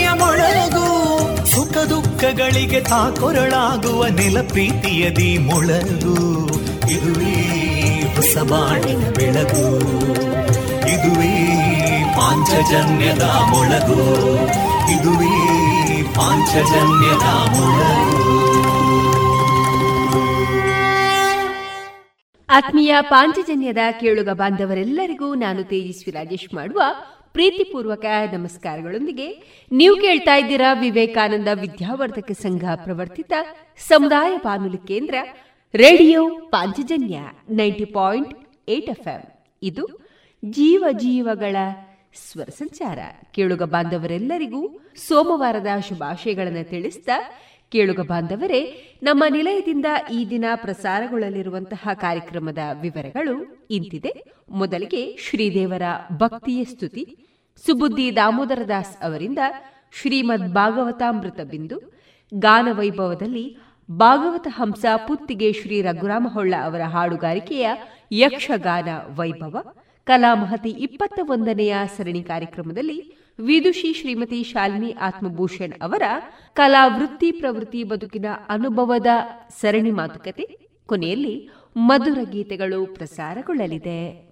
ಮೊಳಗು ಸುಖ ದುಃಖಗಳಿಗೆ ತಾಕೊರಳಾಗುವ ನೆಲ ಪ್ರೀತಿಯದಿ ಮೊಳಗು. ಇದುವೇ ಹೊಸಬಾಣಿನ ಬೆಳಗು. ಇದುವೇ ಪಾಂಚಜನ್ಯದ ಮೊಳಗು. ಇದುವೇ ಪಾಂಚಜನ್ಯದ ಮೊಳಗು. ಆತ್ಮೀಯ ಪಾಂಚಜನ್ಯದ ಕೇಳುಗ ಬಾಂಧವರೆಲ್ಲರಿಗೂ ನಾನು ತೇಜಸ್ವಿ ರಾಜೇಶ್ ಮಾಡುವ ಪ್ರೀತಿಪೂರ್ವಕ ನಮಸ್ಕಾರಗಳೊಂದಿಗೆ ನೀವು ಕೇಳ್ತಾ ಇದ್ದೀರಾ ವಿವೇಕಾನಂದ ವಿದ್ಯಾವರ್ಧಕ ಸಂಘ ಪ್ರವರ್ತಿತ ಸಮುದಾಯ ಬಾನುಲಿ ಕೇಂದ್ರ, radio Panchajanya ninety point eight F ಇದು ಜೀವ ಜೀವಗಳ ಸ್ವರ ಸಂಚಾರ. ಕೇಳುಗ ಬಾಂಧವರೆಲ್ಲರಿಗೂ ಸೋಮವಾರದ ಶುಭಾಶಯಗಳನ್ನು ತಿಳಿಸಿದ ಕೇಳುಗ ಬಾಂಧವರೇ, ನಮ್ಮ ನಿಲಯದಿಂದ ಈ ದಿನ ಪ್ರಸಾರಗೊಳ್ಳಲಿರುವಂತಹ ಕಾರ್ಯಕ್ರಮದ ವಿವರಗಳು ಇಂತಿದೆ. ಮೊದಲಿಗೆ ಶ್ರೀದೇವರ ಭಕ್ತಿಯ ಸ್ತುತಿ. ಸುಬುದ್ದಿ ದಾಮೋದರ ದಾಸ್ ಅವರಿಂದ ಶ್ರೀಮದ್ ಭಾಗವತಾಮೃತ ಬಿಂದು ಗಾನ ವೈಭವದಲ್ಲಿ ಭಾಗವತ ಹಂಸ ಪುತ್ತಿಗೆ ಶ್ರೀ ರಘುರಾಮಹೊಳ್ಳ ಅವರ ಹಾಡುಗಾರಿಕೆಯ ಯಕ್ಷಗಾನ ವೈಭವ, ಕಲಾಮಹತಿ ಇಪ್ಪತ್ತ ಒಂದನೆಯ ಸರಣಿ ಕಾರ್ಯಕ್ರಮದಲ್ಲಿ ವಿದುಷಿ ಶ್ರೀಮತಿ ಶಾಲಿನಿ ಆತ್ಮಭೂಷಣ್ ಅವರ ಕಲಾ ವೃತ್ತಿ ಪ್ರವೃತ್ತಿ ಬದುಕಿನ ಅನುಭವದ ಸರಣಿ ಮಾತುಕತೆ, ಕೊನೆಯಲ್ಲಿ ಮಧುರ ಗೀತೆಗಳು ಪ್ರಸಾರಗೊಳ್ಳಲಿದೆ.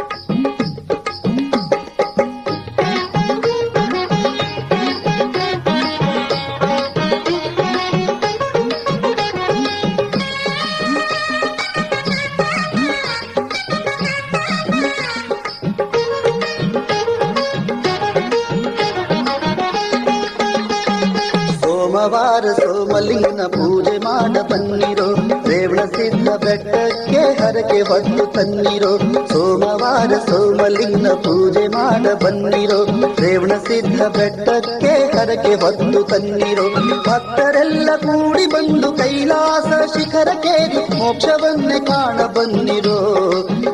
ಸೋಮವಾರ ಮಲ್ಲಿಗಿನ ಪೂಜೆ ಮಾಡ ಬನ್ನಿರೋ. ರೇವಣ ಸಿದ್ಧ ಬೆಟ್ಟಕ್ಕೆ ಹರಕೆ ಹೊತ್ತು ತನ್ನಿರೋ ಸೋಮವಾರ ಸೋಮಲಿಂಗ ಪೂಜೆ ಮಾಡ ಬನ್ನಿರೋ. ರೇವಣ ಸಿದ್ಧ ಬೆಟ್ಟಕ್ಕೆ ಹರಕೆ ಹೊತ್ತು ತನ್ನಿರೋ ಭಕ್ತರೆಲ್ಲ ಕೂಡಿ ಬಂದು ಕೈಲಾಸ ಶಿಖರಕ್ಕೆ ಮೋಕ್ಷವನ್ನೇ ಕಾಣ ಬನ್ನಿರೋ.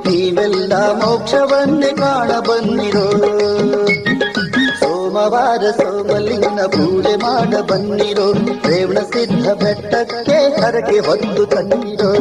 ನೀವೆಲ್ಲ ಮೋಕ್ಷವನ್ನೇ ಕಾಣ ಬನ್ನಿರೋ. ಸೋಮವಾರ ಸೋಮಲಿಂಗ ಪೂಜೆ ಮಾಡ ಬನ್ನಿರೋ ರೇವಣ ಸಿದ್ಧ ಬೆಟ್ಟಕ್ಕೆ ಹರಕೆ ಹೊತ್ತು ತನ್ನಿರೋ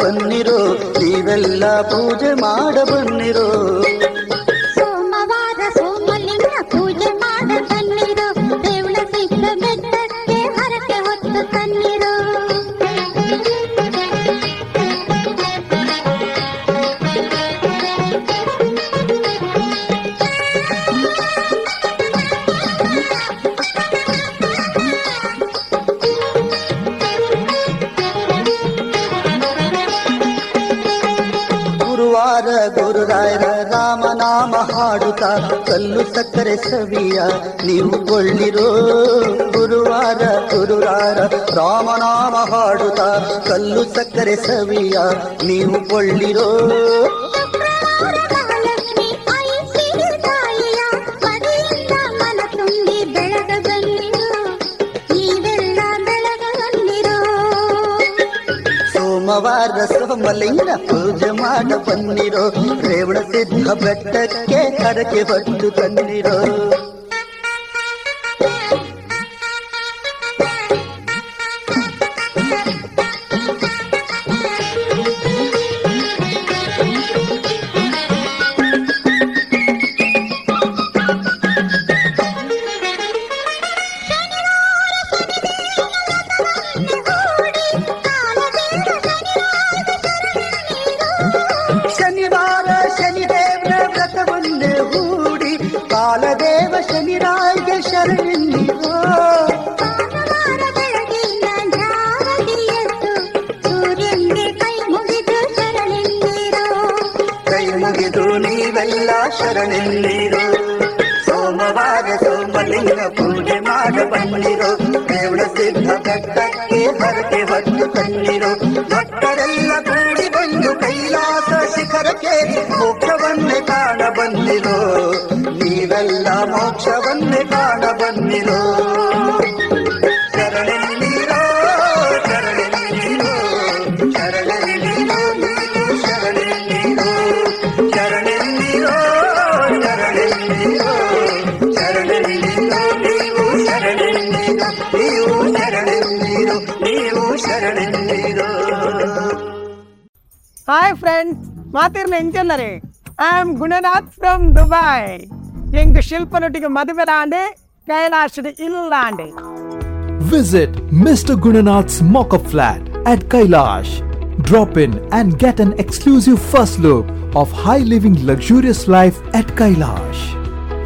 ಪೂಜೆ ಕಲ್ಲು ಸಕ್ಕರೆ ಸವಿಯ ನೀವು ಕೊಳ್ಳಿರೋ ಶುಕ್ರವಾರ ಮಹಾಲಕ್ಷ್ಮಿ ಐಸಿರಿ ತಾಯಿಯ ಮನೆಯಿಂದ ಮನ ತುಂಬಿ ಬೆಳಗ ಬಂದಿರೋ ನೀವೆಲ್ಲ ಬೆಳಗ ಬಂದಿರೋ ಸೋಮವಾರ ಸೋಮಲಿಂಗ ಪೂಜೆ ಮಾಡ ಬನ್ನಿರೋ ರೇವಣ ಸಿದ್ಧ ಬೆಟ್ಟಕ್ಕೆ ಕರಕೆ ಹೊತ್ತು ತನ್ನಿರೋ ಫ್ರೆಂಡ್ಸ್ ಮಾತಿರ್ನ ಎಂಚಲ್ಲರೆ I am Gunanath from Dubai ಎಂಗ್ ಶಿಲ್ಪನೊಟ್ಟಿಗೆ ಮದುವೆ ದಾಂಡೆ ಕೈಲಾಸದ ಇಲ್ಲಾಂಡೆ Visit Mr. Gunanath's mock-up flat at Kailash. Drop in and get an exclusive first look of high living luxurious life at Kailash.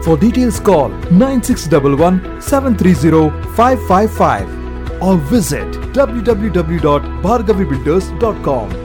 For details call 9611 730 555 or visit www.bhargavibuilders.com.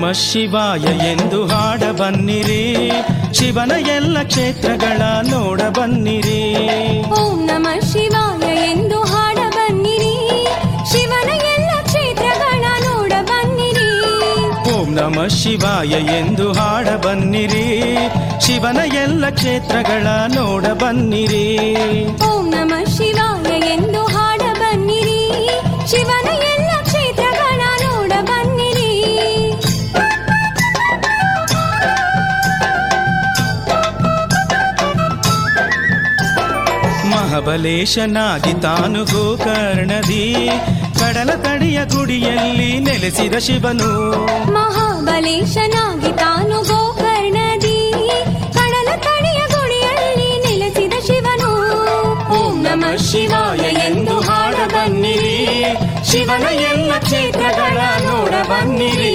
ನಮ ಶಿವಾಯ ಎಂದು ಹಾಡ ಬನ್ನಿರಿ. ಶಿವನ ಎಲ್ಲ ಕ್ಷೇತ್ರಗಳ ನೋಡ ಬನ್ನಿರಿ. ಓಂ ನಮ ಶಿವಾಯ ಎಂದು ಹಾಡ ಬನ್ನಿರಿ. ಶಿವನ ಎಲ್ಲ ಕ್ಷೇತ್ರಗಳ ನೋಡ ಬನ್ನಿರಿ. ಓಂ ನಮ ಶಿವಾಯ ಎಂದು ಹಾಡ ಬನ್ನಿರಿ. ಶಿವನ ಎಲ್ಲ ಕ್ಷೇತ್ರಗಳ ನೋಡ ಬನ್ನಿರಿ. ಓಂ ನಮ ಶಿವಾಯ ಎಂದು ಹಾಡ ಬನ್ನಿರಿ. ಶಿವನ ಮಹಾಬಲೇಶನಾಗಿ ತಾನು ಗೋಕರ್ಣದಿ ಕಡಲ ತಡಿಯ ಗುಡಿಯಲ್ಲಿ ನೆಲೆಸಿದ ಶಿವನು. ಮಹಾಬಲೇಶನಾಗಿ ತಾನು ಗೋಕರ್ಣದಿ ಕಡಲ ತಡಿಯ ಗುಡಿಯಲ್ಲಿ ನೆಲೆಸಿದ ಶಿವನು. ಓಂ ನಮ ಶಿವಾಯ ಎಂದು ಹಾಡ ಬನ್ನಿರಿ ಶಿವನ ಎಲ್ಲ ಕ್ಷೇತ್ರಗಳ ನೋಡ ಬನ್ನಿರಿ.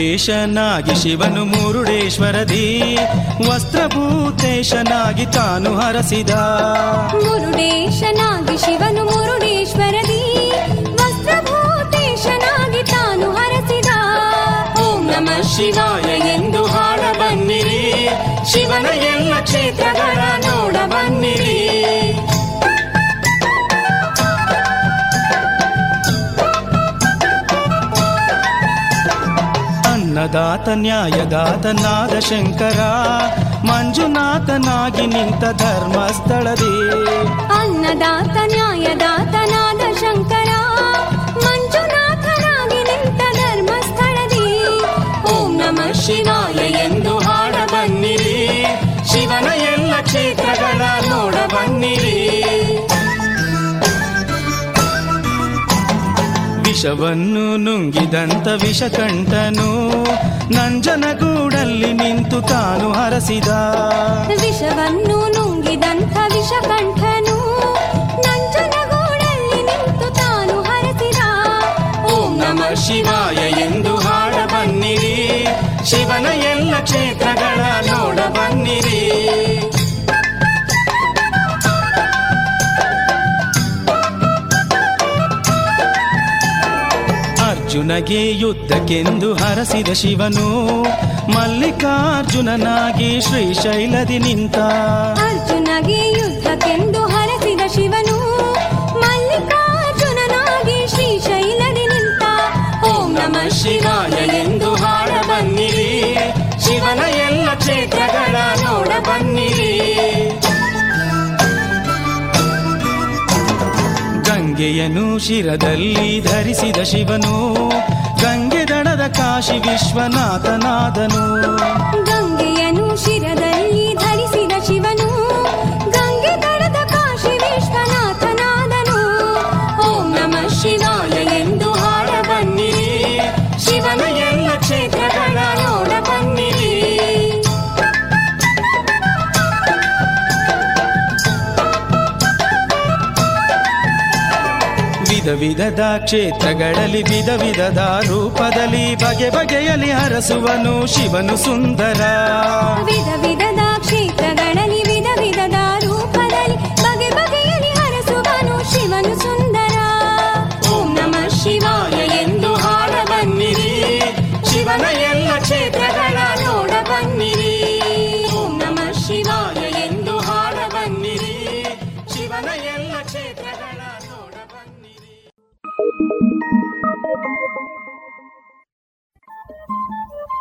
ಮುರುಡೇಶನಾಗಿ ಶಿವನು ಮುರುಡೇಶ್ವರದಿ, ವಸ್ತ್ರಭೂತೇಶನಾಗಿ ತಾನು ಹರಸಿದ. ಮುರುಡೇಶನಾಗಿ ಶಿವನು ಮುರುಡೇಶ್ವರದಿ, ವಸ್ತ್ರಭೂತೇಶನಾಗಿ ತಾನು ಹರಸಿದ. ಓಂ ನಮ ಶಿವಾಯ ಎಂದು ಹಾಡ ಬನ್ನಿರಿ, ಶಿವನ ಎಲ್ಲ ಕ್ಷೇತ್ರಗಳ ನೋಡ ಬನ್ನಿರಿ. ಅನ್ನದಾತ ನ್ಯಾಯದಾತನಾದ ಶಂಕರ ಮಂಜುನಾಥನಾಗಿ ನಿಂತ ಧರ್ಮಸ್ಥಳದಿ. ಅನ್ನದಾತ ನ್ಯಾಯದಾತನಾದ ಶಂಕರ ಮಂಜುನಾಥನಾಗಿ ನಿಂತ ಧರ್ಮಸ್ಥಳದಿ. ಓಂ ನಮ ಶಿವಾಯ ಎಂದು ಹಾಡ ಬನ್ನಿರಿ. ಶಿವನ ಎಲ್ಲ ಕ್ಷೇತ್ರಗಳ ನೋಡ ಬನ್ನಿರಿ. ವಿಷವನ್ನು ನುಂಗಿದಂತ ವಿಷಕಂಠನು ನಂಜನಗೂಡಲ್ಲಿ ನಿಂತು ತಾನು ಹರಸಿದ. ವಿಷವನ್ನು ನುಂಗಿದಂಥ ವಿಷಕಂಠನು ನಂಜನಗೂಡಲ್ಲಿ ನಿಂತು ತಾನು ಹರಸಿದ. ಓಂ ನಮ ಶಿವಾಯ ಎಂದು ಹಾಡ ಬನ್ನಿರಿ. ಶಿವನ ಎಲ್ಲ ಕ್ಷೇತ್ರಗಳ ನೋಡ ಬನ್ನಿರಿ. ಅರ್ಜುನಗೆ ಯುದ್ಧಕ್ಕೆಂದು ಹರಸಿದ ಶಿವನು. ಮಲ್ಲಿಕಾರ್ಜುನನಾಗಿ ಶ್ರೀಶೈಲದಿ ನಿಂತ. ಅರ್ಜುನಗೆ ಯುದ್ಧಕ್ಕೆಂದು ಹರಸಿದ ಶಿವನು. ಮಲ್ಲಿಕಾರ್ಜುನನಾಗಿ ಶ್ರೀಶೈಲದಿ ನಿಂತ. ಓಂ ನಮ ಶಿವಾಯ ಎಂದು ಹಾಡ ಬನ್ನಿರಿ ಶಿವನ ಎಲ್ಲ ಕ್ಷೇತ್ರಗಳ ಗಂಗೆಯನು ಶಿರದಲ್ಲಿ ಧರಿಸಿದ ಶಿವನು ಗಂಗೆ ದಡದ ಕಾಶಿ ವಿಶ್ವನಾಥನಾದನು. ಗಂಗೆಯನು ಶಿರದಲ್ಲಿ ವಿಧದ ಕ್ಷೇತ್ರಗಳಲ್ಲಿ ವಿಧ ವಿಧದ ರೂಪದಲ್ಲಿ ಬಗೆ ಬಗೆಯಲ್ಲಿ ಹರಸುವನು ಶಿವನು ಸುಂದರ. ವಿಧ ವಿಧದ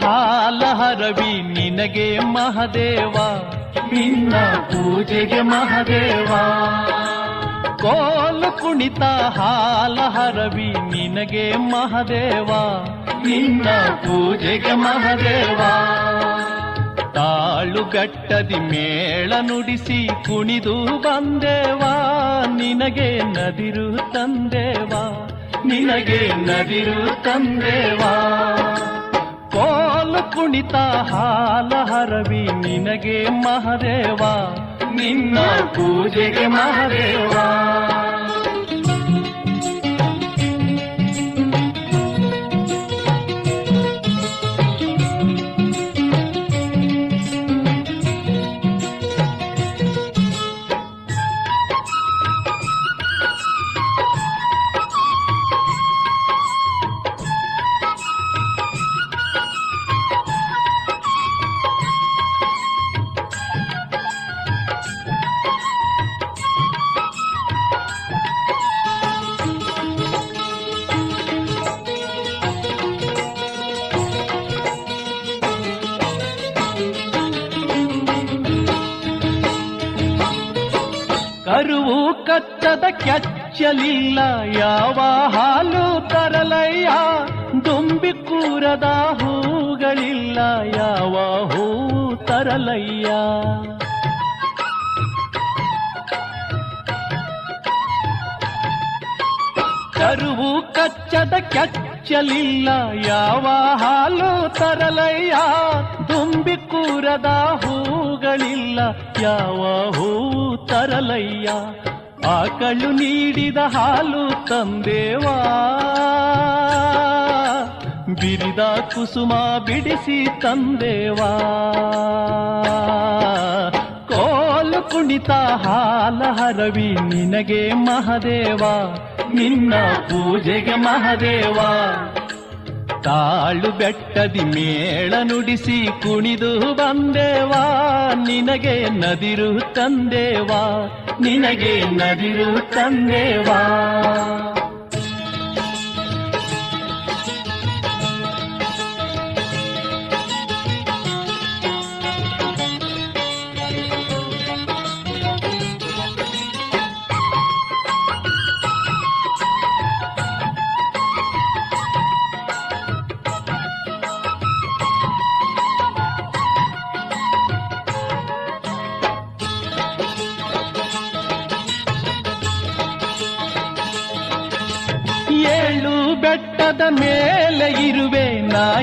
ಕುಣಿತ ಹಾಲ ಹರವಿ ನಿನಗೆ ಮಹದೇವ. ನಿನ್ನ ಪೂಜೆಗೆ ಮಹದೇವ. ಕೋಲು ಕುಣಿತ ಹಾಲ ಹರವಿ ನಿನಗೆ ಮಹದೇವ. ನಿನ್ನ ಪೂಜೆಗೆ ಮಹದೇವ. ತಾಳುಗಟ್ಟದಿ ಮೇಳ ನುಡಿಸಿ ಕುಣಿದು ಬಂದೇವಾ. ನಿನಗೆ ನದಿರು ತಂದೇವಾ. ನಿನಗೆ ನದಿರು ತಂದೇವಾ. ಕೋಲು ಕುಣಿತ ಹಾಲ ಹರವಿ ನಿನಗೆ ಮಹದೇವ ನಿನ್ನ ಪೂಜೆಗೆ ಮಹದೇವ. ಕೆಚ್ಚ ಕೆಚ್ಚಲಿಲ್ಲ ಯಾವ ಹಾಲು ತರಲಯ್ಯ? ದುಂಬಿ ಕೂರದ ಹೂಗಳಿಲ್ಲ, ಯಾವ ಹೂ ತರಲಯ್ಯ? ಕರುವು ಕಚ್ಚದ ಕೆಚ್ಚಲಿಲ್ಲ ಯಾವ ಹಾಲು ತರಲಯ್ಯ? ದುಂಬಿ ಕೂರದ ಹೂಗಳಿಲ್ಲ, ಯಾವ ಹೂ ತರಲಯ್ಯ? ಆಕಳು ನೀಡಿದ ಹಾಲು ತಂದೇವಾ? ಬಿರಿದ ಕುಸುಮ ಬಿಡಿಸಿ ತಂದೇವಾ? ಕೋಲು ಕುಣಿತ ಹಾಲ ಹರವಿ ನಿನಗೆ ಮಹದೇವ? ನಿನ್ನ ಪೂಜೆಗೆ ಮಹದೇವ? ತಾಳು ಬೆಟ್ಟದಿ ಮೇಳ ನುಡಿಸಿ ಕುಣಿದು ಬಂದೇವಾ? ನಿನಗೆ ನದಿರು ತಂದೇವಾ? ನಿನಗೆ ನದಿರು ತಂದೇವಾ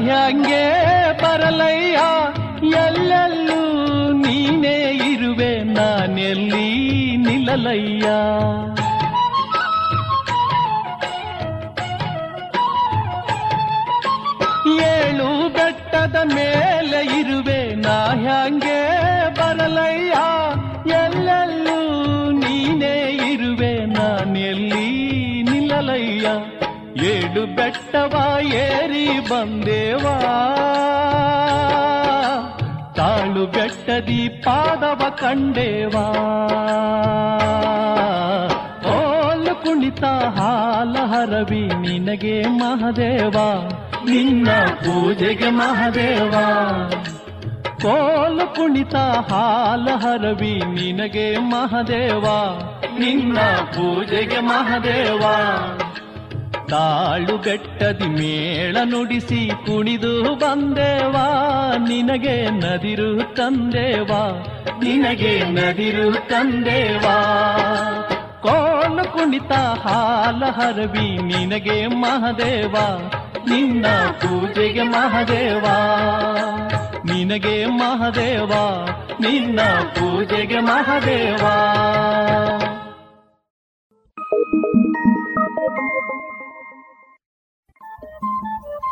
ಹ್ಯಾಂಗೆ ಬರಲಯ್ಯ? ಎಲ್ಲೆಲ್ಲೂ ನೀನೇ ಇರುವೆ ನಾನೆಲ್ಲಿ ನಿಲ್ಲಲಯ್ಯ? ಏಳು ಬೆಟ್ಟದ ಮೇಲೆ ಇರುವೆ ನಾ ಹ್ಯಾಂಗೆ ಏಳು ಬೆಟ್ಟವ, ಏರಿ ಬಂದೇವಾ? ತಾಳು ಬೆಟ್ಟದಿ ಪಾದವ ಕಂಡೇವಾ? ಓಲು ಕುಣಿತ ಹಾಲ ಹರವಿ ನಿನಗೆ ಮಹದೇವ? ನಿನ್ನ ಪೂಜೆಗೆ ಮಹದೇವ? ಕೋಲು ಕುಣಿತ ಹಾಲ ಹರವಿ ನಿನಗೆ ಮಹದೇವ? ನಿನ್ನ ಪೂಜೆಗೆ ಮಹದೇವ? ತಾಳು ಬೆಟ್ಟದಿ ಮೇಳ ನುಡಿಸಿ ಕುಣಿದು ಬಂದೇವಾ, ನಿನಗೆ ನದಿರು ತಂದೇವಾ, ನಿನಗೆ ನದಿರು ತಂದೇವಾ. ಕೋಲು ಕುಣಿತ ಹಾಲ ಹರವಿ ನಿನಗೆ ಮಹದೇವಾ, ನಿನ್ನ ಪೂಜೆಗೆ ಮಹದೇವಾ. ನಿನಗೆ ಮಹದೇವಾ, ನಿನ್ನ ಪೂಜೆಗೆ Mahadeva.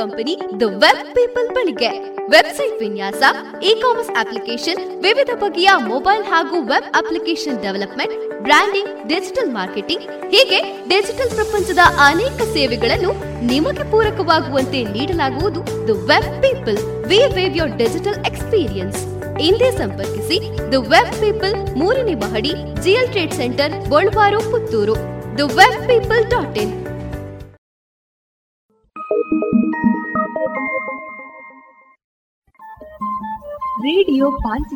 Company the web people ಬಳಿಗೆ. ವೆಬ್ಸೈಟ್ ವಿನ್ಯಾಸ ಇ ಕಾಮರ್ಸ್ ಅಪ್ಲಿಕೇಶನ್ ವಿವಿಧ ಬಗೆಯ ಮೊಬೈಲ್ ಹಾಗೂ web application development, branding, digital marketing, ಹೀಗೆ ಡಿಜಿಟಲ್ ಪ್ರಪಂಚದ ಅನೇಕ ಸೇವೆಗಳನ್ನು ನಿಮಗೆ ಪೂರಕವಾಗುವಂತೆ ನೀಡಲಾಗುವುದು the web people. We weave your digital experience ಹಿಂದೆ ಸಂಪರ್ಕಿಸಿ ದ ವೆಬ್ ಪೀಪಲ್ ಮೂರನೇ ಮಹಡಿ, GL trade centre, Golwaru, Puttur. The Web People dot in.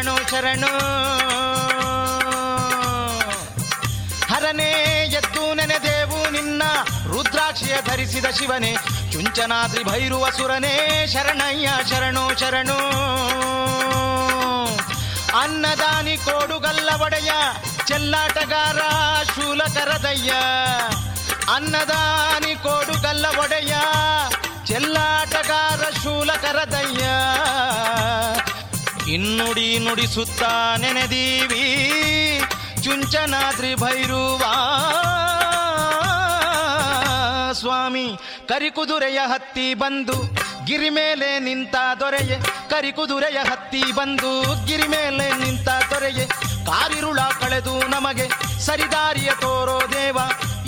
Sharanayya ಶರಣು ಶರಣು ಹರನೇ ಎದ್ದು ನೆನೆದೇವು ನಿನ್ನ ರುದ್ರಾಕ್ಷಿಯ ಧರಿಸಿದ ಶಿವನೇ ಚುಂಚನಾದ್ರಿ ಭೈರುವ ಸುರನೇ ಶರಣಯ್ಯ ಶರಣು ಶರಣು ಅನ್ನದಾನಿ ಕೋಡುಗಲ್ಲ ಒಡೆಯ ಚೆಲ್ಲಾಟಗಾರ ಶೂಲಕರದಯ್ಯ ಅನ್ನದಾನಿ ಕೋಡುಗಲ್ಲ ಒಡೆಯ ಚೆಲ್ಲಾಟಗಾರ ಶೂಲಕರದಯ್ಯ ಇನ್ನುಡಿ ನುಡಿಸುತ್ತ ನೆನೆದೀವಿ. ಚುಂಚನಾದ್ರಿ ಭೈರುವ ಸ್ವಾಮಿ, ಕರಿಕುದುರೆಯ ಹತ್ತಿ ಬಂದು ಗಿರಿ ಮೇಲೆ ನಿಂತ ದೊರೆಯೆ. ಕರಿಕುದುರೆಯ ಹತ್ತಿ ಬಂದು ಗಿರಿ ಮೇಲೆ ನಿಂತ ದೊರೆಯೆ. ಕಾರಿರುಳ ಕಳೆದು ನಮಗೆ ಸರಿದಾರಿಯ ತೋರೋ ದೇವ.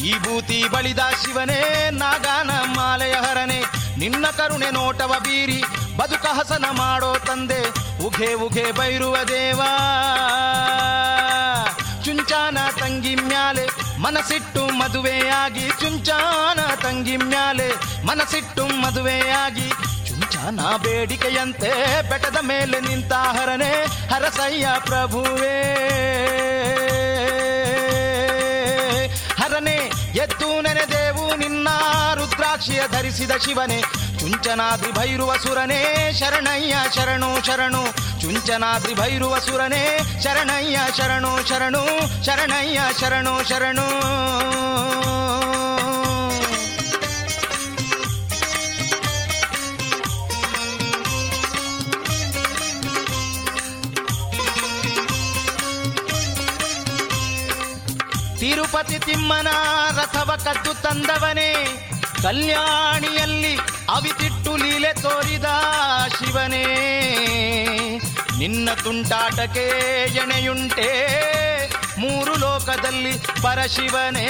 ಈ ಭೂತಿ ಬಳಿದ ಶಿವನೇ, ನಾಗಾನ ಮಾಲೆಯ ಹರನೆ. ನಿನ್ನ ಕರುಣೆ ನೋಟವ ಬೀರಿ ಬದುಕ ಹಸನ ಮಾಡೋ ತಂದೆ. ಉಘೆ ಉಘೆ ಬೈರುವ ದೇವಾ. ಚುಂಚಾನ ತಂಗಿ ಮ್ಯಾಲೆ ಮನಸಿಟ್ಟು ಮದುವೆಯಾಗಿ. ಚುಂಚಾನ ತಂಗಿ ಮ್ಯಾಲೆ ಮನಸಿಟ್ಟು ಮದುವೆಯಾಗಿ. ಚುಂಚಾನ ಬೇಡಿಕೆಯಂತೆ ಬೆಟ್ಟದ ಮೇಲೆ ನಿಂತ ಹರನೆ ಹರಸಯ್ಯ ಪ್ರಭುವೇ. ಹರನೆ ಎದ್ದು ನೆನೆದೇವು ನಿನ್ನ ರುದ್ರಾಕ್ಷಿಯ ಧರಿಸಿದ ಶಿವನೇ, ಚುಂಚನಾದ್ರಿ ಭೈರುವ ಸುರನೇ, ಶರಣಯ್ಯ ಶರಣು ಶರಣು, ಚುಂಚನಾದ್ರಿ ಭೈರುವ ಸುರನೇ, ಶರಣಯ್ಯ ಶರಣು ಶರಣು, ಶರಣಯ್ಯ ಶರಣು ಶರಣು. ತಿರುಪತಿ ತಿಮ್ಮನ ರಥವ ಕದ್ದು ತಂದವನೇ. ಕಲ್ಯಾಣಿಯಲ್ಲಿ ಅವಿತಿಟ್ಟು ಲೀಲೆ ತೋರಿದ ಶಿವನೇ. ನಿನ್ನ ತುಂಟಾಟಕ್ಕೆ ಎಣೆಯುಂಟೆ ಮೂರು ಲೋಕದಲ್ಲಿ ಪರಶಿವನೇ.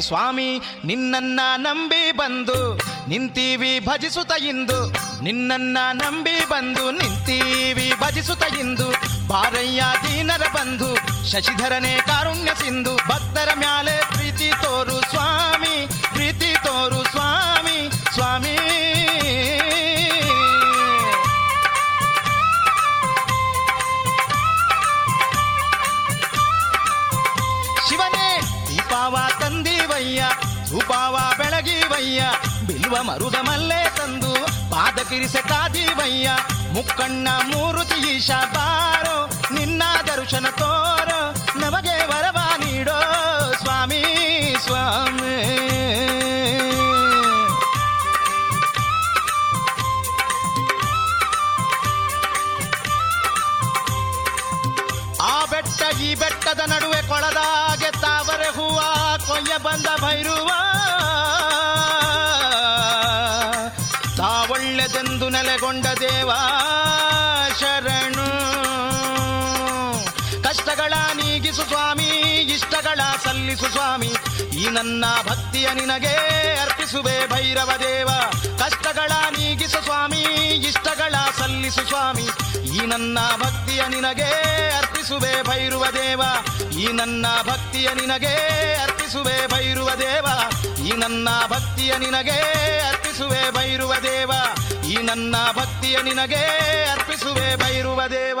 ಸ್ವಾಮಿ, ನಿನ್ನನ್ನ ನಂಬಿ ಬಂದು ನಿಂತೀವಿ ಭಜಿಸುತ್ತ ಇಂದು. ನಿನ್ನನ್ನ ನಂಬಿ ಬಂದು ನಿಂತೀವಿ ಭಜಿಸುತ್ತ ಇಂದು. ಬಾರಯ್ಯ ದೀನರ ಬಂಧು, ಶಶಿಧರನೇ ಕಾರುಣ್ಯ ಸಿಂಧು, ಭಕ್ತರ ಮ್ಯಾಲೆ ಪ್ರೀತಿ ತೋರು ಸ್ವಾಮಿ, ಪ್ರೀತಿ ತೋರು ಸ್ವಾಮಿ ಸ್ವಾಮಿ. ಶಿವನೇ, ದೀಪಾವ ತಂದಿವಯ್ಯ, ಧೂಪಾವ ಬೆಳಗಿವಯ್ಯ, ಬಿಲ್ವ ಮರುದ ಮಲ್ಲೇ ತಂದು ಕಾದಿವಯ್ಯ ಕಾದೀವಯ್ಯ ಮುಕ್ಕಣ್ಣ ಮೂರುತಿ ಈಶ ಬಾರೋ ನಿನ್ನ ದರ್ಶನ ತೋರೋ, ನಮಗೆ ವರವ ನೀಡೋ ಸ್ವಾಮಿ ಸ್ವಾಮಿ. ಆ ಬೆಟ್ಟ ಈ ಬೆಟ್ಟದ ನಡುವೆ ಕೊಳದಾಗೆ ತಾವರೆ ಹೂವ, ಕೊಯ್ಯ ಬಂದ ಭೈರುವ ನೆಲೆಗೊಂಡ ದೇವ ಶರಣು. ಕಷ್ಟಗಳ ನೀಗಿಸು ಸ್ವಾಮಿ ಸಲ್ಲಿಸು ಸ್ವಾಮಿ, ಈ ನನ್ನ ಭಕ್ತಿಯ ನಿನಗೆ ಅರ್ಪಿಸುವೆ ಭೈರವ ದೇವ. ಕಷ್ಟಗಳ ನೀಗಿಸು ಸ್ವಾಮಿ, ಇಷ್ಟಗಳ ಸಲ್ಲಿಸು ಸ್ವಾಮಿ, ಈ ನನ್ನ ಭಕ್ತಿಯ ನಿನಗೆ ಅರ್ಪಿಸುವೆ ಭೈರುವ ದೇವ. ಈ ನನ್ನ ಭಕ್ತಿಯ ನಿನಗೆ ಅರ್ಪಿಸುವೆ ಭೈರುವ ದೇವ. ಈ ನನ್ನ ಭಕ್ತಿಯ ನಿನಗೆ ಅರ್ಪಿಸುವೆ ಭೈರುವ ದೇವ. ಈ ನನ್ನ ಭಕ್ತಿಯ ನಿನಗೆ ಅರ್ಪಿಸುವೆ ಭೈರುವ ದೇವ.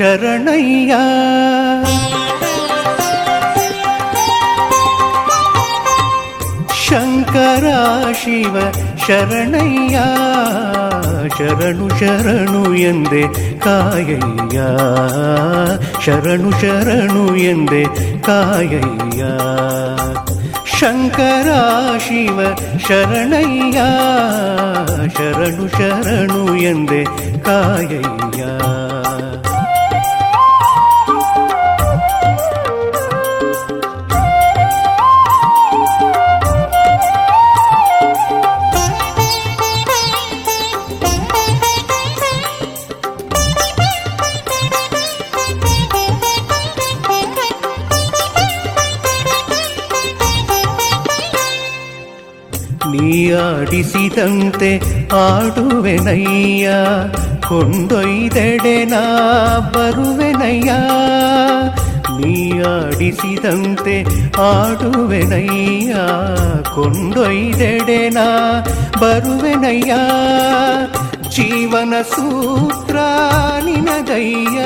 ಶರಣಯ್ಯ ಶಂಕರ ಶಿವ ಶರಣಯ್ಯ ಶರಣು ಶರಣು ಎಂದೆ ಕಾಯಯ್ಯ ಶರಣು ಶರಣು ಎಂದೆ ಕಾಯಯ್ಯ ಶಂಕರ ಶಿವ ಶರಣಯ್ಯ ಶರಣು ಶರಣು ಎಂದೆ ಕಾಯಯ್ಯ ನೀಯಾಡಿಸಿದಂತೆ ಆಡುವೆನಯ್ಯ ಕೊಂಡೊಯ್ದೆಡೆ ನಾ ಬರುವೆನಯ್ಯ ನೀಯಾಡಿಸಿದಂತೆ ಆಡುವೆನಯ್ಯ ಕೊಂಡೊಯ್ದೆಡೆ ನಾ ಬರುವೆನಯ್ಯ ಜೀವನ ಸೂತ್ರ ನಿನದಯ್ಯ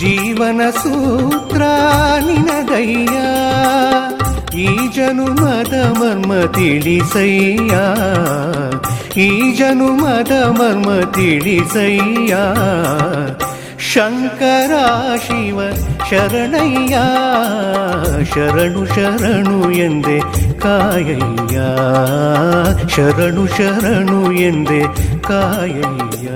ಜೀವನ ಸೂತ್ರ ನಿನದಯ್ಯ ಈ ಜನುಮದ ಮರ್ಮ ತಿಳಿಸಯ್ಯ ಈ ಜನುಮದ ಮರ್ಮ ತಿಳಿಸಯ್ಯ ಶಂಕರ ಶಿವ ಶರಣಯ್ಯ ಶರಣು ಶರಣು ಎಂದೆ ಕಾಯಯ್ಯ ಶರಣು ಶರಣು ಎಂದೆ ಕಾಯಯ್ಯ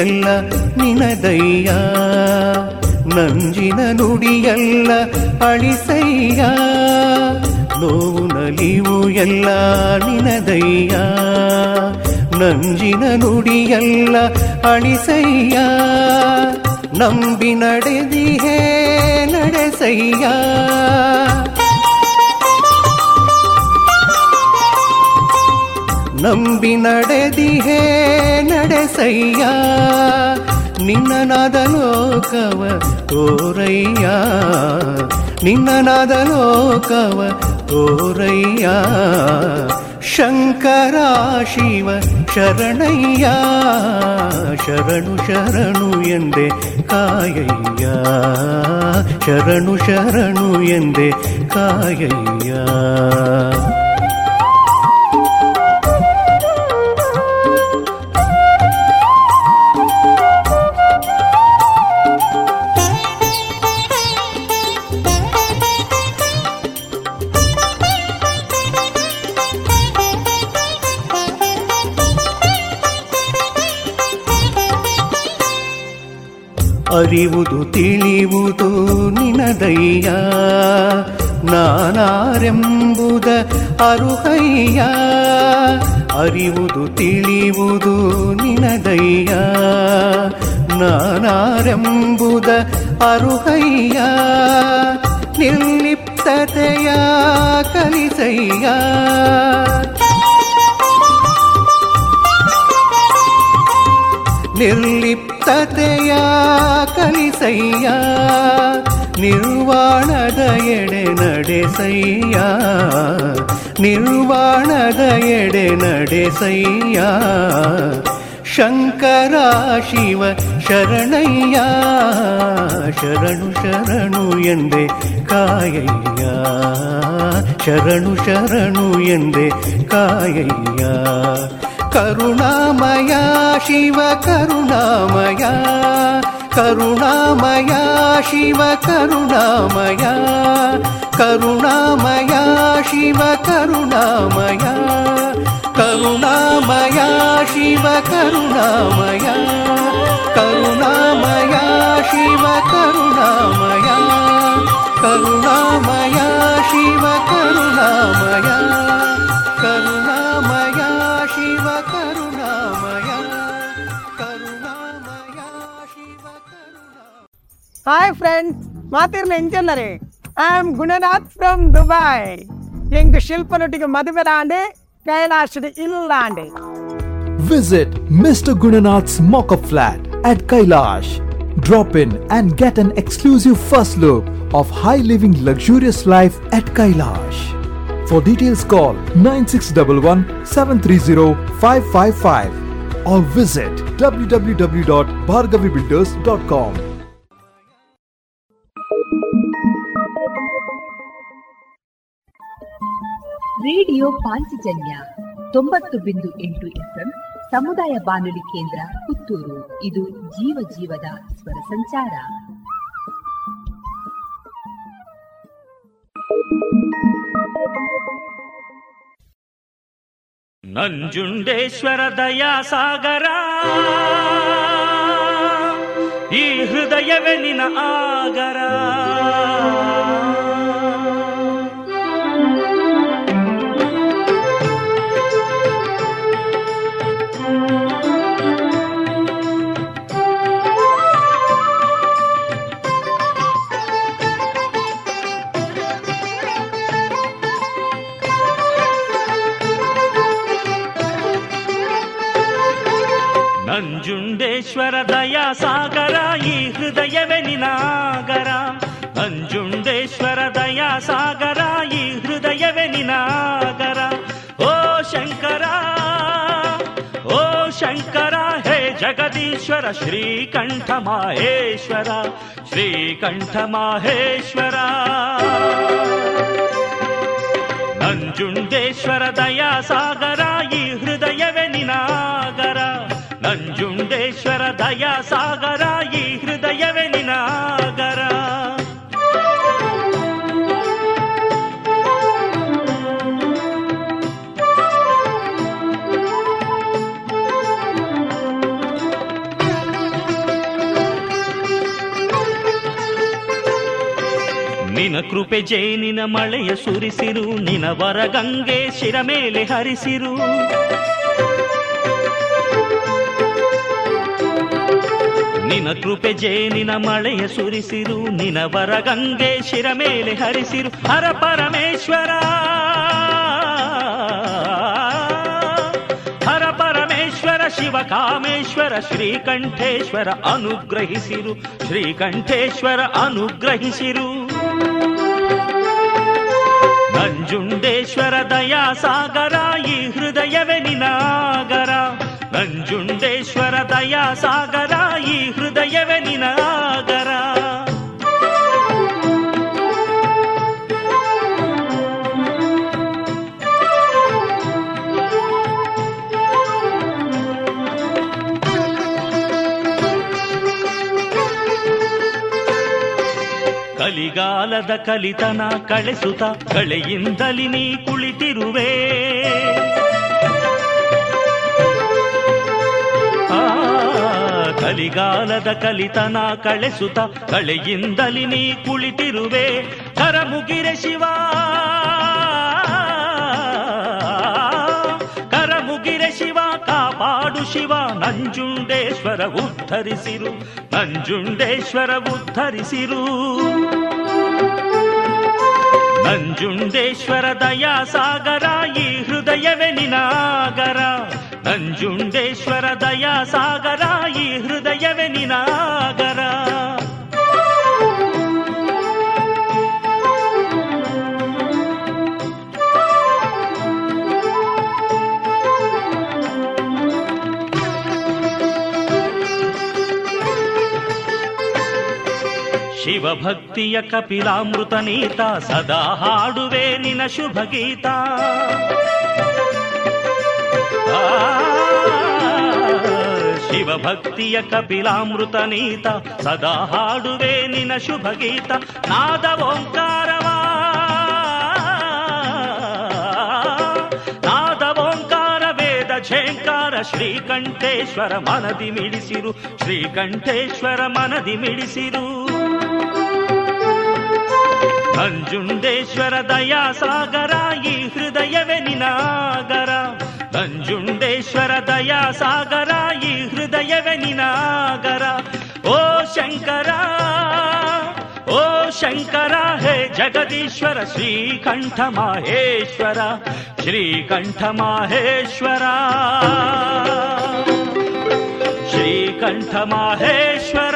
ಎಲ್ಲ ನಿನದಯ್ಯ? ನಂಜಿನ ನುಡಿಯಲ್ಲ ಅಳಿಸಯ್ಯ? ನೋವು ನಲಿವು ಎಲ್ಲ ನಿನದಯ್ಯ? ನಂಜಿನ ನುಡಿಯಲ್ಲ ಅಳಿಸಯ್ಯ? ನಂಬಿ ನಡೆದಿಹೇ ನಡೆಸಯ್ಯ? ನಂಬಿ ನಡೆದಿಹೇ ನಡೆಸಯ್ಯ ನಿನ್ನನಾದ ಲೋಕವ ತೋರಯ್ಯ ನಿನ್ನನಾದ ಲೋಕವ ತೋರಯ್ಯ ಶಂಕರ ಶಿವ ಶರಣಯ್ಯ ಶರಣು ಶರಣು ಎಂದೆ ಕಾಯಯ್ಯ ಶರಣು ಶರಣು ಎಂದೆ ಕಾಯಯ್ಯ ಅರಿವುದು ತಿಳಿಯುವುದು ನಿನದಯ್ಯ ನಾನಾರೆಂಬುದ ಅರುಹಯ್ಯ ಅರಿವುದು ತಿಳಿಯುವುದು ನಿನದಯ್ಯ ನಾನಾರೆಂಬುದ ಅರುಹಯ್ಯ ನಿರ್ಲಿಪ್ತತೆಯ ಕಲಿಸಯ್ಯ ನಿರ್ಲಿಪ್ತತೆಯ ಕಲಿಸಯ್ಯ ನಿರ್ವಾಣದ ಎಡೆ ನಡೆಸಯ್ಯ ನಿರ್ವಾಣದ ಎಡೆ ನಡೆಸಯ್ಯ ಶಂಕರ ಶಿವ ಶರಣಯ್ಯ ಶರಣು ಶರಣು ಎಂದೆ ಕಾಯಯ್ಯ ಶರಣು ಶರಣು ಎಂದೆ ಕಾಯಯ್ಯ करुणामया शिव करुणामया करुणामया शिव करुणामया करुणामया शिव करुणामया करुणामया शिव करुणामया करुणामया शिव करुणामया करुणामया शिव करुणामया। Hi friends, ಮಾತಿರ್ ಎಂಜನ್ನರೆ I am Gunanath from Dubai ಎಂಗ್ ಶಿಲ್ಪನೊಟ್ಟಿಗೆ ಮದುವೆರಾಂಡೆ ಕೈಲಾಶದ ಇಲ್ಲಾಂಡೆ Visit Mr. Gunanath's mock-up flat at Kailash. Drop in and get an exclusive first look of high living luxurious life at Kailash. For details call 9611-730-555 or visit www.bhargavibuilders.com. Radio Panchajanya ತೊಂಬತ್ತು ಬಿಂದು ಎಂಟು FM ಸಮುದಾಯ ಬಾನುಲಿ ಕೇಂದ್ರ ಪುತ್ತೂರು. ಇದು ಜೀವ ಜೀವದ ಸ್ವರ ಸಂಚಾರ. ನಂಜುಂಡೇಶ್ವರ ದಯಾ ಸಾಗರ ಈ ಹೃದಯವೇ ನಿನ ಆಗರ. ನಂಜುಂಡೇಶ್ವರ ದಯಾಸಾಗರ ಈ ಹೃದಯವೇ ನಿನಾಗರ ನಂಜುಂಡೇಶ್ವರ ದಯಾಸಾಗರ ಈ ಹೃದಯವೇ ನಿನಾಗರ ಓ ಶಂಕರ ಓ ಶಂಕರ ಹೇ ಜಗದೀಶ್ವರ ಶ್ರೀಕಂಠ ಮಾಹೇಶ್ವರ ಶ್ರೀಕಂಠ ಮಾಹೇಶ್ವರ ನಂಜುಂಡೇಶ್ವರ ದಯಾಸಾಗರ ಈ ಹೃದಯವೇ ನಂಜುಂಡೇಶ್ವರ ದಯಾಸಾಗರ ಈ ಹೃದಯವೇ ನಿನಾಗರ ನಿನ ಕೃಪೆ ಜೇನಿನ ಮಳೆಯ ಸುರಿಸಿರು ನಿನ ವರಗಂಗೆ ಶಿರ ಮೇಲೆ ಹರಿಸಿರು. ನಿನ ಕೃಪೆ ಜೇನಿನ ಮಳೆಯ ಸುರಿಸಿರು ನಿನ ವರಗಂಗೆ ಶಿರ ಮೇಲೆ ಹರಿಸಿರು. ಹರ ಪರಮೇಶ್ವರ! ಹರ ಪರಮೇಶ್ವರ, ಶಿವ ಕಾಮೇಶ್ವರ, ಶ್ರೀಕಂಠೇಶ್ವರ ಅನುಗ್ರಹಿಸಿರು. ಶ್ರೀಕಂಠೇಶ್ವರ ಅನುಗ್ರಹಿಸಿರು. ನಂಜುಂಡೇಶ್ವರ ದಯಾ ಸಾಗರ ಈ ಹೃದಯವೇ ನಿನಾಗರ ನಂಜುಂಡೇಶ್ವರ ದಯಾಸಾಗರ ಈ ಹೃದಯವೇ ನಿನಾಗರ ಕಲಿಗಾಲದ ಕಲಿತನ ಕಳೆಸುತ್ತ ಕಳೆಯಿಂದಲಿ ನೀ ಕುಳಿತಿರುವೆ ಕಲಿಗಾಲದ ಕಲಿತನ ಕಳೆಸುತ್ತ ಕಳೆಯಿಂದಲಿ ನೀ ಕುಳಿತಿರುವೆ. ಕರ ಮುಗಿರೆ ಶಿವ. ಕರ ಮುಗಿರೆ ಶಿವ, ಕಾಪಾಡು ಶಿವ. ನಂಜುಂಡೇಶ್ವರ ಉದ್ಧರಿಸಿರು. ನಂಜುಂಡೇಶ್ವರ ಉದ್ಧರಿಸಿರು. ನಂಜುಂಡೇಶ್ವರ ದಯಾ ಸಾಗರ ಈ ಹೃದಯವೇ ನಿನಾಗರ. ನಂಜುಂಡೇಶ್ವರ ದಯಾ ಸಾಗರ ಈ ಹೃದಯವೇ ನಿನಾಗರ. ಶಿವಭಕ್ತಿಯ ಕಪಿಲಾಮೃತ ನೀತ ಸದಾ ಹಾಡುವೆ ನಿನ ಶುಭ ಗೀತ ಆ, ಶಿವಭಕ್ತಿಯ ಕಪಿಲಾಮೃತ ನೀತ, ಸದಾ ಹಾಡುವೆ ನಿನ ಶುಭ ಗೀತ ನಾದ ಓಂಕಾರವಾ. ನಾದ ಓಂಕಾರ, ವೇದ ಝೇಂಕಾರ, ಶ್ರೀಕಂಠೇಶ್ವರ ಮನದಿ ಮಿಡಿಸಿರು, ಶ್ರೀಕಂಠೇಶ್ವರ ಮನದಿ ಮಿಡಿಸಿರು. ನಂಜುಂಡೇಶ್ವರ ದಯಾ ಸಾಗರ ಈ ಹೃದಯವೇ ನಿನಾಗರ ನಂಜುಂಡೇಶ್ವರ ದಯಾ ಸಾಗರ ಈ ಹೃದಯವೇ ನಿನಾಗರ ಓ ಶಂಕರ ಓ ಶಂಕರ ಹೇ ಜಗದೀಶ್ವರ ಶ್ರೀಕಂಠ ಮಾಹೇಶ್ವರ ಶ್ರೀಕಂಠ ಮಾಹೇಶ್ವರ ಶ್ರೀಕಂಠ ಮಾಹೇಶ್ವರ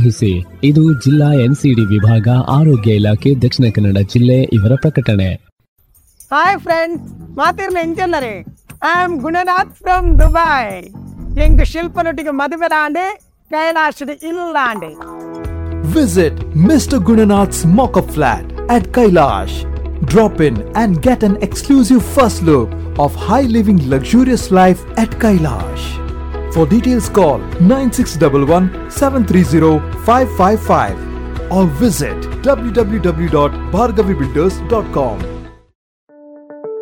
ವಹಿಸಿ ಇದು ಜಿಲ್ಲಾ ಎನ್ಸಿಡಿ ವಿಭಾಗ ಆರೋಗ್ಯ ಇಲಾಖೆ ದಕ್ಷಿಣ ಕನ್ನಡ ಜಿಲ್ಲೆ ಇವರ ಪ್ರಕಟಣೆ ಹಾಯ್ ಫ್ರೆಂಡ್ಸ್ ಮಾತಿರ್ನ ಎಂಚಲ್ಲರೆ I am Gunanath from Dubai ಎಂಗ್ ಶಿಲ್ಪನೊಟ್ಟಿಗೆ ಮದುವೆ ದಾಂಡೆ ಕೈಲಾಶದ ಇಲ್ಲಾಂಡೆ Visit Mr. Gunanath's mock-up flat at Kailash. Drop in and get an exclusive first look of high living luxurious life at Kailash. For details call 9611 730 555 or visit www.bhargavibuilders.com.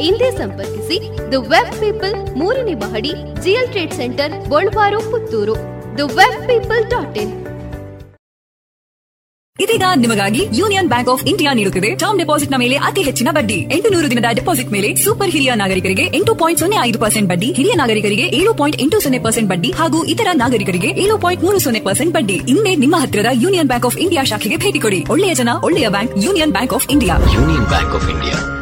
ಹಿಂದೆ ಸಂಪರ್ಕಿಸಿ the web people ಮೂರನೇ ಮಹಡಿ GL trade centre ಗೋಳ್ವಾರು Puttur. The web people dot in. ಇದೀಗ ನಿಮಗಾಗಿ Union Bank of India ನೀಡುತ್ತಿದೆ. Term ಡೆಪಾಸಿಟ್ನ ಮೇಲೆ ಅತಿ ಹೆಚ್ಚಿನ ಬಡ್ಡಿ. ಎಂಟು ನೂರು ದಿನದ ಡೆಪಾಸಿಟ್ ಮೇಲೆ ಸೂಪರ್ ಹಿರಿಯ ನಾಗರಿಕರಿಗೆ ಎಂಟು ಪಾಯಿಂಟ್ ಸೊನ್ನೆ ಐದು ಪರ್ಸೆಂಟ್ ಬಡ್ಡಿ ಹಿರಿಯ ನಾಗರಿಕರಿಗೆ ಏಳು ಪಾಯಿಂಟ್ ಎಂಟು ಸೊನ್ನೆ ಪರ್ಸೆಂಟ್ ಬಡ್ಡಿ ಹಾಗೂ ಇತರ ನಾಗರಿಕರಿಗೆ ಏಳು ಪಾಯಿಂಟ್ ಮೂರು ಸೊನ್ನೆ ಪರ್ಸೆಂಟ್ ಬಡ್ಡಿ. ಇನ್ನೇ ನಿಮ್ಮ ಹತ್ತಿರದ ಯೂನಿಯನ್ ಬ್ಯಾಂಕ್ ಆಫ್ ಇಂಡಿಯಾ ಶಾಖೆಗೆ ಭೇಟಿ ಕೊಡಿ. ಒಳ್ಳೆಯ ಜನ ಒಳ್ಳೆಯ bank Union Bank of India. Union Bank of India.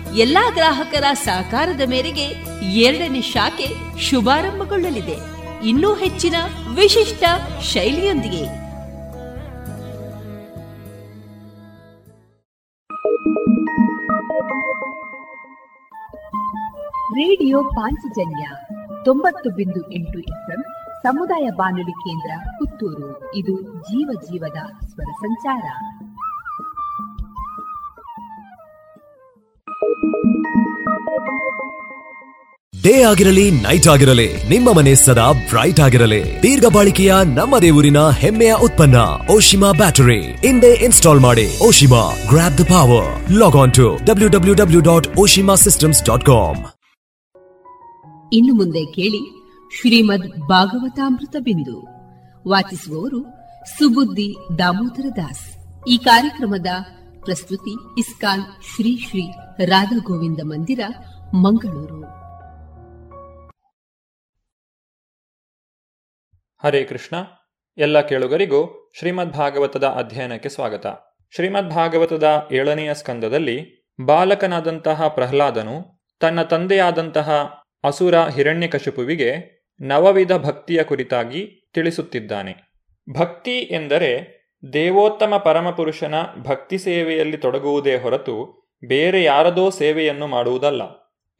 ಎಲ್ಲಾ ಗ್ರಾಹಕರ ಸಹಕಾರದ ಮೇರೆಗೆ ಎರಡನೇ ಶಾಖೆ ಶುಭಾರಂಭಗೊಳ್ಳಲಿದೆ. ಇನ್ನೂ ಹೆಚ್ಚಿನ ವಿಶಿಷ್ಟ ಶೈಲಿಯೊಂದಿಗೆ. ರೇಡಿಯೋ ಪಾಂಚಜನ್ಯ ತೊಂಬತ್ತು ಬಿಂದು ಎಂಟು ಎಫ್ಎಂ ಸಮುದಾಯ ಬಾನುಲಿ ಕೇಂದ್ರ ಪುತ್ತೂರು. ಇದು ಜೀವ ಜೀವದ ಸ್ವರ ಸಂಚಾರ. ಡೇ ಆಗಿರಲಿ ನೈಟ್ ಆಗಿರಲಿ, ನಿಮ್ಮ ಮನೆ ಸದಾ ಬ್ರೈಟ್ ಆಗಿರಲಿ. ದೀರ್ಘ ಬಾಳಿಕೆಯ ನಮ್ಮ ದೇವರಿನ ಹೆಮ್ಮೆಯ ಉತ್ಪನ್ನ, ಓಶಿಮಾ ಬ್ಯಾಟರಿ. ಹಿಂದೆ ಇನ್ಸ್ಟಾಲ್ ಮಾಡಿ, Oshima grab the power log on to W W W dot Oshima systems dot com ಇನ್ನು ಮುಂದೆ ಕೇಳಿ ಶ್ರೀಮದ್ ಭಾಗವತಾಮೃತ ಬಿಂದು. ವಾಚಿಸುವವರು ಸುಬುದ್ದಿ ದಾಮೋದರ ದಾಸ್. ಈ ಕಾರ್ಯಕ್ರಮದ ಪ್ರಸ್ತುತಿ ಇಸ್ಕಾನ್ ಶ್ರೀ ಶ್ರೀ ರಾಧಾ ಗೋವಿಂದ ಮಂದಿರ, ಮಂಗಳೂರು. ಹರೇ ಕೃಷ್ಣ. ಎಲ್ಲ ಕೇಳುಗರಿಗೂ ಶ್ರೀಮದ್ ಭಾಗವತದ ಅಧ್ಯಯನಕ್ಕೆ ಸ್ವಾಗತ. ಶ್ರೀಮದ್ ಭಾಗವತದ ಏಳನೆಯ ಸ್ಕಂದದಲ್ಲಿ ಬಾಲಕನಾದಂತಹ ಪ್ರಹ್ಲಾದನು ತನ್ನ ತಂದೆಯಾದಂತಹ ಅಸುರ ಹಿರಣ್ಯಕಶಿಪುವಿಗೆ ನವವಿಧ ಭಕ್ತಿಯ ಕುರಿತಾಗಿ ತಿಳಿಸುತ್ತಿದ್ದಾನೆ. ಭಕ್ತಿ ಎಂದರೆ ದೇವೋತ್ತಮ ಪರಮಪುರುಷನ ಭಕ್ತಿ ಸೇವೆಯಲ್ಲಿ ತೊಡಗುವುದೇ ಹೊರತು ಬೇರೆ ಯಾರದೋ ಸೇವೆಯನ್ನು ಮಾಡುವುದಲ್ಲ.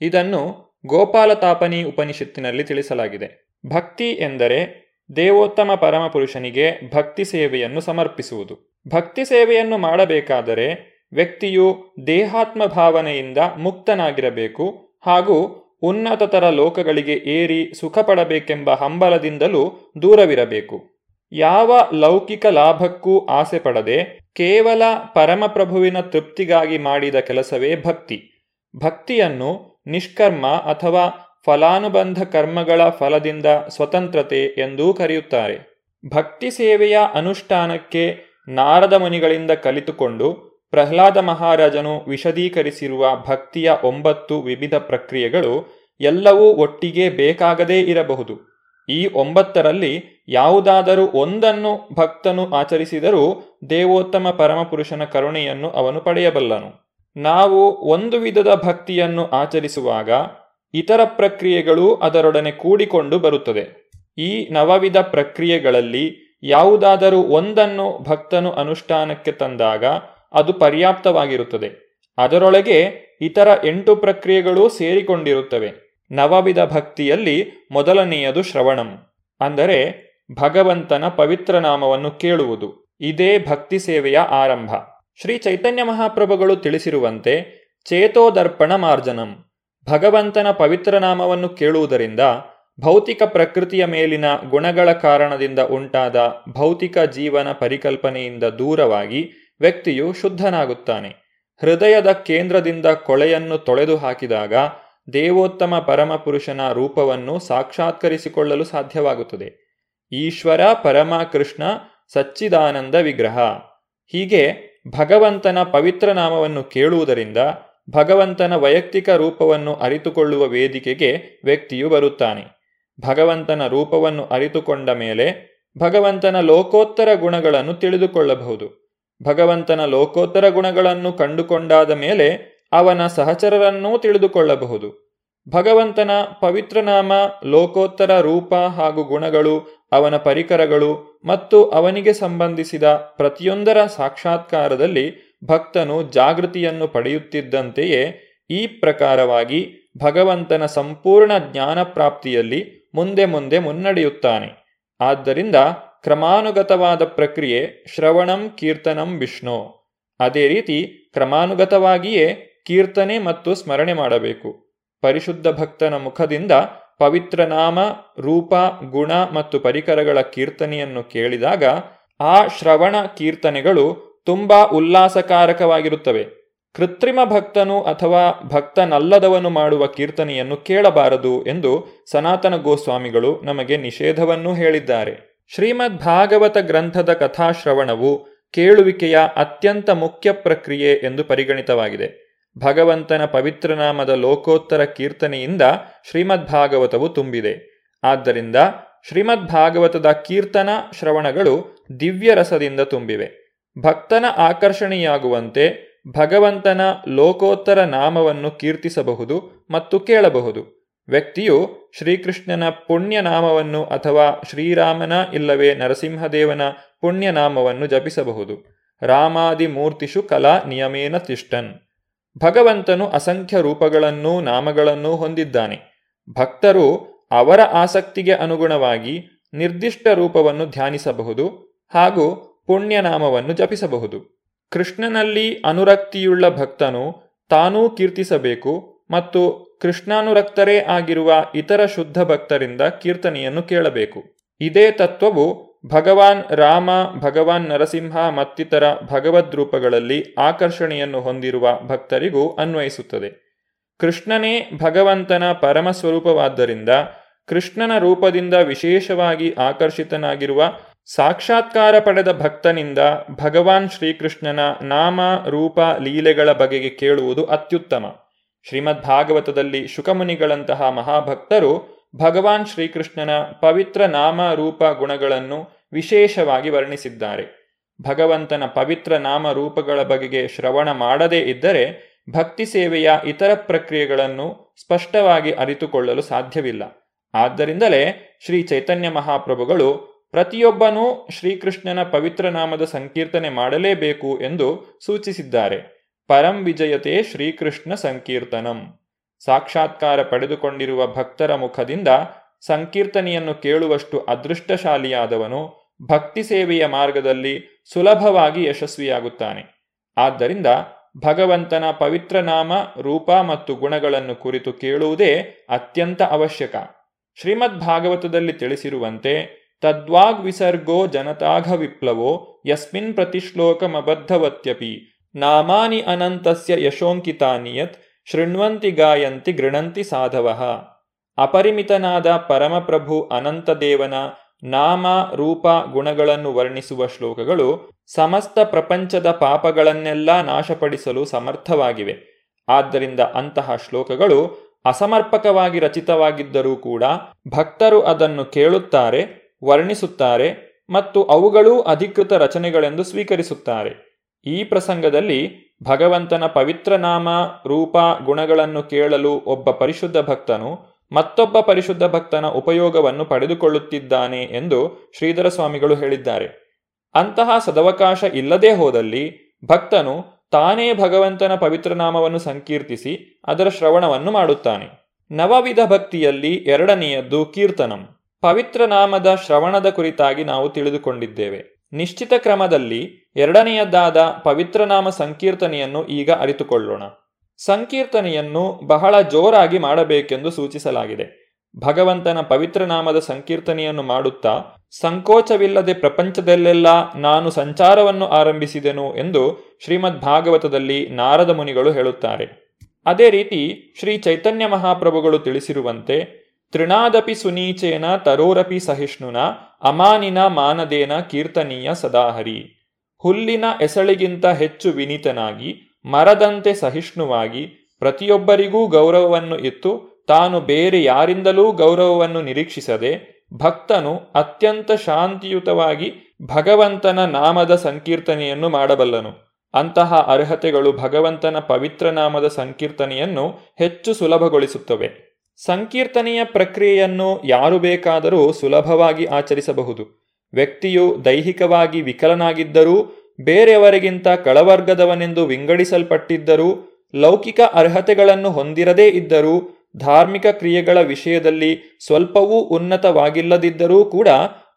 ಇದನ್ನು ಗೋಪಾಲತಾಪನಿ ಉಪನಿಷತ್ತಿನಲ್ಲಿ ತಿಳಿಸಲಾಗಿದೆ. ಭಕ್ತಿ ಎಂದರೆ ದೇವೋತ್ತಮ ಪರಮಪುರುಷನಿಗೆ ಭಕ್ತಿ ಸೇವೆಯನ್ನು ಸಮರ್ಪಿಸುವುದು. ಭಕ್ತಿ ಸೇವೆಯನ್ನು ಮಾಡಬೇಕಾದರೆ ವ್ಯಕ್ತಿಯು ದೇಹಾತ್ಮ ಭಾವನೆಯಿಂದ ಮುಕ್ತನಾಗಿರಬೇಕು ಹಾಗೂ ಉನ್ನತತರ ಲೋಕಗಳಿಗೆ ಏರಿ ಸುಖ ಪಡಬೇಕೆಂಬ ಹಂಬಲದಿಂದಲೂ ದೂರವಿರಬೇಕು. ಯಾವ ಲೌಕಿಕ ಲಾಭಕ್ಕೂ ಆಸೆ ಪಡದೆ ಕೇವಲ ಪರಮಪ್ರಭುವಿನ ತೃಪ್ತಿಗಾಗಿ ಮಾಡಿದ ಕೆಲಸವೇ ಭಕ್ತಿ. ಭಕ್ತಿಯನ್ನು ನಿಷ್ಕರ್ಮ ಅಥವಾ ಫಲಾನುಬಂಧ ಕರ್ಮಗಳ ಫಲದಿಂದ ಸ್ವತಂತ್ರತೆ ಎಂದೂ ಕರೆಯುತ್ತಾರೆ. ಭಕ್ತಿ ಸೇವೆಯ ಅನುಷ್ಠಾನಕ್ಕೆ ನಾರದ ಮುನಿಗಳಿಂದ ಕಲಿತುಕೊಂಡು ಪ್ರಹ್ಲಾದ ಮಹಾರಾಜನು ವಿಶದೀಕರಿಸಿರುವ ಭಕ್ತಿಯ ಒಂಬತ್ತು ವಿವಿಧ ಪ್ರಕ್ರಿಯೆಗಳು ಎಲ್ಲವೂ ಒಟ್ಟಿಗೆ ಬೇಕಾಗದೇ ಇರಬಹುದು. ಈ ಒಂಬತ್ತರಲ್ಲಿ ಯಾವುದಾದರೂ ಒಂದನ್ನು ಭಕ್ತನು ಆಚರಿಸಿದರೂ ದೇವೋತ್ತಮ ಪರಮಪುರುಷನ ಕರುಣೆಯನ್ನು ಅವನು ಪಡೆಯಬಲ್ಲನು. ನಾವು ಒಂದು ವಿಧದ ಭಕ್ತಿಯನ್ನು ಆಚರಿಸುವಾಗ ಇತರ ಪ್ರಕ್ರಿಯೆಗಳು ಅದರೊಡನೆ ಕೂಡಿಕೊಂಡು ಬರುತ್ತದೆ. ಈ ನವವಿಧ ಪ್ರಕ್ರಿಯೆಗಳಲ್ಲಿ ಯಾವುದಾದರೂ ಒಂದನ್ನು ಭಕ್ತನು ಅನುಷ್ಠಾನಕ್ಕೆ ತಂದಾಗ ಅದು ಪರ್ಯಾಪ್ತವಾಗಿರುತ್ತದೆ. ಅದರೊಳಗೆ ಇತರ ಎಂಟು ಪ್ರಕ್ರಿಯೆಗಳೂ ಸೇರಿಕೊಂಡಿರುತ್ತವೆ. ನವವಿಧ ಭಕ್ತಿಯಲ್ಲಿ ಮೊದಲನೆಯದು ಶ್ರವಣಂ. ಅಂದರೆ ಭಗವಂತನ ಪವಿತ್ರ ನಾಮವನ್ನು ಕೇಳುವುದು. ಇದೇ ಭಕ್ತಿ ಸೇವೆಯ ಆರಂಭ. ಶ್ರೀ ಚೈತನ್ಯ ಮಹಾಪ್ರಭುಗಳು ತಿಳಿಸಿರುವಂತೆ ಚೇತೋದರ್ಪಣ ಮಾರ್ಜನಂ ಭಗವಂತನ ಪವಿತ್ರ ನಾಮವನ್ನು ಕೇಳುವುದರಿಂದ ಭೌತಿಕ ಪ್ರಕೃತಿಯ ಮೇಲಿನ ಗುಣಗಳ ಕಾರಣದಿಂದ ಉಂಟಾದ ಭೌತಿಕ ಜೀವನ ಪರಿಕಲ್ಪನೆಯಿಂದ ದೂರವಾಗಿ ವ್ಯಕ್ತಿಯು ಶುದ್ಧನಾಗುತ್ತಾನೆ. ಹೃದಯದ ಕೇಂದ್ರದಿಂದ ಕೊಳೆಯನ್ನು ತೊಳೆದು ಹಾಕಿದಾಗ ದೇವೋತ್ತಮ ಪರಮಪುರುಷನ ರೂಪವನ್ನು ಸಾಕ್ಷಾತ್ಕರಿಸಿಕೊಳ್ಳಲು ಸಾಧ್ಯವಾಗುತ್ತದೆ. ಈಶ್ವರ, ಪರಮ ಕೃಷ್ಣ, ಸಚ್ಚಿದಾನಂದ ವಿಗ್ರಹ. ಹೀಗೆ ಭಗವಂತನ ಪವಿತ್ರ ನಾಮವನ್ನು ಕೇಳುವುದರಿಂದ ಭಗವಂತನ ವೈಯಕ್ತಿಕ ರೂಪವನ್ನು ಅರಿತುಕೊಳ್ಳುವ ವೇದಿಕೆಗೆ ವ್ಯಕ್ತಿಯು ಬರುತ್ತಾನೆ. ಭಗವಂತನ ರೂಪವನ್ನು ಅರಿತುಕೊಂಡ ಮೇಲೆ ಭಗವಂತನ ಲೋಕೋತ್ತರ ಗುಣಗಳನ್ನು ತಿಳಿದುಕೊಳ್ಳಬಹುದು. ಭಗವಂತನ ಲೋಕೋತ್ತರ ಗುಣಗಳನ್ನು ಕಂಡುಕೊಂಡಾದ ಮೇಲೆ ಅವನ ಸಹಚರರನ್ನೂ ತಿಳಿದುಕೊಳ್ಳಬಹುದು. ಭಗವಂತನ ಪವಿತ್ರನಾಮ, ಲೋಕೋತ್ತರ ರೂಪ ಹಾಗೂ ಗುಣಗಳು, ಅವನ ಪರಿಕರಗಳು ಮತ್ತು ಅವನಿಗೆ ಸಂಬಂಧಿಸಿದ ಪ್ರತಿಯೊಂದರ ಸಾಕ್ಷಾತ್ಕಾರದಲ್ಲಿ ಭಕ್ತನು ಜಾಗೃತಿಯನ್ನು ಪಡೆಯುತ್ತಿದ್ದಂತೆಯೇ ಈ ಪ್ರಕಾರವಾಗಿ ಭಗವಂತನ ಸಂಪೂರ್ಣ ಜ್ಞಾನ ಪ್ರಾಪ್ತಿಯಲ್ಲಿ ಮುಂದೆ ಮುಂದೆ ಮುನ್ನಡೆಯುತ್ತಾನೆ. ಆದ್ದರಿಂದ ಕ್ರಮಾನುಗತವಾದ ಪ್ರಕ್ರಿಯೆ ಶ್ರವಣಂ ಕೀರ್ತನಂ ವಿಷ್ಣು. ಅದೇ ರೀತಿ ಕ್ರಮಾನುಗತವಾಗಿಯೇ ಕೀರ್ತನೆ ಮತ್ತು ಸ್ಮರಣೆ ಮಾಡಬೇಕು. ಪರಿಶುದ್ಧ ಭಕ್ತನ ಮುಖದಿಂದ ಪವಿತ್ರ ನಾಮ ರೂಪ, ಗುಣ ಮತ್ತು ಪರಿಕರಗಳ ಕೀರ್ತನೆಯನ್ನು ಕೇಳಿದಾಗ ಆ ಶ್ರವಣ ಕೀರ್ತನೆಗಳು ತುಂಬಾ ಉಲ್ಲಾಸಕಾರಕವಾಗಿರುತ್ತವೆ. ಕೃತ್ರಿಮ ಭಕ್ತನು ಅಥವಾ ಭಕ್ತನಲ್ಲದವನು ಮಾಡುವ ಕೀರ್ತನೆಯನ್ನು ಕೇಳಬಾರದು ಎಂದು ಸನಾತನ ಗೋಸ್ವಾಮಿಗಳು ನಮಗೆ ನಿಷೇಧವನ್ನೂ ಹೇಳಿದ್ದಾರೆ. ಶ್ರೀಮದ್ ಭಾಗವತ ಗ್ರಂಥದ ಕಥಾಶ್ರವಣವು ಕೇಳುವಿಕೆಯ ಅತ್ಯಂತ ಮುಖ್ಯ ಪ್ರಕ್ರಿಯೆ ಎಂದು ಪರಿಗಣಿತವಾಗಿದೆ. ಭಗವಂತನ ಪವಿತ್ರನಾಮದ ಲೋಕೋತ್ತರ ಕೀರ್ತನೆಯಿಂದ ಶ್ರೀಮದ್ಭಾಗವತವು ತುಂಬಿದೆ. ಆದ್ದರಿಂದ ಶ್ರೀಮದ್ಭಾಗವತದ ಕೀರ್ತನ ಶ್ರವಣಗಳು ದಿವ್ಯರಸದಿಂದ ತುಂಬಿವೆ. ಭಕ್ತನ ಆಕರ್ಷಣೆಯಾಗುವಂತೆ ಭಗವಂತನ ಲೋಕೋತ್ತರ ನಾಮವನ್ನು ಕೀರ್ತಿಸಬಹುದು ಮತ್ತು ಕೇಳಬಹುದು. ವ್ಯಕ್ತಿಯು ಶ್ರೀಕೃಷ್ಣನ ಪುಣ್ಯನಾಮವನ್ನು ಅಥವಾ ಶ್ರೀರಾಮನ ಇಲ್ಲವೇ ನರಸಿಂಹದೇವನ ಪುಣ್ಯನಾಮವನ್ನು ಜಪಿಸಬಹುದು. ರಾಮಾದಿ ಮೂರ್ತಿಷು ಕಲಾ ನಿಯಮೇನ ತಿಷ್ಟನ್. ಭಗವಂತನು ಅಸಂಖ್ಯ ರೂಪಗಳನ್ನೂ ನಾಮಗಳನ್ನೂ ಹೊಂದಿದ್ದಾನೆ. ಭಕ್ತರು ಅವರ ಆಸಕ್ತಿಗೆ ಅನುಗುಣವಾಗಿ ನಿರ್ದಿಷ್ಟ ರೂಪವನ್ನು ಧ್ಯಾನಿಸಬಹುದು ಹಾಗೂ ಪುಣ್ಯನಾಮವನ್ನು ಜಪಿಸಬಹುದು. ಕೃಷ್ಣನಲ್ಲಿ ಅನುರಕ್ತಿಯುಳ್ಳ ಭಕ್ತನು ತಾನೂ ಕೀರ್ತಿಸಬೇಕು ಮತ್ತು ಕೃಷ್ಣಾನುರಕ್ತರೇ ಆಗಿರುವ ಇತರ ಶುದ್ಧ ಭಕ್ತರಿಂದ ಕೀರ್ತನೆಯನ್ನು ಕೇಳಬೇಕು. ಇದೇ ತತ್ವವು ಭಗವಾನ್ ರಾಮ, ಭಗವಾನ್ ನರಸಿಂಹ ಮತ್ತಿತರ ಭಗವದ್ ರೂಪಗಳಲ್ಲಿ ಆಕರ್ಷಣೆಯನ್ನು ಹೊಂದಿರುವ ಭಕ್ತರಿಗೂ ಅನ್ವಯಿಸುತ್ತದೆ. ಕೃಷ್ಣನೇ ಭಗವಂತನ ಪರಮ ಸ್ವರೂಪವಾದ್ದರಿಂದ ಕೃಷ್ಣನ ರೂಪದಿಂದ ವಿಶೇಷವಾಗಿ ಆಕರ್ಷಿತನಾಗಿರುವ ಸಾಕ್ಷಾತ್ಕಾರ ಪಡೆದ ಭಕ್ತನಿಂದ ಭಗವಾನ್ ಶ್ರೀಕೃಷ್ಣನ ನಾಮ, ರೂಪ, ಲೀಲೆಗಳ ಬಗೆಗೆ ಕೇಳುವುದು ಅತ್ಯುತ್ತಮ. ಶ್ರೀಮದ್ ಭಾಗವತದಲ್ಲಿ ಶುಕಮುನಿಗಳಂತಹ ಮಹಾಭಕ್ತರು ಭಗವಾನ್ ಶ್ರೀಕೃಷ್ಣನ ಪವಿತ್ರ ನಾಮ ರೂಪ ಗುಣಗಳನ್ನು ವಿಶೇಷವಾಗಿ ವರ್ಣಿಸಿದ್ದಾರೆ. ಭಗವಂತನ ಪವಿತ್ರ ನಾಮ ರೂಪಗಳ ಬಗೆಗೆ ಶ್ರವಣ ಮಾಡದೇ ಇದ್ದರೆ ಭಕ್ತಿ ಸೇವೆಯ ಇತರ ಪ್ರಕ್ರಿಯೆಗಳನ್ನು ಸ್ಪಷ್ಟವಾಗಿ ಅರಿತುಕೊಳ್ಳಲು ಸಾಧ್ಯವಿಲ್ಲ. ಆದ್ದರಿಂದಲೇ ಶ್ರೀ ಚೈತನ್ಯ ಮಹಾಪ್ರಭುಗಳು ಪ್ರತಿಯೊಬ್ಬನೂ ಶ್ರೀಕೃಷ್ಣನ ಪವಿತ್ರ ನಾಮದ ಸಂಕೀರ್ತನೆ ಮಾಡಲೇಬೇಕು ಎಂದು ಸೂಚಿಸಿದ್ದಾರೆ. ಪರಂ ವಿಜಯತೆ ಶ್ರೀಕೃಷ್ಣ ಸಂಕೀರ್ತನಂ. ಸಾಕ್ಷಾತ್ಕಾರ ಪಡೆದುಕೊಂಡಿರುವ ಭಕ್ತರ ಮುಖದಿಂದ ಸಂಕೀರ್ತನೆಯನ್ನು ಕೇಳುವಷ್ಟು ಅದೃಷ್ಟಶಾಲಿಯಾದವನು ಭಕ್ತಿ ಸೇವೆಯ ಮಾರ್ಗದಲ್ಲಿ ಸುಲಭವಾಗಿ ಯಶಸ್ವಿಯಾಗುತ್ತಾನೆ. ಆದ್ದರಿಂದ ಭಗವಂತನ ಪವಿತ್ರ ನಾಮ ರೂಪ ಮತ್ತು ಗುಣಗಳನ್ನು ಕುರಿತು ಕೇಳುವುದೇ ಅತ್ಯಂತ ಅವಶ್ಯಕ. ಶ್ರೀಮದ್ ಭಾಗವತದಲ್ಲಿ ತಿಳಿಸಿರುವಂತೆ, ತದ್ವಾಗ್ ವಿಸರ್ಗೋ ಜನತಾಘ ವಿಪ್ಲವೋ ಯಸ್ಮಿನ್ ಪ್ರತಿಶ್ಲೋಕಮಬದ್ಧವತ್ಯಪಿ, ನಾಮಾನಿ ಅನಂತಸ್ಯ ಯಶೋಂಕಿತಾನಿ ಯತ್ ಶೃಣ್ವಂತಿ ಗಾಯಂತಿ ಗೃಣಂತಿ ಸಾಧವಃ. ಅಪರಿಮಿತನಾದ ಪರಮಪ್ರಭು ಅನಂತದೇವನ ನಾಮ ರೂಪ ಗುಣಗಳನ್ನು ವರ್ಣಿಸುವ ಶ್ಲೋಕಗಳು ಸಮಸ್ತ ಪ್ರಪಂಚದ ಪಾಪಗಳನ್ನೆಲ್ಲ ನಾಶಪಡಿಸಲು ಸಮರ್ಥವಾಗಿವೆ. ಆದ್ದರಿಂದ ಅಂತಹ ಶ್ಲೋಕಗಳು ಅಸಮರ್ಪಕವಾಗಿ ರಚಿತವಾಗಿದ್ದರೂ ಕೂಡ ಭಕ್ತರು ಅದನ್ನು ಕೇಳುತ್ತಾರೆ, ವರ್ಣಿಸುತ್ತಾರೆ ಮತ್ತು ಅವುಗಳೂ ಅಧಿಕೃತ ರಚನೆಗಳೆಂದು ಸ್ವೀಕರಿಸುತ್ತಾರೆ. ಈ ಪ್ರಸಂಗದಲ್ಲಿ ಭಗವಂತನ ಪವಿತ್ರ ನಾಮ, ರೂಪ, ಗುಣಗಳನ್ನು ಕೇಳಲು ಒಬ್ಬ ಪರಿಶುದ್ಧ ಭಕ್ತನು ಮತ್ತೊಬ್ಬ ಪರಿಶುದ್ಧ ಭಕ್ತನ ಉಪಯೋಗವನ್ನು ಪಡೆದುಕೊಳ್ಳುತ್ತಿದ್ದಾನೆ ಎಂದು ಶ್ರೀಧರ ಸ್ವಾಮಿಗಳು ಹೇಳಿದ್ದಾರೆ. ಅಂತಹ ಸದವಕಾಶ ಇಲ್ಲದೇ ಹೋದಲ್ಲಿ ಭಕ್ತನು ತಾನೇ ಭಗವಂತನ ಪವಿತ್ರ ನಾಮವನ್ನು ಸಂಕೀರ್ತಿಸಿ ಅದರ ಶ್ರವಣವನ್ನು ಮಾಡುತ್ತಾನೆ. ನವವಿಧ ಭಕ್ತಿಯಲ್ಲಿ ಎರಡನೆಯದ್ದು ಕೀರ್ತನಂ. ಪವಿತ್ರ ನಾಮದ ಶ್ರವಣದ ಕುರಿತಾಗಿ ನಾವು ತಿಳಿದುಕೊಂಡಿದ್ದೇವೆ. ನಿಶ್ಚಿತ ಕ್ರಮದಲ್ಲಿ ಎರಡನೆಯದಾದ ಪವಿತ್ರನಾಮ ಸಂಕೀರ್ತನೆಯನ್ನು ಈಗ ಅರಿತುಕೊಳ್ಳೋಣ. ಸಂಕೀರ್ತನೆಯನ್ನು ಬಹಳ ಜೋರಾಗಿ ಮಾಡಬೇಕೆಂದು ಸೂಚಿಸಲಾಗಿದೆ. ಭಗವಂತನ ಪವಿತ್ರ ನಾಮದ ಸಂಕೀರ್ತನೆಯನ್ನು ಮಾಡುತ್ತಾ, ಸಂಕೋಚವಿಲ್ಲದೆ ಪ್ರಪಂಚದಲ್ಲೆಲ್ಲ ನಾನು ಸಂಚಾರವನ್ನು ಆರಂಭಿಸಿದೆನು ಎಂದು ಶ್ರೀಮದ್ ಭಾಗವತದಲ್ಲಿ ನಾರದ ಮುನಿಗಳು ಹೇಳುತ್ತಾರೆ. ಅದೇ ರೀತಿ ಶ್ರೀ ಚೈತನ್ಯ ಮಹಾಪ್ರಭುಗಳು ತಿಳಿಸಿರುವಂತೆ ತೃಣಾದಪಿ ಸುನೀಚೇನ ತರೋರಪಿ ಸಹಿಷ್ಣುನ, ಅಮಾನಿನ ಮಾನದೇನ ಕೀರ್ತನೀಯ ಸದಾಹರಿ. ಹುಲ್ಲಿನ ಎಸಳಿಗಿಂತ ಹೆಚ್ಚು ವಿನೀತನಾಗಿ, ಮರದಂತೆ ಸಹಿಷ್ಣುವಾಗಿ, ಪ್ರತಿಯೊಬ್ಬರಿಗೂ ಗೌರವವನ್ನು ಇತ್ತು, ತಾನು ಬೇರೆ ಯಾರಿಂದಲೂ ಗೌರವವನ್ನು ನಿರೀಕ್ಷಿಸದೆ, ಭಕ್ತನು ಅತ್ಯಂತ ಶಾಂತಿಯುತವಾಗಿ ಭಗವಂತನ ನಾಮದ ಸಂಕೀರ್ತನೆಯನ್ನು ಮಾಡಬಲ್ಲನು. ಅಂತಹ ಅರ್ಹತೆಗಳು ಭಗವಂತನ ಪವಿತ್ರ ನಾಮದ ಸಂಕೀರ್ತನೆಯನ್ನು ಹೆಚ್ಚು ಸುಲಭಗೊಳಿಸುತ್ತವೆ. ಸಂಕೀರ್ತನೆಯ ಪ್ರಕ್ರಿಯೆಯನ್ನು ಯಾರು ಬೇಕಾದರೂ ಸುಲಭವಾಗಿ ಆಚರಿಸಬಹುದು. ವ್ಯಕ್ತಿಯು ದೈಹಿಕವಾಗಿ ವಿಕಲನಾಗಿದ್ದರೂ, ಬೇರೆಯವರಿಗಿಂತ ಕಳವರ್ಗದವನೆಂದು ವಿಂಗಡಿಸಲ್ಪಟ್ಟಿದ್ದರೂ, ಲೌಕಿಕ ಅರ್ಹತೆಗಳನ್ನು ಹೊಂದಿರದೇ ಇದ್ದರೂ, ಧಾರ್ಮಿಕ ಕ್ರಿಯೆಗಳ ವಿಷಯದಲ್ಲಿ ಸ್ವಲ್ಪವೂ ಉನ್ನತವಾಗಿಲ್ಲದಿದ್ದರೂ ಕೂಡ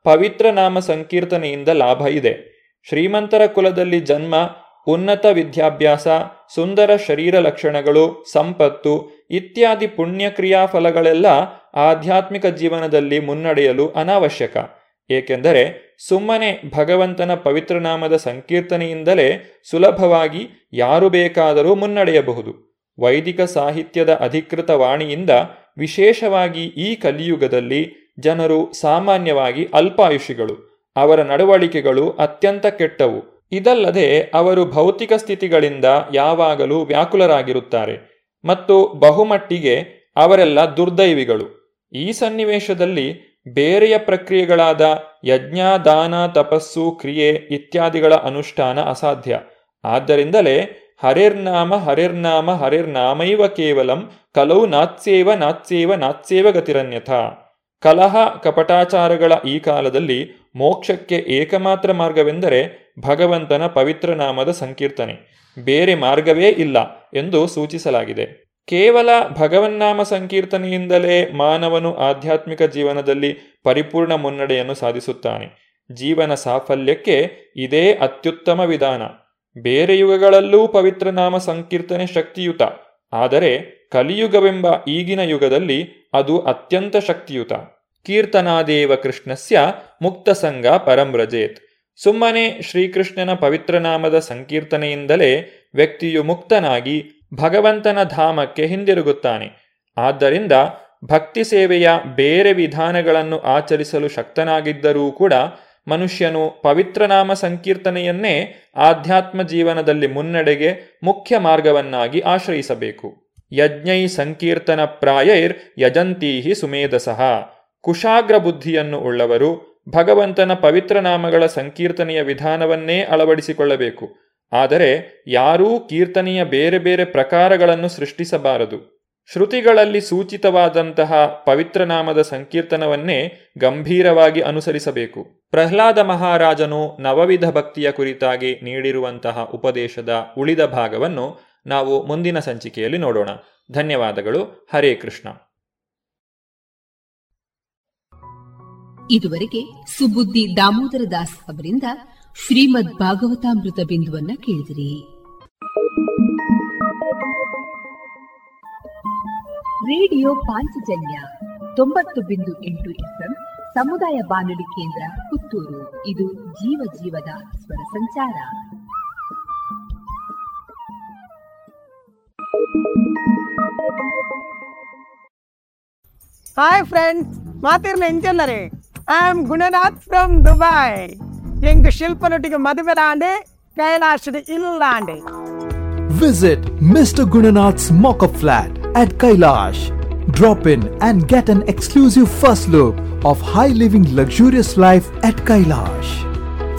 ಪವಿತ್ರ ನಾಮ ಸಂಕೀರ್ತನೆಯಿಂದ ಲಾಭ ಇದೆ. ಶ್ರೀಮಂತರ ಕುಲದಲ್ಲಿ ಜನ್ಮ, ಉನ್ನತ ವಿದ್ಯಾಭ್ಯಾಸ, ಸುಂದರ ಶರೀರ ಲಕ್ಷಣಗಳು, ಸಂಪತ್ತು ಇತ್ಯಾದಿ ಪುಣ್ಯ ಕ್ರಿಯಾಫಲಗಳೆಲ್ಲ ಆಧ್ಯಾತ್ಮಿಕ ಜೀವನದಲ್ಲಿ ಮುನ್ನಡೆಯಲು ಅನಾವಶ್ಯಕ. ಏಕೆಂದರೆ ಸುಮ್ಮನೆ ಭಗವಂತನ ಪವಿತ್ರ ನಾಮದ ಸಂಕೀರ್ತನೆಯಿಂದಲೇ ಸುಲಭವಾಗಿ ಯಾರು ಬೇಕಾದರೂ ಮುನ್ನಡೆಯಬಹುದು. ವೈದಿಕ ಸಾಹಿತ್ಯದ ಅಧಿಕೃತ ವಾಣಿಯಿಂದ ವಿಶೇಷವಾಗಿ ಈ ಕಲಿಯುಗದಲ್ಲಿ ಜನರು ಸಾಮಾನ್ಯವಾಗಿ ಅಲ್ಪಾಯುಷಿಗಳು. ಅವರ ನಡವಳಿಕೆಗಳು ಅತ್ಯಂತ ಕೆಟ್ಟವು. ಇದಲ್ಲದೆ ಅವರು ಭೌತಿಕ ಸ್ಥಿತಿಗಳಿಂದ ಯಾವಾಗಲೂ ವ್ಯಾಕುಲರಾಗಿರುತ್ತಾರೆ ಮತ್ತು ಬಹುಮಟ್ಟಿಗೆ ಅವರೆಲ್ಲ ದುರ್ದೈವಿಗಳು. ಈ ಸನ್ನಿವೇಶದಲ್ಲಿ ಬೇರೆಯ ಪ್ರಕ್ರಿಯೆಗಳಾದ ಯಜ್ಞ ದಾನ ತಪಸ್ಸು, ಕ್ರಿಯೆ ಇತ್ಯಾದಿಗಳ ಅನುಷ್ಠಾನ ಅಸಾಧ್ಯ. ಆದ್ದರಿಂದಲೇ ಹರಿರ್ನಾಮ ಹರಿರ್ನಾಮ ಹರಿರ್ನಾಮೈವ ಕೇವಲಂ, ಕಲೌ ನಾತ್ಸೇವ ನಾತ್ಸೇವ ನಾತ್ಸೇವ ಗತಿರನ್ಯಥ. ಕಲಹ ಕಪಟಾಚಾರಗಳ ಈ ಕಾಲದಲ್ಲಿ ಮೋಕ್ಷಕ್ಕೆ ಏಕಮಾತ್ರ ಮಾರ್ಗವೆಂದರೆ ಭಗವಂತನ ಪವಿತ್ರ ನಾಮದ ಸಂಕೀರ್ತನೆ. ಬೇರೆ ಮಾರ್ಗವೇ ಇಲ್ಲ ಎಂದು ಸೂಚಿಸಲಾಗಿದೆ. ಕೇವಲ ಭಗವನ್ನಾಮ ಸಂಕೀರ್ತನೆಯಿಂದಲೇ ಮಾನವನು ಆಧ್ಯಾತ್ಮಿಕ ಜೀವನದಲ್ಲಿ ಪರಿಪೂರ್ಣ ಮುನ್ನಡೆಯನ್ನು ಸಾಧಿಸುತ್ತಾನೆ. ಜೀವನ ಸಾಫಲ್ಯಕ್ಕೆ ಇದೇ ಅತ್ಯುತ್ತಮ ವಿಧಾನ. ಬೇರೆ ಯುಗಗಳಲ್ಲೂ ಪವಿತ್ರ ನಾಮ ಸಂಕೀರ್ತನೆ ಶಕ್ತಿಯುತ. ಆದರೆ ಕಲಿಯುಗವೆಂಬ ಈಗಿನ ಯುಗದಲ್ಲಿ ಅದು ಅತ್ಯಂತ ಶಕ್ತಿಯುತ. ಕೀರ್ತನಾದೇವ ಕೃಷ್ಣಸ್ಯ ಮುಕ್ತಸಂಗ ಪರಂಬ್ರಜೇತ್ ಸುಮ್ಮನೆ ಶ್ರೀಕೃಷ್ಣನ ಪವಿತ್ರನಾಮದ ಸಂಕೀರ್ತನೆಯಿಂದಲೇ ವ್ಯಕ್ತಿಯು ಮುಕ್ತನಾಗಿ ಭಗವಂತನ ಧಾಮಕ್ಕೆ ಹಿಂದಿರುಗುತ್ತಾನೆ. ಆದ್ದರಿಂದ ಭಕ್ತಿ ಸೇವೆಯ ಬೇರೆ ವಿಧಾನಗಳನ್ನು ಆಚರಿಸಲು ಶಕ್ತನಾಗಿದ್ದರೂ ಕೂಡ ಮನುಷ್ಯನು ಪವಿತ್ರನಾಮ ಸಂಕೀರ್ತನೆಯನ್ನೇ ಆಧ್ಯಾತ್ಮ ಜೀವನದಲ್ಲಿ ಮುನ್ನಡೆಗೆ ಮುಖ್ಯ ಮಾರ್ಗವನ್ನಾಗಿ ಆಶ್ರಯಿಸಬೇಕು. ಯಜ್ಞೈ ಸಂಕೀರ್ತನ ಪ್ರಾಯೈರ್ ಯಜಂತೀಹಿ ಸುಮೇಧಸಃ. ಕುಶಾಗ್ರ ಬುದ್ಧಿಯನ್ನು ಉಳ್ಳವರು ಭಗವಂತನ ಪವಿತ್ರ ನಾಮಗಳ ಸಂಕೀರ್ತನೆಯ ವಿಧಾನವನ್ನೇ ಅಳವಡಿಸಿಕೊಳ್ಳಬೇಕು. ಆದರೆ ಯಾರೂ ಕೀರ್ತನೆಯ ಬೇರೆ ಬೇರೆ ಪ್ರಕಾರಗಳನ್ನು ಸೃಷ್ಟಿಸಬಾರದು. ಶ್ರುತಿಗಳಲ್ಲಿ ಸೂಚಿತವಾದಂತಹ ಪವಿತ್ರನಾಮದ ಸಂಕೀರ್ತನವನ್ನೇ ಗಂಭೀರವಾಗಿ ಅನುಸರಿಸಬೇಕು. ಪ್ರಹ್ಲಾದ ಮಹಾರಾಜನು ನವವಿಧ ಭಕ್ತಿಯ ಕುರಿತಾಗಿ ನೀಡಿರುವಂತಹ ಉಪದೇಶದ ಉಳಿದ ಭಾಗವನ್ನು ನಾವು ಮುಂದಿನ ಸಂಚಿಕೆಯಲ್ಲಿ ನೋಡೋಣ. ಧನ್ಯವಾದಗಳು. ಹರೇ ಕೃಷ್ಣ. ಇದುವರೆಗೆ ಸುಬುದ್ದಿ ದಾಮೋದರ ದಾಸ್ ಅವರಿಂದ ಶ್ರೀಮದ್ ಭಾಗವತಾಮೃತ ಬಿಂದುವನ್ನ ಕೇಳಿದಿರಿ. ರೇಡಿಯೋ ಪಾಂಚಜನ್ಯ ತೊಂಬತ್ತು ಬಿಂದು ಎಂಟು ಎಫ್ಎಂ ಸಮುದಾಯ ಬಾನುಲಿ ಕೇಂದ್ರ ಪುತ್ತೂರು. ಇದು ಜೀವ ಜೀವದ ಸ್ವರ ಸಂಚಾರ. ಹಾಯ್ ಫ್ರೆಂಡ್ಸ್ ಮಾತಿರ್ನ ಎಂಚನ್ನರೆ I am Gunanath from Dubai ಎಂಗ್ ಶಿಲ್ಪನೊಟ್ಟಿಗೆ ಮದುವೆ ದಾಂಡೆ ಕೈಲಾಸದ ಇಲ್ಲಾಂಡೆ Visit Mr. Gunanath's mock-up flat at Kailash. Drop in and get an exclusive first look of high living luxurious life at Kailash.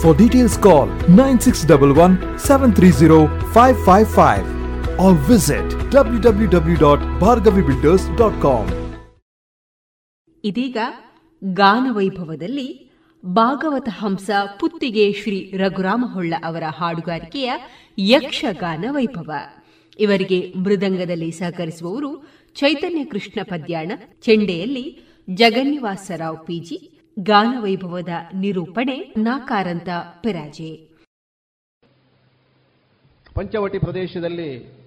For details call 9611 730 555 or visit www.bhargavibuilders.com. ಇದೀಗ ಗಾನವೈಭವದಲ್ಲಿ ಭಾಗವತ ಹಂಸ ಪುತ್ತಿಗೆ ಶ್ರೀ ರಘುರಾಮ ಹೊಳ್ಳ ಅವರ ಹಾಡುಗಾರಿಕೆಯ ಯಕ್ಷಗಾನ ವೈಭವ ಇವರಿಗೆ ಮೃದಂಗದಲ್ಲಿ ಸಹಕರಿಸುವವರು ಚೈತನ್ಯ ಕೃಷ್ಣ ಪದ್ಯಾಣ, ಚೆಂಡೆಯಲ್ಲಿ Jagannivasrao PG ಗಾನವೈಭವದ ನಿರೂಪಣೆ ನಾಕಾರಂತ ಪೆರಾಜೆ. ಪಂಚವಟಿ ಪ್ರದೇಶದಲ್ಲಿ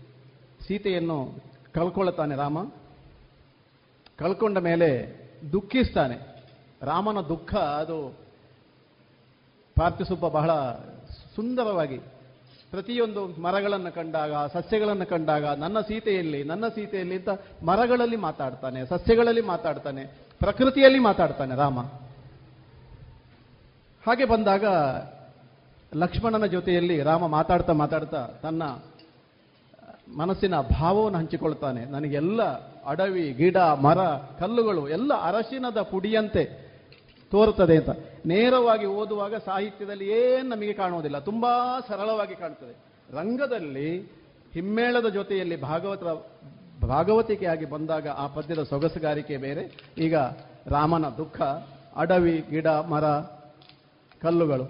ಸೀತೆಯನ್ನು ಕಳ್ಕೊಳ್ಳುತ್ತಾನೆ ರಾಮ. ಕಳ್ಕೊಂಡ ಮೇಲೆ ದುಃಖಿಸ್ತಾನೆ. ರಾಮನ ದುಃಖ ಅದು ಪಾರ್ಥಿಸುಬ್ಬ ಬಹಳ ಸುಂದರವಾಗಿ ಪ್ರತಿಯೊಂದು ಮರಗಳನ್ನು ಕಂಡಾಗ, ಸಸ್ಯಗಳನ್ನು ಕಂಡಾಗ, ನನ್ನ ಸೀತೆಯಲ್ಲಿ ನನ್ನ ಸೀತೆಯಲ್ಲಿ ಅಂತ ಮರಗಳಲ್ಲಿ ಮಾತಾಡ್ತಾನೆ, ಸಸ್ಯಗಳಲ್ಲಿ ಮಾತಾಡ್ತಾನೆ, ಪ್ರಕೃತಿಯಲ್ಲಿ ಮಾತಾಡ್ತಾನೆ ರಾಮ. ಹಾಗೆ ಬಂದಾಗ ಲಕ್ಷ್ಮಣನ ಜೊತೆಯಲ್ಲಿ ರಾಮ ಮಾತಾಡ್ತಾ ಮಾತಾಡ್ತಾ ತನ್ನ ಮನಸ್ಸಿನ ಭಾವವನ್ನು ಹಂಚಿಕೊಳ್ತಾನೆ. ನನಗೆಲ್ಲ ಅಡವಿ, ಗಿಡ, ಮರ, ಕಲ್ಲುಗಳು, ಎಲ್ಲ ಅರಶಿನದ ಪುಡಿಯಂತೆ ತೋರುತ್ತದೆ ಅಂತ. ನೇರವಾಗಿ ಓದುವಾಗ ಸಾಹಿತ್ಯದಲ್ಲಿ ಏನು ನಮಗೆ ಕಾಣುವುದಿಲ್ಲ. ತುಂಬಾ ಸರಳವಾಗಿ ಕಾಣುತ್ತದೆ ರಂಗದಲ್ಲಿ ಹಿಮ್ಮೇಳದ ಜೊತೆಯಲ್ಲಿ ಭಾಗವತ ಭಾಗವತಿಕೆಯಾಗಿ ಬಂದಾಗ ಆ ಪದ್ಯದ ಸೊಗಸುಗಾರಿಕೆ ಬೇರೆ. ಈಗ ರಾಮನ ದುಃಖ, ಅಡವಿ, ಗಿಡ, ಮರ, ಕಲ್ಲುಗಳು.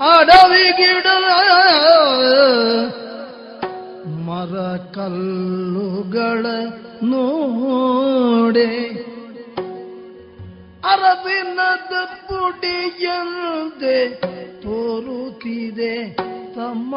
ಅಡವಿ, ಗಿಡ ಮರ ಕಲ್ಲುಗಳ ನೋಡೆ. ಅರವಿನದ ಪುಡಿಯಂತೆ ತೋರುತ್ತಿದೆ ತಮ್ಮ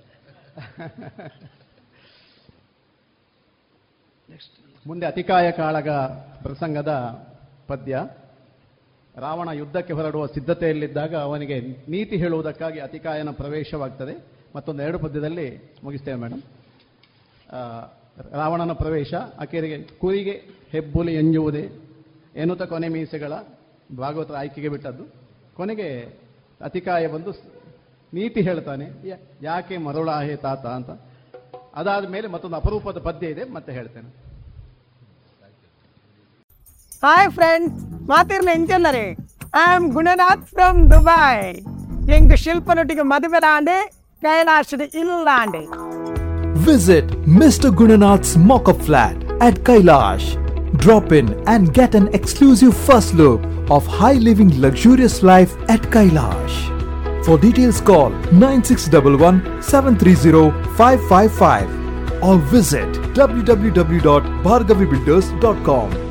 ಮುಂದೆ ಅತಿಕಾಯ ಕಾಳಗ ಪ್ರಸಂಗದ ಪದ್ಯ. ರಾವಣ ಯುದ್ಧಕ್ಕೆ ಹೊರಡುವ ಸಿದ್ಧತೆಯಲ್ಲಿದ್ದಾಗ ಅವನಿಗೆ ನೀತಿ ಹೇಳುವುದಕ್ಕಾಗಿ ಅತಿಕಾಯನ ಪ್ರವೇಶವಾಗ್ತದೆ. ಮತ್ತೊಂದು ಎರಡು ಪದ್ಯದಲ್ಲಿ ಮುಗಿಸ್ತೇವೆ ಮೇಡಮ್ ರಾವಣನ ಪ್ರವೇಶ ಆಕೆಯರಿಗೆ ಕುರಿಗೆ ಹೆಬ್ಬುಲಿ ಎಂಜುವುದೇ ಎನ್ನುತ್ತ ಕೊನೆ ಮೀಸೆಗಳ ಭಾಗವತರ ಆಯ್ಕೆಗೆ ಬಿಟ್ಟದ್ದು. ಕೊನೆಗೆ ಅತಿಕಾಯ ಬಂದು ನೀತಿ ಹೇಳ್ತಾನೆ ಯಾ- ಯಾಕೆ ಮರುಳಾಹೆ ತಾತ ಅಂತ ಅದಾದ ಮೇಲೆ ಮತ್ತೊಂದು ಅಪರೂಪದ ಪದ್ಯ ಇದೆ ಮತ್ತೆ ಹೇಳ್ತೇನೆ ಹಾಯ್ ಫ್ರೆಂಡ್ಸ್ ಮಾತಿರ್ನ ಎಂಚಲ್ಲರೆ I am Gunanath from Dubai ಎಂಗ್ ಶಿಲ್ಪನೊಟ್ಟಿಗೆ ಮದುವೆ ದಾಂಡೆ ಕೈಲಾಸದ ಇಲ್ಲಾಂಡೆ Visit Mr. Gunanath's mock-up flat at Kailash. Drop in and get an exclusive first look of high living luxurious life at Kailash. For details call 9611 730 555 or visit www.bhargavibuilders.com.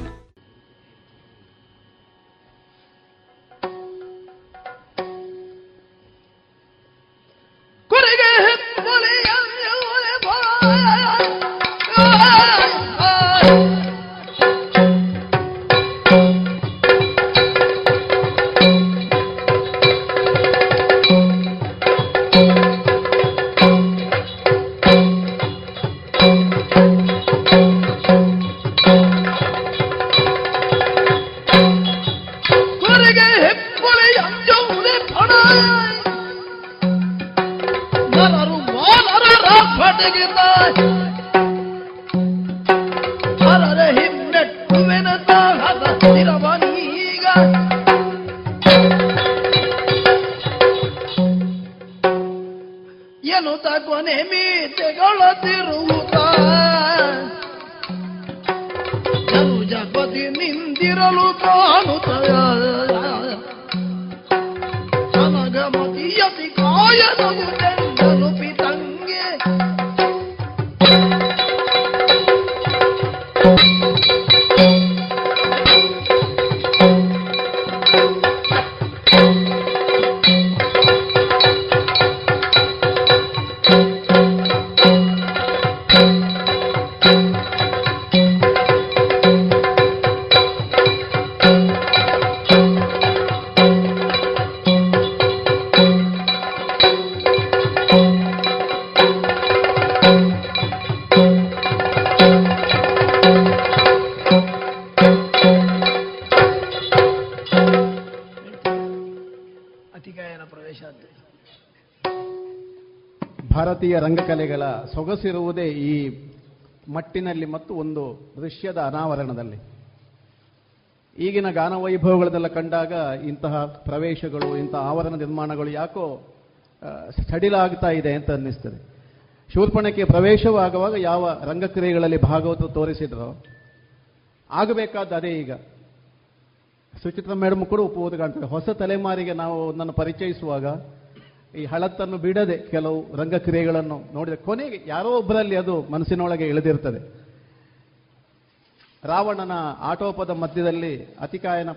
ಸೊಗಸಿರುವುದೇ ಈ ಮಟ್ಟಿನಲ್ಲಿ ಮತ್ತು ಒಂದು ದೃಶ್ಯದ ಅನಾವರಣದಲ್ಲಿ. ಈಗಿನ ಗಾನ ವೈಭವಗಳನ್ನೆಲ್ಲ ಕಂಡಾಗ ಇಂತಹ ಪ್ರವೇಶಗಳು ಇಂತಹ ಆವರಣ ನಿರ್ಮಾಣಗಳು ಯಾಕೋ ಸಡಿಲ ಸಡಿಲಾಗ್ತಾ ಇದೆ ಅಂತ ಅನ್ನಿಸ್ತದೆ. ಶೂರ್ಪಣಕ್ಕೆ ಪ್ರವೇಶವಾಗುವಾಗ ಯಾವ ರಂಗಕ್ರಿಯೆಗಳಲ್ಲಿ ಭಾಗವತ ತೋರಿಸಿದ್ರೋ ಆಗಬೇಕಾದ ಅದೇ ಈಗ. ಸುಚಿತ್ರ ಮೇಡಮ್ ಕೂಡ ಉಪಬೋಧ ಕಾಣ್ತದೆ. ಹೊಸ ತಲೆಮಾರಿಗೆ ನಾವು ನನ್ನ ಪರಿಚಯಿಸುವಾಗ ಈ ಹಳತ್ತನ್ನು ಬಿಡದೆ ಕೆಲವು ರಂಗಕ್ರಿಯೆಗಳನ್ನು ನೋಡಿದ ಕೊನೆಗೆ ಯಾರೋ ಒಬ್ಬರಲ್ಲಿ ಅದು ಮನಸ್ಸಿನೊಳಗೆ ಇಳಿದಿರ್ತದೆ. ರಾವಣನ ಆಟೋಪದ ಮಧ್ಯದಲ್ಲಿ ಅತಿಕಾಯನ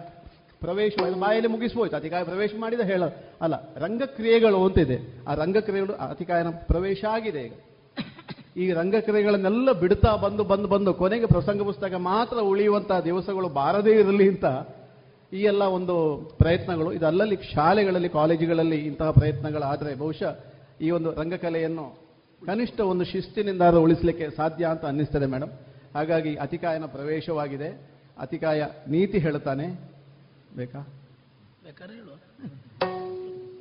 ಪ್ರವೇಶ ಬಾಯಲ್ಲಿ ಮುಗಿಸ್ಬೋಯ್ತು. ಅತಿಕಾಯ ಪ್ರವೇಶ ಮಾಡಿದ ಹೇಳ, ಅಲ್ಲ, ರಂಗಕ್ರಿಯೆಗಳು ಅಂತಿದೆ. ಆ ರಂಗಕ್ರಿಯೆಗಳು ಅತಿಕಾಯನ ಪ್ರವೇಶ ಆಗಿದೆ ಈಗ. ಈ ರಂಗಕ್ರಿಯೆಗಳನ್ನೆಲ್ಲ ಬಿಡ್ತಾ ಬಂದು ಬಂದು ಬಂದು ಕೊನೆಗೆ ಪ್ರಸಂಗ ಪುಸ್ತಕ ಮಾತ್ರ ಉಳಿಯುವಂತಹ ದಿವಸಗಳು ಬಾರದೇ ಇರಲಿ ಅಂತ ಈ ಎಲ್ಲ ಒಂದು ಪ್ರಯತ್ನಗಳು ಇದು ಅಲ್ಲಲ್ಲಿ ಶಾಲೆಗಳಲ್ಲಿ ಕಾಲೇಜುಗಳಲ್ಲಿ ಇಂತಹ ಪ್ರಯತ್ನಗಳಾದರೆ ಬಹುಶಃ ಈ ಒಂದು ರಂಗಕಲೆಯನ್ನು ಕನಿಷ್ಠ ಒಂದು ಶಿಸ್ತಿನಿಂದ ಉಳಿಸಲಿಕ್ಕೆ ಸಾಧ್ಯ ಅಂತ ಅನ್ನಿಸ್ತದೆ ಮೇಡಮ್ ಹಾಗಾಗಿ ಅತಿಕಾಯನ ಪ್ರವೇಶವಾಗಿದೆ. ಅತಿಕಾಯ ನೀತಿ ಹೇಳ್ತಾನೆ ಬೇಕಾ?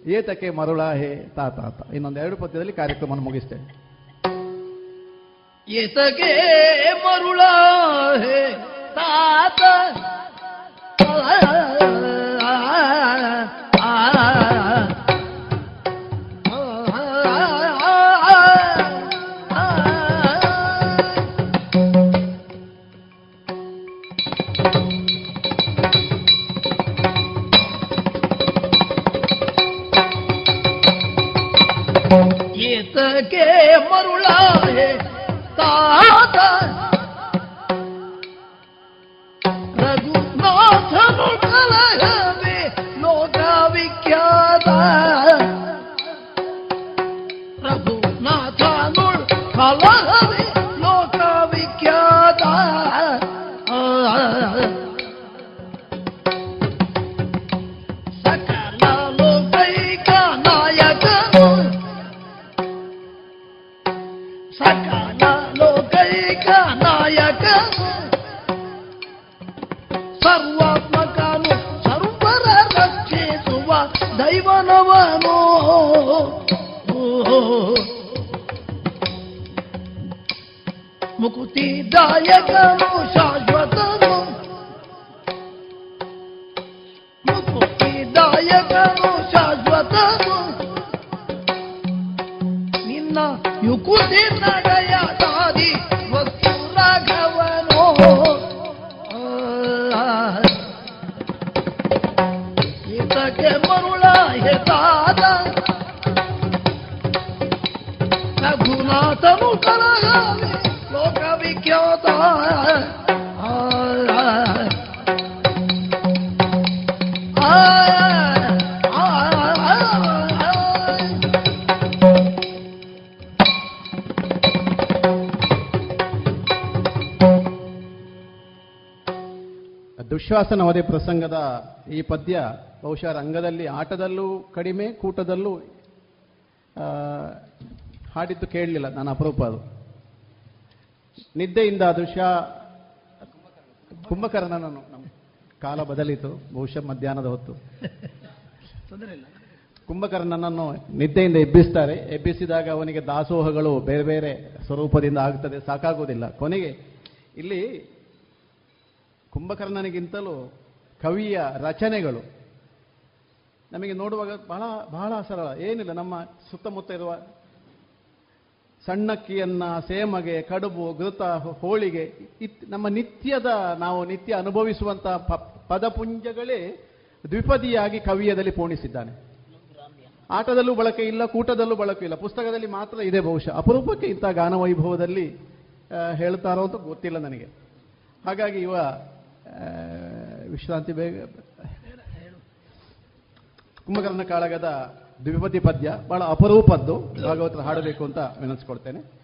ಏತಕ್ಕೆ ಮರುಳ ಹೇ ತಾತ ಇನ್ನೊಂದು ಎರಡು ಪದ್ಯದಲ್ಲಿ ಕಾರ್ಯಕ್ರಮ ಮುಗಿಸ್ತೇನೆ. ಏತಗೆ ಮರುಳ ಹೇ ತಾತ ಏತಕ್ಕೆ ಮರುಳ ಹೇ ತಾತ ರಘುನಾಥನು ಕಲಹವೇ ಲೋಕ ವಿಖ್ಯಾತ ದೈವನವನು ಮುಕುತಿದಾಯಕನು ಶಾಶ್ವತನು. ಮುಕುತಿದಾಯಕನು ಶಾಶ್ವತನು. ನಿನ್ನ ಯುಕುತಿ ನಗಯ ಕಲಹವೇ ಲೋಕ ವಿಖ್ಯಾತ ಆ, ಆ, ಆ, ಆ, ಆ, ಆ. ದುಶ್ವಾಸನ ವಧೆ ಪ್ರಸಂಗದ ಈ ಪದ್ಯ ಬಹುಶಃ ರಂಗದಲ್ಲಿ ಆಟದಲ್ಲೂ ಕಡಿಮೆ ಕೂಟದಲ್ಲೂ ಹಾಡಿದ್ದು ಕೇಳಲಿಲ್ಲ ನಾನು ಅಪರೂಪ ಅದು ನಿದ್ದೆಯಿಂದ ದೃಶ್ಯ ಕುಂಭಕರ್ಣನನ್ನು ಕಾಲ ಬದಲಿತು. ಬಹುಶಃ ಮಧ್ಯಾಹ್ನದ ಹೊತ್ತು. ಕುಂಭಕರ್ಣನನ್ನು ನಿದ್ದೆಯಿಂದ ಎಬ್ಬಿಸ್ತಾರೆ. ಎಬ್ಬಿಸಿದಾಗ ಅವನಿಗೆ ದಾಸೋಹಗಳು ಬೇರೆ ಬೇರೆ ಸ್ವರೂಪದಿಂದ ಆಗ್ತದೆ. ಸಾಕಾಗುವುದಿಲ್ಲ ಕೊನೆಗೆ ಇಲ್ಲಿ ಕುಂಭಕರ್ಣನಿಗಿಂತಲೂ ಕವಿಯ ರಚನೆಗಳು ನಮಗೆ ನೋಡುವಾಗ ಬಹಳ ಬಹಳ ಸರಳ. ಏನಿಲ್ಲ, ನಮ್ಮ ಸುತ್ತಮುತ್ತ ಇರುವ ಸಣ್ಣಕ್ಕಿಯನ್ನ ಸೇಮಗೆ, ಕಡುಬು, ಘೃತ ಹೋಳಿಗೆ ನಮ್ಮ ನಿತ್ಯದ ನಾವು ನಿತ್ಯ ಅನುಭವಿಸುವಂತಹ ಪದಪುಂಜಗಳೇ ದ್ವಿಪದಿಯಾಗಿ ಕವಿಯದಲ್ಲಿ ಪೋಣಿಸಿದ್ದಾನೆ. ಆಟದಲ್ಲೂ ಬಳಕೆ ಇಲ್ಲ, ಕೂಟದಲ್ಲೂ ಬಳಕೆ ಇಲ್ಲ, ಪುಸ್ತಕದಲ್ಲಿ ಮಾತ್ರ ಇದೆ ಬಹುಶಃ. ಅಪರೂಪಕ್ಕೆ ಇಂಥ ಗಾನ ವೈಭವದಲ್ಲಿ ಹೇಳ್ತಾರೋ ಅಂತ ಗೊತ್ತಿಲ್ಲ ನನಗೆ. ಹಾಗಾಗಿ ಇವ ವಿಶ್ರಾಂತಿ ಬೇಗ ಕುಂಭಕರ್ಣ ಕಾಳಗದ ದ್ವಿಪದಿ ಪದ್ಯ, ಬಹಳ ಅಪರೂಪದ್ದು. ಭಾಗವತರ ಹಾಡಬೇಕು ಅಂತ ವಿನಂತಿಸ್ಕೊಳ್ತೇನೆ.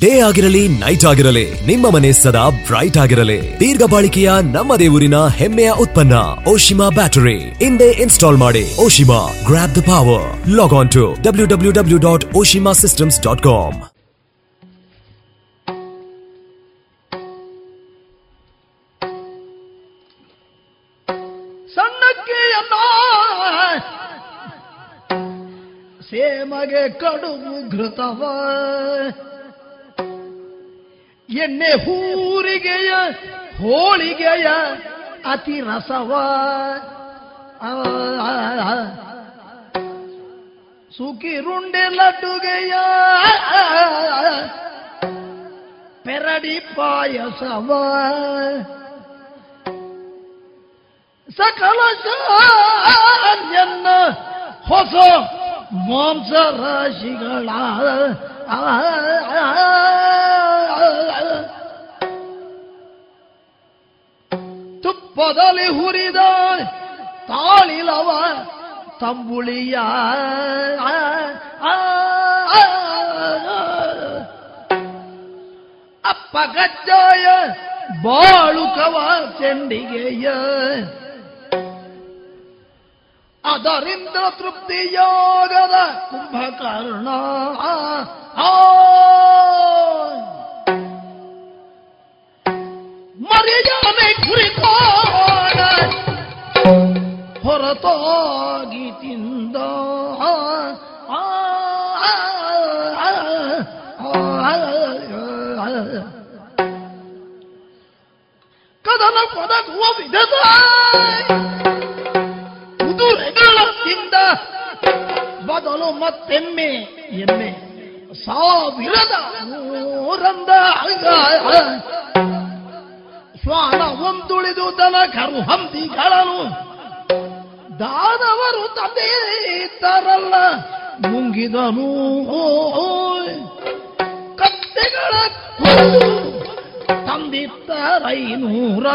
ಡೇ ಆಗಿರಲಿ, ನೈಟ್ ಆಗಿರಲಿ, ನಿಮ್ಮ ಮನೆ ಸದಾ ಬ್ರೈಟ್ ಆಗಿರಲಿ. ದೀರ್ಘ ಬಾಳಿಕೆಯ ನಮ್ಮ ಊರಿನ ಹೆಮ್ಮೆಯ ಉತ್ಪನ್ನ, ಓಶಿಮಾ ಬ್ಯಾಟರಿ. ಹಿಂದೆ ಇನ್ಸ್ಟಾಲ್ ಮಾಡಿ, Oshima grab the power log on to W W W dot Oshima systems dot com ಸೇಮಗೆ ಕಡುಬು ಘೃತವ. ಎಣ್ಣೆ ಹೂರಿಗೆಯ ಹೋಳಿಗೆಯ ಅತಿ ರಸವ. ಸುಖಿರುಂಡೆ ಲಡ್ಡುಗೆಯ ಪೆರಡಿ ಪಾಯಸವ. ಸಕಲ ಹೊಸ ಮಾಂಸ ರಾಶಿಗಳ ತುಪ್ಪದಲ್ಲಿ ಹುರಿದ ತಾಳಿಲವ ತಂಬುಳಿಯ ಅಪ್ಪ ಗಜ್ಜಾಯ ಬಾಳುಕವ ಚೆಂಡಿಗೆಯ ಅದರಿಂದ ತೃಪ್ತಿಯಾಗದ ಕುಂಭಕರ್ಣ. ಮರ್ಯಾದೆ ಕುರಿತಾಡ ಹೊರತಾಗಿ ತಿಂದ. ಕದನ ಪದಗುವ ವಿಧದ. ತಿಂದ. ಬದಲು ಮತ್ತೆಮ್ಮೆ, ಎಮ್ಮೆ. ಸಾವಿರದ ನೂರಂದ ಶ್ವಾನ ಒಂದುಳಿದು ದನ ಕರು ಹಂದಿಗಳನ್ನು ದಾನವರು ತಂದೆ ತರಲ್ಲ ಮುಂಗಿದನು ಕತ್ತೆಗಳ ತಂದಿತ್ತ ತಂದಿತ್ತರೈನೂರ.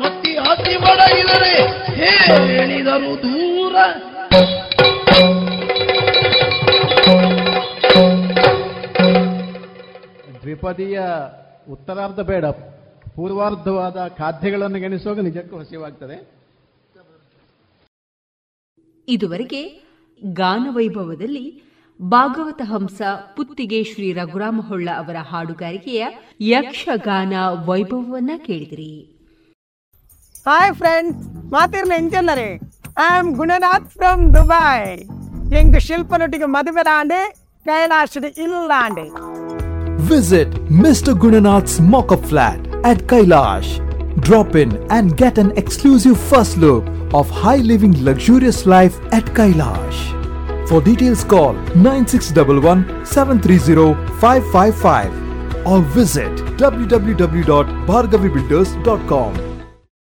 ಮತ್ತಿ ಅತಿ ಮಡಗಿದರೆ ಹೇಳಿದರು ದೂರ. ದ್ವಿಪದಿಯ ಉತ್ತರಾರ್ಧ ಬೇಡ ಪೂರ್ವಾರ್ಧವಾದ ಖಾದ್ಯಗಳನ್ನು ಗೆಣಿಸುವಾಗ ನಿಜಕ್ಕೂ ಹಸಿವಾಗ್ತದೆ. ಇದುವರೆಗೆ ಗಾನವೈಭವದಲ್ಲಿ ಭಾಗವತ ಹಂಸ ಪುತ್ತಿಗೆ ಶ್ರೀ ರಘುರಾಮ ಹೊಳ್ಳ ಅವರ ಹಾಡುಗಾರಿಕೆಯ ಯಕ್ಷಗಾನ ವೈಭವವನ್ನ ಕೇಳಿದಿರಿ. ಹಾಯ್ ಫ್ರೆಂಡ್ಸ್ ಮಾತಿರ್ನ ಎಂಚನ್ನರೆ I am Gunanath from Dubai ಎಂಗ್ ಶಿಲ್ಪನೊಟ್ಟಿಗೆ ಮದುವೆರಾಂಡೆ ಕೈಲಾಸದ ಇಲ್ಲಾಂಡೆ Visit Mr. Gunanath's mock-up flat at Kailash. Drop in and get an exclusive first look of high living luxurious life at Kailash. For details call 9611 730 555 or visit www.bhargavibuilders.com.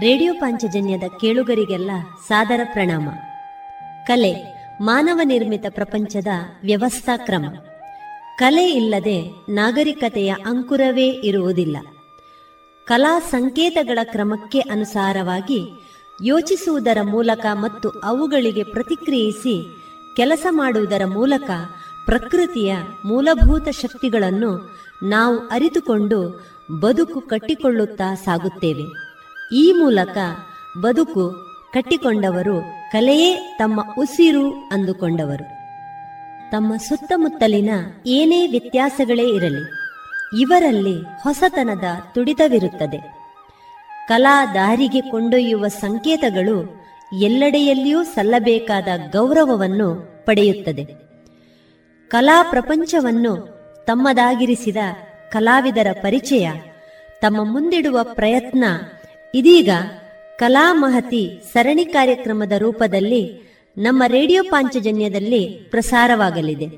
Radio ಪಾಂಚಜನ್ಯದ ಕೇಳುಗರಿಗೆಲ್ಲ ಸಾದರ ಪ್ರಣಾಮ. ಕಲೆ, ಮಾನವ ನಿರ್ಮಿತ ಪ್ರಪಂಚದ ವ್ಯವಸ್ಥಾ ಕ್ರಮ. ಕಲೆ ಇಲ್ಲದೆ ನಾಗರಿಕತೆಯ ಅಂಕುರವೇ ಇರುವುದಿಲ್ಲ. ಕಲಾ ಸಂಕೇತಗಳ ಕ್ರಮಕ್ಕೆ ಅನುಸಾರವಾಗಿ ಯೋಚಿಸುವುದರ ಮೂಲಕ ಮತ್ತು ಅವುಗಳಿಗೆ ಪ್ರತಿಕ್ರಿಯಿಸಿ ಕೆಲಸ ಮಾಡುವುದರ ಮೂಲಕ ಪ್ರಕೃತಿಯ ಮೂಲಭೂತ ಶಕ್ತಿಗಳನ್ನು ನಾವು ಅರಿತುಕೊಂಡು ಬದುಕು ಕಟ್ಟಿಕೊಳ್ಳುತ್ತಾ ಸಾಗುತ್ತೇವೆ. ಈ ಮೂಲಕ ಬದುಕು ಕಟ್ಟಿಕೊಂಡವರು ಕಲೆಯೇ ತಮ್ಮ ಉಸಿರು ಅಂದುಕೊಂಡವರು. ತಮ್ಮ ಸುತ್ತಮುತ್ತಲಿನ ಏನೇ ವ್ಯತ್ಯಾಸಗಳೇ ಇರಲಿ, ಇವರಲ್ಲಿ ಹೊಸತನದ ತುಡಿತವಿರುತ್ತದೆ. ಕಲಾ ದಾರಿಗೆ ಕೊಂಡೊಯ್ಯುವ ಸಂಕೇತಗಳು ಎಲ್ಲೆಡೆಯಲ್ಲಿಯೂ ಸಲ್ಲಬೇಕಾದ ಗೌರವವನ್ನು ಪಡೆಯುತ್ತದೆ. ಕಲಾ ಪ್ರಪಂಚವನ್ನು ತಮ್ಮದಾಗಿರಿಸಿದ ಕಲಾವಿದರ ಪರಿಚಯ, ತಮ್ಮ ಮುಂದಿಡುವ ಪ್ರಯತ್ನ, ಇದೀಗ ಕಲಾ ಮಹತಿ ಸರಣಿ ಕಾರ್ಯಕ್ರಮದ ರೂಪದಲ್ಲಿ ನಮ್ಮ ರೇಡಿಯೋ ಪಾಂಚಜನ್ಯದಲ್ಲಿ ಪ್ರಸಾರವಾಗಲಿದೆ.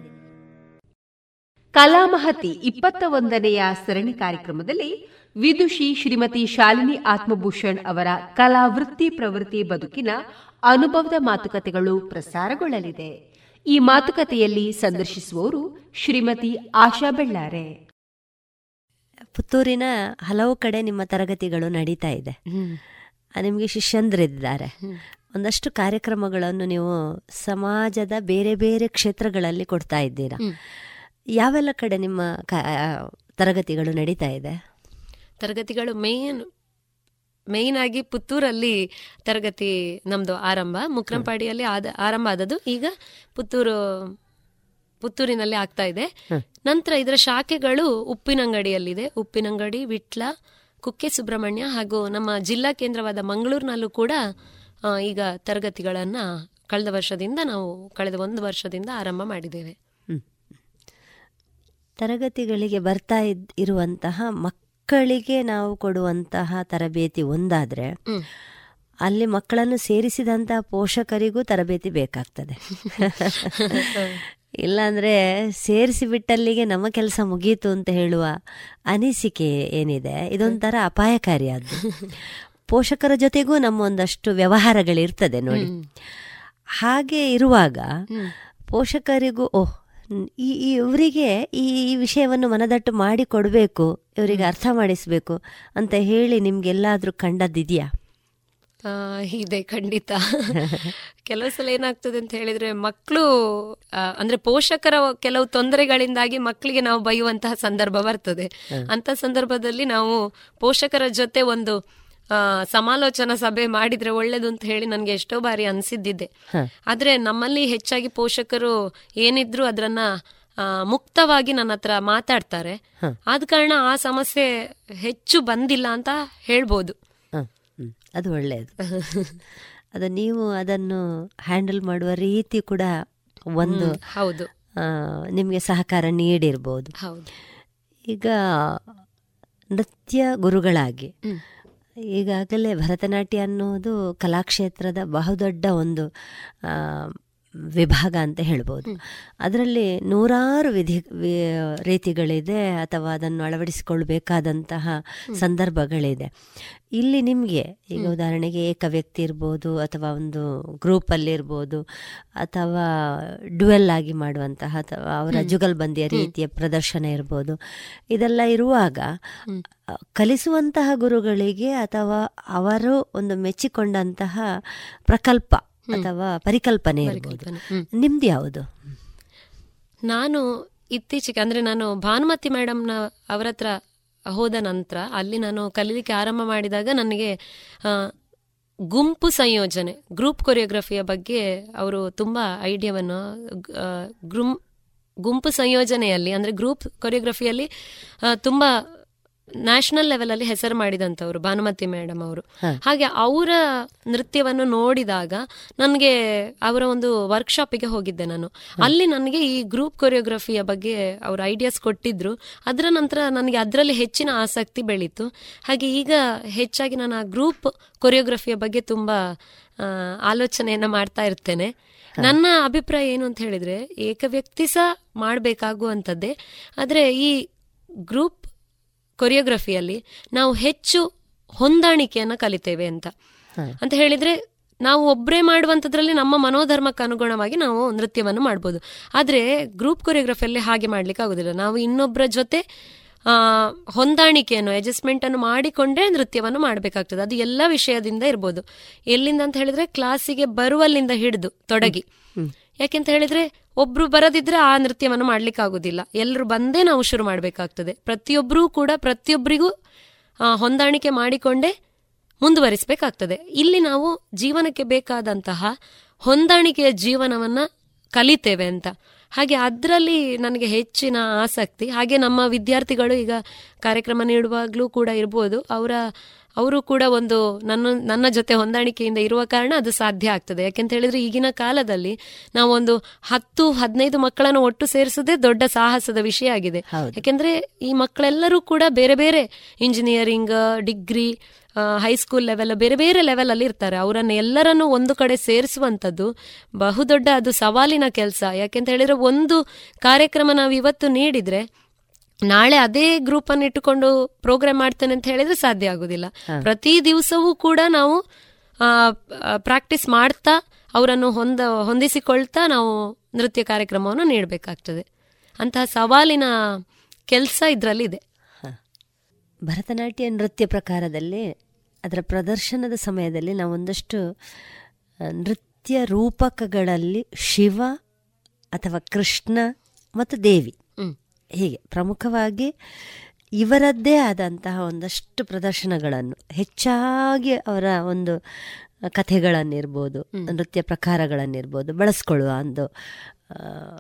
ಕಲಾ ಮಹತಿ ಇಪ್ಪತ್ತ ಒಂದನೆಯ ಸರಣಿ ಕಾರ್ಯಕ್ರಮದಲ್ಲಿ ವಿದುಷಿ ಶ್ರೀಮತಿ ಶಾಲಿನಿ ಆತ್ಮಭೂಷಣ್ ಅವರ ಕಲಾ ವೃತ್ತಿ ಪ್ರವೃತ್ತಿ ಬದುಕಿನ ಅನುಭವದ ಮಾತುಕತೆಗಳು ಪ್ರಸಾರಗೊಳ್ಳಲಿದೆ. ಈ ಮಾತುಕತೆಯಲ್ಲಿ ಸಂದರ್ಶಿಸುವವರು ಶ್ರೀಮತಿ ಆಶಾ ಬೆಳ್ಳಾರೆ. ಪುತ್ತೂರಿನ ಹಲವು ಕಡೆ ನಿಮ್ಮ ತರಗತಿಗಳು ನಡೀತಾ ಇದೆ. ನಿಮಗೆ ಶಿಷ್ಯಂದ್ರಿದ್ದಾರೆ. ಒಂದಷ್ಟು ಕಾರ್ಯಕ್ರಮಗಳನ್ನು ನೀವು ಸಮಾಜದ ಬೇರೆ ಬೇರೆ ಕ್ಷೇತ್ರಗಳಲ್ಲಿ ಕೊಡ್ತಾ ಇದ್ದೀರಾ. ಯಾವೆಲ್ಲ ಕಡೆ ನಿಮ್ಮ ತರಗತಿಗಳು ನಡೀತಾ ಇದೆ? ತರಗತಿಗಳು ಮೇನ್ ಮೇಯ್ನ್ ಆಗಿ ಪುತ್ತೂರಲ್ಲಿ ತರಗತಿ ನಮ್ದು ಆರಂಭ. ಮುಕ್ರಂಪಾಡಿಯಲ್ಲಿ ಆದ ಆರಂಭ ಆದದ್ದು ಈಗ ಪುತ್ತೂರು ಪುತ್ತೂರಿನಲ್ಲಿ ಆಗ್ತಾ ಇದೆ. ನಂತರ ಇದರ ಶಾಖೆಗಳು ಉಪ್ಪಿನಂಗಡಿಯಲ್ಲಿದೆ. ಉಪ್ಪಿನಂಗಡಿ ವಿಟ್ಲ ಕುಕ್ಕೆ ಸುಬ್ರಹ್ಮಣ್ಯ ಹಾಗೂ ನಮ್ಮ ಜಿಲ್ಲಾ ಕೇಂದ್ರವಾದ ಮಂಗಳೂರಿನಲ್ಲೂ ಕೂಡ ಈಗ ತರಗತಿಗಳನ್ನ ಕಳೆದ ವರ್ಷದಿಂದ ನಾವು ಕಳೆದ ಒಂದು ವರ್ಷದಿಂದ ಆರಂಭ ಮಾಡಿದ್ದೇವೆ. ತರಗತಿಗಳಿಗೆ ಬರ್ತಾ ಇರುವಂತಹ ಮಕ್ಕಳಿಗೆ ನಾವು ಕೊಡುವಂತಹ ತರಬೇತಿ ಒಂದಾದ್ರೆ ಅಲ್ಲಿ ಮಕ್ಕಳನ್ನು ಸೇರಿಸಿದಂತಹ ಪೋಷಕರಿಗೂ ತರಬೇತಿ ಬೇಕಾಗ್ತದೆ. ಇಲ್ಲಾಂದ್ರೆ ಸೇರಿಸಿ ಬಿಟ್ಟಲ್ಲಿಗೆ ನಮ್ಮ ಕೆಲಸ ಮುಗೀತು ಅಂತ ಹೇಳುವ ಅನಿಸಿಕೆ ಏನಿದೆ ಇದೊಂಥರ ಅಪಾಯಕಾರಿಯಾದ್ದು. ಪೋಷಕರ ಜೊತೆಗೂ ನಮ್ಮ ಒಂದಷ್ಟು ವ್ಯವಹಾರಗಳಿರ್ತದೆ ನೋಡಿ. ಹಾಗೆ ಇರುವಾಗ ಪೋಷಕರಿಗೂ ಓಹ್ ಈ ಇವರಿಗೆ ಈ ವಿಷಯವನ್ನು ಮನದಟ್ಟು ಮಾಡಿ ಕೊಡಬೇಕು ಇವರಿಗೆ ಅರ್ಥ ಮಾಡಿಸ್ಬೇಕು ಅಂತ ಹೇಳಿ ನಿಮ್ಗೆಲ್ಲಾದ್ರೂ ಕಂಡದ್ದಿದೆಯಾ ಇದೆ ಖಂಡಿತ. ಕೆಲವು ಸಲ ಏನಾಗ್ತದೆ ಅಂತ ಹೇಳಿದ್ರೆ ಮಕ್ಕಳು ಅಂದ್ರೆ ಪೋಷಕರ ಕೆಲವು ತೊಂದರೆಗಳಿಂದಾಗಿ ಮಕ್ಕಳಿಗೆ ನಾವು ಬೈಯುವಂತಹ ಸಂದರ್ಭ ಬರ್ತದೆ. ಅಂತ ಸಂದರ್ಭದಲ್ಲಿ ನಾವು ಪೋಷಕರ ಜೊತೆ ಒಂದು ಸಮಾಲೋಚನಾ ಸಭೆ ಮಾಡಿದ್ರೆ ಒಳ್ಳೇದು ಅಂತ ಹೇಳಿ ನನಗೆ ಎಷ್ಟೋ ಬಾರಿ ಅನ್ಸಿದ್ದಿದೆ. ಆದ್ರೆ ನಮ್ಮಲ್ಲಿ ಹೆಚ್ಚಾಗಿ ಪೋಷಕರು ಏನಿದ್ರು ಅದರನ್ನ ಮುಕ್ತವಾಗಿ ನನ್ನ ಹತ್ರ ಮಾತಾಡ್ತಾರೆ. ಆದ ಕಾರಣ ಆ ಸಮಸ್ಯೆ ಹೆಚ್ಚು ಬಂದಿಲ್ಲ ಅಂತ ಹೇಳ್ಬೋದು. ಅದು ಒಳ್ಳೆಯದು ಅದು ನೀವು ಅದನ್ನು ಹ್ಯಾಂಡಲ್ ಮಾಡುವ ರೀತಿ ಕೂಡ ಒಂದು ಹೌದು. ನಿಮಗೆ ಸಹಕಾರ ನೀಡಿರ್ಬೋದು. ಹೌದು. ಈಗ ನೃತ್ಯ ಗುರುಗಳಾಗಿ ಈಗಾಗಲೇ ಭರತನಾಟ್ಯ ಅನ್ನೋದು ಕಲಾಕ್ಷೇತ್ರದ ಬಹುದೊಡ್ಡ ಒಂದು ವಿಭಾಗ ಅಂತ ಹೇಳ್ಬೋದು. ಅದರಲ್ಲಿ ನೂರಾರು ವಿಧಿ ರೀತಿಗಳಿದೆ ಅಥವಾ ಅದನ್ನು ಅಳವಡಿಸಿಕೊಳ್ಬೇಕಾದಂತಹ ಸಂದರ್ಭಗಳಿದೆ. ಇಲ್ಲಿ ನಿಮಗೆ ಈಗ ಉದಾಹರಣೆಗೆ ಏಕ ವ್ಯಕ್ತಿ ಇರ್ಬೋದು ಅಥವಾ ಒಂದು ಗ್ರೂಪಲ್ಲಿ ಇರ್ಬೋದು ಅಥವಾ ಡ್ಯುವೆಲ್ ಆಗಿ ಮಾಡುವಂತಹ ಅಥವಾ ಅವರ ಜುಗಲ್ಬಂದಿಯ ರೀತಿಯ ಪ್ರದರ್ಶನ ಇರ್ಬೋದು. ಇದೆಲ್ಲ ಇರುವಾಗ ಕಲಿಸುವಂತಹ ಗುರುಗಳಿಗೆ ಅಥವಾ ಅವರು ಒಂದು ಮೆಚ್ಚಿಕೊಂಡಂತಹ ಪ್ರಕಲ್ಪ ಅಥವಾ ಪರಿಕಲ್ಪನೆ ಇರ್ಬೋದು. ನಿಮ್ದು ಯಾವುದು? ನಾನು ಇತ್ತೀಚೆಗೆ ಅಂದ್ರೆ ನಾನು ಭಾನುಮತಿ ಮೇಡಮ್ನ ಅವರ ಹತ್ರ ಹೋದ ನಂತರ ಅಲ್ಲಿ ನಾನು ಕಲಿಲಿಕ್ಕೆ ಆರಂಭ ಮಾಡಿದಾಗ ನನಗೆ ಗುಂಪು ಸಂಯೋಜನೆ ಗ್ರೂಪ್ ಕೊರಿಯೋಗ್ರಫಿಯ ಬಗ್ಗೆ ಅವರು ತುಂಬಾ ಐಡಿಯಾವನ್ನು ಗುಂಪು ಸಂಯೋಜನೆಯಲ್ಲಿ ಅಂದ್ರೆ ಗ್ರೂಪ್ ಕೊರಿಯೋಗ್ರಫಿಯಲ್ಲಿ ತುಂಬಾ ನ್ಯಾಷನಲ್ ಲೆವೆಲ್ ಅಲ್ಲಿ ಹೆಸರು ಮಾಡಿದಂಥವ್ರು ಭಾನುಮತಿ ಮೇಡಮ್ ಅವರು. ಹಾಗೆ ಅವರ ನೃತ್ಯವನ್ನು ನೋಡಿದಾಗ ನನಗೆ ಅವರ ಒಂದು ವರ್ಕ್ಶಾಪಿಗೆ ಹೋಗಿದ್ದೆ ನಾನು. ಅಲ್ಲಿ ನನಗೆ ಈ ಗ್ರೂಪ್ ಕೊರಿಯೋಗ್ರಫಿಯ ಬಗ್ಗೆ ಅವರು ಐಡಿಯಾಸ್ ಕೊಟ್ಟಿದ್ರು. ಅದರ ನಂತರ ನನಗೆ ಅದರಲ್ಲಿ ಹೆಚ್ಚಿನ ಆಸಕ್ತಿ ಬೆಳೀತು. ಹಾಗೆ ಈಗ ಹೆಚ್ಚಾಗಿ ನಾನು ಆ ಗ್ರೂಪ್ ಕೊರಿಯೋಗ್ರಫಿಯ ಬಗ್ಗೆ ತುಂಬಾ ಆಲೋಚನೆಯನ್ನ ಮಾಡ್ತಾ ಇರ್ತೇನೆ. ನನ್ನ ಅಭಿಪ್ರಾಯ ಏನು ಅಂತ ಹೇಳಿದ್ರೆ ಏಕವ್ಯಕ್ತಿ ಸಹ ಮಾಡಬೇಕಾಗುವಂಥದ್ದೇ. ಆದರೆ ಈ ಗ್ರೂಪ್ ಕೊರಿಯೋಗ್ರಫಿಯಲ್ಲಿ ನಾವು ಹೆಚ್ಚು ಹೊಂದಾಣಿಕೆಯನ್ನು ಕಲಿತೇವೆ ಅಂತ. ಅಂತ ಹೇಳಿದ್ರೆ ನಾವು ಒಬ್ಬರೇ ಮಾಡುವಂಥದ್ರಲ್ಲಿ ನಮ್ಮ ಮನೋಧರ್ಮಕ್ಕೆ ಅನುಗುಣವಾಗಿ ನಾವು ನೃತ್ಯವನ್ನು ಮಾಡ್ಬೋದು. ಆದರೆ ಗ್ರೂಪ್ ಕೊರಿಯೋಗ್ರಫಿಯಲ್ಲಿ ಹಾಗೆ ಮಾಡ್ಲಿಕ್ಕೆ ಆಗೋದಿಲ್ಲ. ನಾವು ಇನ್ನೊಬ್ಬರ ಜೊತೆ ಹೊಂದಾಣಿಕೆಯನ್ನು ಅಡ್ಜಸ್ಟ್ಮೆಂಟ್ ಅನ್ನು ಮಾಡಿಕೊಂಡೇ ನೃತ್ಯವನ್ನು ಮಾಡಬೇಕಾಗ್ತದೆ. ಅದು ಎಲ್ಲ ವಿಷಯದಿಂದ ಇರ್ಬೋದು. ಎಲ್ಲಿಂದ ಅಂತ ಹೇಳಿದ್ರೆ ಕ್ಲಾಸಿಗೆ ಬರುವಲ್ಲಿಂದ ಹಿಡಿದು ತೊಡಗಿ. ಯಾಕೆಂತ ಹೇಳಿದ್ರೆ, ಒಬ್ರು ಬರದಿದ್ರೆ ಆ ನೃತ್ಯವನ್ನು ಮಾಡ್ಲಿಕ್ಕೆ ಆಗುದಿಲ್ಲ ಎಲ್ಲರೂ ಬಂದೇ ನಾವು ಶುರು ಮಾಡಬೇಕಾಗ್ತದೆ. ಪ್ರತಿಯೊಬ್ಬರೂ ಕೂಡ ಪ್ರತಿಯೊಬ್ಬರಿಗೂ ಹೊಂದಾಣಿಕೆ ಮಾಡಿಕೊಂಡೇ ಮುಂದುವರಿಸಬೇಕಾಗ್ತದೆ. ಇಲ್ಲಿ ನಾವು ಜೀವನಕ್ಕೆ ಬೇಕಾದಂತಹ ಹೊಂದಾಣಿಕೆಯ ಜೀವನವನ್ನ ಕಲಿತೇವೆ ಅಂತ. ಹಾಗೆ ಅದರಲ್ಲಿ ನನಗೆ ಹೆಚ್ಚಿನ ಆಸಕ್ತಿ, ಹಾಗೆ ನಮ್ಮ ವಿದ್ಯಾರ್ಥಿಗಳು ಈಗ ಕಾರ್ಯಕ್ರಮ ನೀಡುವಾಗಲೂ ಕೂಡ ಇರ್ಬೋದು. ಅವರ ಅವರು ಕೂಡ ಒಂದು ನನ್ನ ನನ್ನ ಜೊತೆ ಹೊಂದಾಣಿಕೆಯಿಂದ ಇರುವ ಕಾರಣ ಅದು ಸಾಧ್ಯ ಆಗ್ತದೆ. ಯಾಕೆಂತ ಹೇಳಿದ್ರೆ ಈಗಿನ ಕಾಲದಲ್ಲಿ ನಾವೊಂದು ಹತ್ತು ಹದಿನೈದು ಮಕ್ಕಳನ್ನು ಒಟ್ಟು ಸೇರಿಸೋದೇ ದೊಡ್ಡ ಸಾಹಸದ ವಿಷಯ ಆಗಿದೆ. ಯಾಕೆಂದ್ರೆ ಈ ಮಕ್ಕಳೆಲ್ಲರೂ ಕೂಡ ಬೇರೆ ಬೇರೆ ಇಂಜಿನಿಯರಿಂಗ್ ಡಿಗ್ರಿ ಹೈಸ್ಕೂಲ್ ಲೆವೆಲ್ ಬೇರೆ ಬೇರೆ ಲೆವೆಲ್ ಅಲ್ಲಿ ಇರ್ತಾರೆ. ಅವರನ್ನ ಎಲ್ಲರನ್ನು ಒಂದು ಕಡೆ ಸೇರಿಸುವಂತದ್ದು ಬಹುದೊಡ್ಡ ಅದು ಸವಾಲಿನ ಕೆಲಸ. ಯಾಕೆಂತ ಹೇಳಿದ್ರೆ ಒಂದು ಕಾರ್ಯಕ್ರಮ ನಾವು ಇವತ್ತು ನೀಡಿದ್ರೆ ನಾಳೆ ಅದೇ ಗ್ರೂಪ್ ಅನ್ನು ಇಟ್ಟುಕೊಂಡು ಪ್ರೋಗ್ರಾಮ್ ಮಾಡ್ತೇನೆ ಅಂತ ಹೇಳಿದ್ರೆ ಸಾಧ್ಯ ಆಗುದಿಲ್ಲ. ಪ್ರತಿ ದಿವಸವೂ ಕೂಡ ನಾವು ಪ್ರಾಕ್ಟೀಸ್ ಮಾಡ್ತಾ ಅವರನ್ನು ಹೊಂದ ಹೊಂದಿಸಿಕೊಳ್ತಾ ನಾವು ನೃತ್ಯ ಕಾರ್ಯಕ್ರಮವನ್ನು ನೀಡಬೇಕಾಗ್ತದೆ. ಅಂತಹ ಸವಾಲಿನ ಕೆಲಸ ಇದರಲ್ಲಿದೆ. ಭರತನಾಟ್ಯ ನೃತ್ಯ ಪ್ರಕಾರದಲ್ಲಿ ಅದರ ಪ್ರದರ್ಶನದ ಸಮಯದಲ್ಲಿ ನಾವು ಒಂದಷ್ಟು ನೃತ್ಯ ರೂಪಕಗಳಲ್ಲಿ ಶಿವ ಅಥವಾ ಕೃಷ್ಣ ಮತ್ತು ದೇವಿ. ಹೀಗೆ ಪ್ರಮುಖವಾಗಿ ಇವರದ್ದೇ ಆದಂತಹ ಒಂದಷ್ಟು ಪ್ರದರ್ಶನಗಳನ್ನು ಹೆಚ್ಚಾಗಿ ಅವರ ಒಂದು ಕಥೆಗಳನ್ನಿರ್ಬೋದು ನೃತ್ಯ ಪ್ರಕಾರಗಳನ್ನಿರ್ಬೋದು ಬಳಸ್ಕೊಳ್ಳುವ ಒಂದು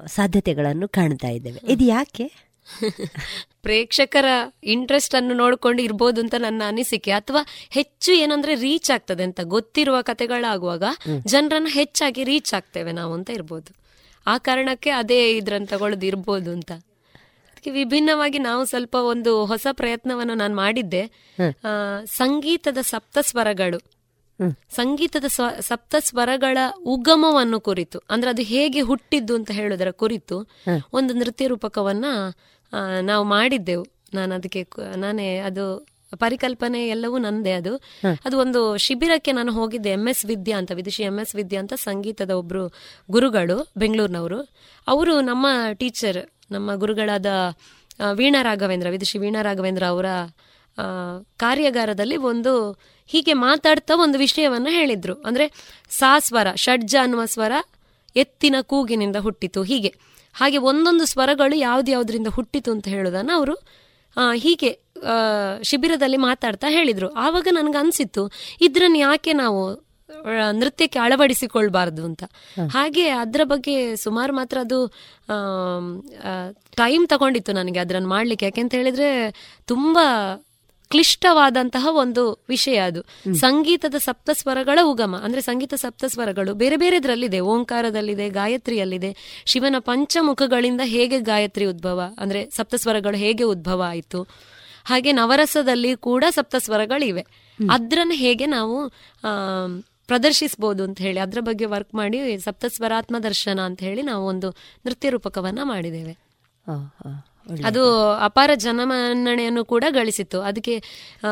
ಸಾಧ್ಯತೆಗಳನ್ನು ಕಾಣ್ತಾ ಇದ್ದೇವೆ. ಇದು ಯಾಕೆ? ಪ್ರೇಕ್ಷಕರ ಇಂಟ್ರೆಸ್ಟ್ ಅನ್ನು ನೋಡ್ಕೊಂಡು ಇರ್ಬೋದು ಅಂತ ನನ್ನ ಅನಿಸಿಕೆ. ಅಥವಾ ಹೆಚ್ಚು ಏನಂದ್ರೆ ರೀಚ್ ಆಗ್ತದೆ ಅಂತ ಗೊತ್ತಿರುವ ಕಥೆಗಳಾಗುವಾಗ ಜನರನ್ನು ಹೆಚ್ಚಾಗಿ ರೀಚ್ ಆಗ್ತೇವೆ ನಾವು ಅಂತ ಇರ್ಬೋದು. ಆ ಕಾರಣಕ್ಕೆ ಅದೇ ಇದ್ರನ್ನ ತಗೊಳ್ಳೋದು ಇರ್ಬೋದು ಅಂತ. ಅದಕ್ಕೆ ವಿಭಿನ್ನವಾಗಿ ನಾವು ಸ್ವಲ್ಪ ಒಂದು ಹೊಸ ಪ್ರಯತ್ನವನ್ನು ನಾನು ಮಾಡಿದ್ದೆ. ಸಂಗೀತದ ಸಪ್ತ ಸ್ವರಗಳು ಸಂಗೀತದ ಸ್ವ- ಸಪ್ತ ಸ್ವರಗಳ ಉಗಮವನ್ನು ಕುರಿತು ಅಂದ್ರೆ ಅದು ಹೇಗೆ ಹುಟ್ಟಿದ್ದು ಅಂತ ಹೇಳೋದರ ಕುರಿತು ಒಂದು ನೃತ್ಯ ರೂಪಕವನ್ನ ನಾವು ಮಾಡಿದ್ದೆವು. ನಾನು ಅದಕ್ಕೆ ನಾನೇ ಅದು ಪರಿಕಲ್ಪನೆ ಎಲ್ಲವೂ ನಂದೇ ಅದು. ಅದು ಒಂದು ಶಿಬಿರಕ್ಕೆ ನಾನು ಹೋಗಿದ್ದೆ ಎಂ ಎಸ್ ವಿದ್ಯಾ ಅಂತ ವಿದುಷಿ ಎಂ ಎಸ್ ವಿದ್ಯಾ ಅಂತ ಸಂಗೀತದ ಒಬ್ರು ಗುರುಗಳು ಬೆಂಗಳೂರಿನವರು. ಅವರು ನಮ್ಮ ಟೀಚರ್ ನಮ್ಮ ಗುರುಗಳಾದ ವೀಣಾ ರಾಘವೇಂದ್ರ, ವಿದುಷಿ ವೀಣಾ ರಾಘವೇಂದ್ರ ಅವರ ಕಾರ್ಯಾಗಾರದಲ್ಲಿ ಒಂದು ಹೀಗೆ ಮಾತಾಡ್ತಾ ಒಂದು ವಿಷಯವನ್ನು ಹೇಳಿದ್ರು. ಅಂದ್ರೆ ಸಾ ಸ್ವರ ಷಡ್ಜ ಅನ್ನುವ ಸ್ವರ ಎತ್ತಿನ ಕೂಗಿನಿಂದ ಹುಟ್ಟಿತು, ಹೀಗೆ. ಹಾಗೆ ಒಂದೊಂದು ಸ್ವರಗಳು ಯಾವ್ದ್ಯಾವ್ದ್ರಿಂದ ಹುಟ್ಟಿತು ಅಂತ ಹೇಳೋದನ್ನ ಅವರು ಹೀಗೆ ಶಿಬಿರದಲ್ಲಿ ಮಾತಾಡ್ತಾ ಹೇಳಿದ್ರು. ಆವಾಗ ನನಗೆ ಅನ್ಸಿತ್ತು ಇದ್ರನ್ನ ಯಾಕೆ ನಾವು ನೃತ್ಯಕ್ಕೆ ಅಳವಡಿಸಿಕೊಳ್ಬಾರ್ದು ಅಂತ. ಹಾಗೆ ಅದರ ಬಗ್ಗೆ ಸುಮಾರು ಮಾತ್ರ ಅದು ಟೈಮ್ ತಗೊಂಡಿತ್ತು ನನಗೆ ಅದನ್ನ ಮಾಡ್ಲಿಕ್ಕೆ. ಯಾಕೆಂತ ಹೇಳಿದ್ರೆ ತುಂಬಾ ಕ್ಲಿಷ್ಟವಾದಂತಹ ಒಂದು ವಿಷಯ ಅದು. ಸಂಗೀತದ ಸಪ್ತ ಸ್ವರಗಳ ಉಗಮ. ಅಂದ್ರೆ ಸಂಗೀತ ಸಪ್ತ ಸ್ವರಗಳು ಬೇರೆ ಬೇರೆದ್ರಲ್ಲಿದೆ. ಓಂಕಾರದಲ್ಲಿದೆ ಗಾಯತ್ರಿಯಲ್ಲಿದೆ. ಶಿವನ ಪಂಚಮುಖಗಳಿಂದ ಹೇಗೆ ಗಾಯತ್ರಿ ಉದ್ಭವ ಅಂದ್ರೆ ಸಪ್ತ ಸ್ವರಗಳು ಹೇಗೆ ಉದ್ಭವ ಆಯಿತು. ಹಾಗೆ ನವರಸದಲ್ಲಿ ಕೂಡ ಸಪ್ತ ಸ್ವರಗಳಿವೆ ಅದ್ರನ್ನ ಹೇಗೆ ನಾವು ಪ್ರದರ್ಶಿಸಬಹುದು ಅಂತ ಹೇಳಿ ಅದರ ಬಗ್ಗೆ ವರ್ಕ್ ಮಾಡಿ ಸಪ್ತಸ್ವರಾತ್ಮ ದರ್ಶನ ಅಂತ ಹೇಳಿ ನಾವು ಒಂದು ನೃತ್ಯ ರೂಪಕವನ್ನ ಮಾಡಿದ್ದೇವೆ. ಅದು ಅಪಾರ ಜನಮನ್ನಣೆಯನ್ನು ಕೂಡ ಗಳಿಸಿತ್ತು. ಅದಕ್ಕೆ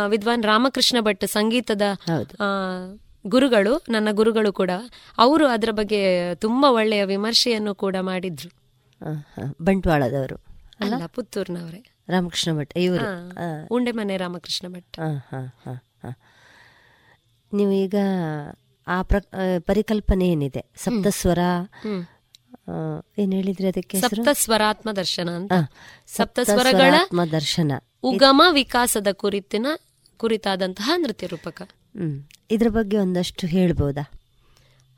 ವಿದ್ವಾನ್ ರಾಮಕೃಷ್ಣ ಭಟ್ ಸಂಗೀತದ ಗುರುಗಳು ನನ್ನ ಗುರುಗಳು ಕೂಡ ಅವರು ಅದರ ಬಗ್ಗೆ ತುಂಬಾ ಒಳ್ಳೆಯ ವಿಮರ್ಶೆಯನ್ನು ಕೂಡ ಮಾಡಿದ್ರು. ಬಂಟ್ವಾಳದವರು ಅಲ್ಲ? ಪುತ್ತೂರ್ನವರೇ. ರಾಮಕೃಷ್ಣ ಭಟ್ ಇವರು. ಉಂಡೆ ಮನೆ ರಾಮಕೃಷ್ಣ ಭಟ್. ನೀವು ಈಗ ಆ ಪ್ರ ಪರಿಕಲ್ಪನೆ ಏನಿದೆ? ಸಪ್ತಸ್ವರ ಏನ್ ಹೇಳಿದ್ರಿ ಅದಕ್ಕೆ ಸಪ್ತಸ್ವರಾತ್ಮ ಸಪ್ತ ಸ್ವರಾತ್ಮ ದರ್ಶನ ಅಂತ. ಆ, ಸಪ್ತ ಸಪ್ತ ಸ್ವರಗಳ ದರ್ಶನ. ಉಗಮ ವಿಕಾಸದ ಕುರಿತಿನ ಕುರಿತಾದಂತಹ ನೃತ್ಯ ರೂಪಕ. ಹ್ಮ್. ಇದ್ರ ಬಗ್ಗೆ ಒಂದಷ್ಟು ಹೇಳ್ಬೋದಾ?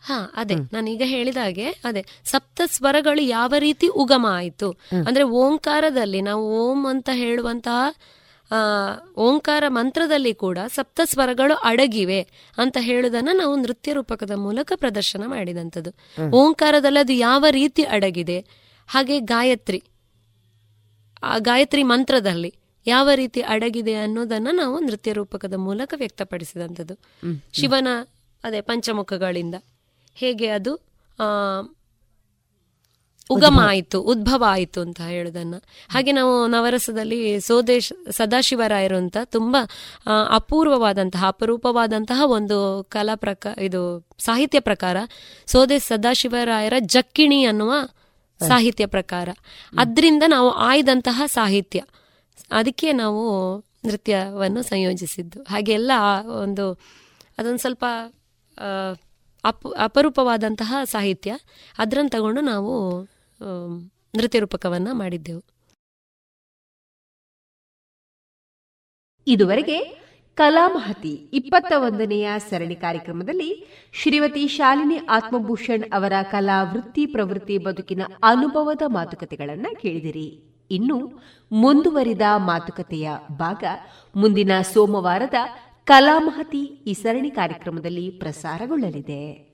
ಹಾ ಅದೇ. ನಾನೀಗ ಹೇಳಿದ ಹಾಗೆ ಅದೇ. ಸಪ್ತ ಸ್ವರಗಳು ಯಾವ ರೀತಿ ಉಗಮ ಆಯಿತು? ಅಂದ್ರೆ ಓಂಕಾರದಲ್ಲಿ ನಾವು ಓಂ ಅಂತ ಹೇಳುವಂತಹ ಓಂಕಾರ ಮಂತ್ರದಲ್ಲಿ ಕೂಡ ಸಪ್ತ ಸ್ವರಗಳು ಅಡಗಿವೆ ಅಂತ ಹೇಳುದನ್ನ ನಾವು ನೃತ್ಯ ರೂಪಕದ ಮೂಲಕ ಪ್ರದರ್ಶನ ಮಾಡಿದಂಥದ್ದು. ಓಂಕಾರದಲ್ಲಿ ಅದು ಯಾವ ರೀತಿ ಅಡಗಿದೆ? ಹಾಗೆ ಗಾಯತ್ರಿ. ಆ ಗಾಯತ್ರಿ ಮಂತ್ರದಲ್ಲಿ ಯಾವ ರೀತಿ ಅಡಗಿದೆ ಅನ್ನೋದನ್ನ ನಾವು ನೃತ್ಯ ರೂಪಕದ ಮೂಲಕ ವ್ಯಕ್ತಪಡಿಸಿದಂಥದ್ದು. ಶಿವನ ಅದೇ ಪಂಚಮುಖಗಳಿಂದ. ಹೇಗೆ ಅದು ಆ ಉಗಮ ಆಯಿತು ಉದ್ಭವ ಆಯಿತು ಅಂತ ಹೇಳುದನ್ನ. ಹಾಗೆ ನಾವು ನವರಸದಲ್ಲಿ ಸೋದೇಶ್ ಸದಾಶಿವರಾಯರು ಅಂತ ತುಂಬಾ ಅಪೂರ್ವವಾದಂತಹ ಅಪರೂಪವಾದಂತಹ ಒಂದು ಕಲಾ ಪ್ರಕ ಇದು ಸಾಹಿತ್ಯ ಪ್ರಕಾರ ಸೋದೇಶ್ ಸದಾಶಿವರಾಯರ ಜಕ್ಕಿಣಿ ಅನ್ನುವ ಸಾಹಿತ್ಯ ಪ್ರಕಾರ. ಅದರಿಂದ ನಾವು ಆಯ್ದಂತಹ ಸಾಹಿತ್ಯ. ಅದಕ್ಕೆ ನಾವು ನೃತ್ಯವನ್ನು ಸಂಯೋಜಿಸಿದ್ದು. ಹಾಗೆಲ್ಲ ಒಂದು ಅದೊಂದು ಸ್ವಲ್ಪ ಅಪ ಅಪ್ ಅಪರೂಪವಾದಂತಹ ಸಾಹಿತ್ಯ. ಅದ್ರನ್ನು ತಗೊಂಡು ನಾವು ನೃತ್ಯ ರೂಪಕವನ್ನ ಮಾಡಿದ್ದೆವು. ಇದುವರೆಗೆ ಕಲಾಮಹತಿ ಇಪ್ಪತ್ತ ಒಂದನೆಯ ಸರಣಿ ಕಾರ್ಯಕ್ರಮದಲ್ಲಿ ಶ್ರೀಮತಿ ಶಾಲಿನಿ ಆತ್ಮಭೂಷಣ್ ಅವರ ಕಲಾ ವೃತ್ತಿ ಪ್ರವೃತ್ತಿ ಬದುಕಿನ ಅನುಭವದ ಮಾತುಕತೆಗಳನ್ನು ಕೇಳಿದಿರಿ. ಇನ್ನು ಮುಂದುವರಿದ ಮಾತುಕತೆಯ ಭಾಗ ಮುಂದಿನ ಸೋಮವಾರದ ಕಲಾಮಹತಿ ಈ ಸರಣಿ ಕಾರ್ಯಕ್ರಮದಲ್ಲಿ ಪ್ರಸಾರಗೊಳ್ಳಲಿದೆ.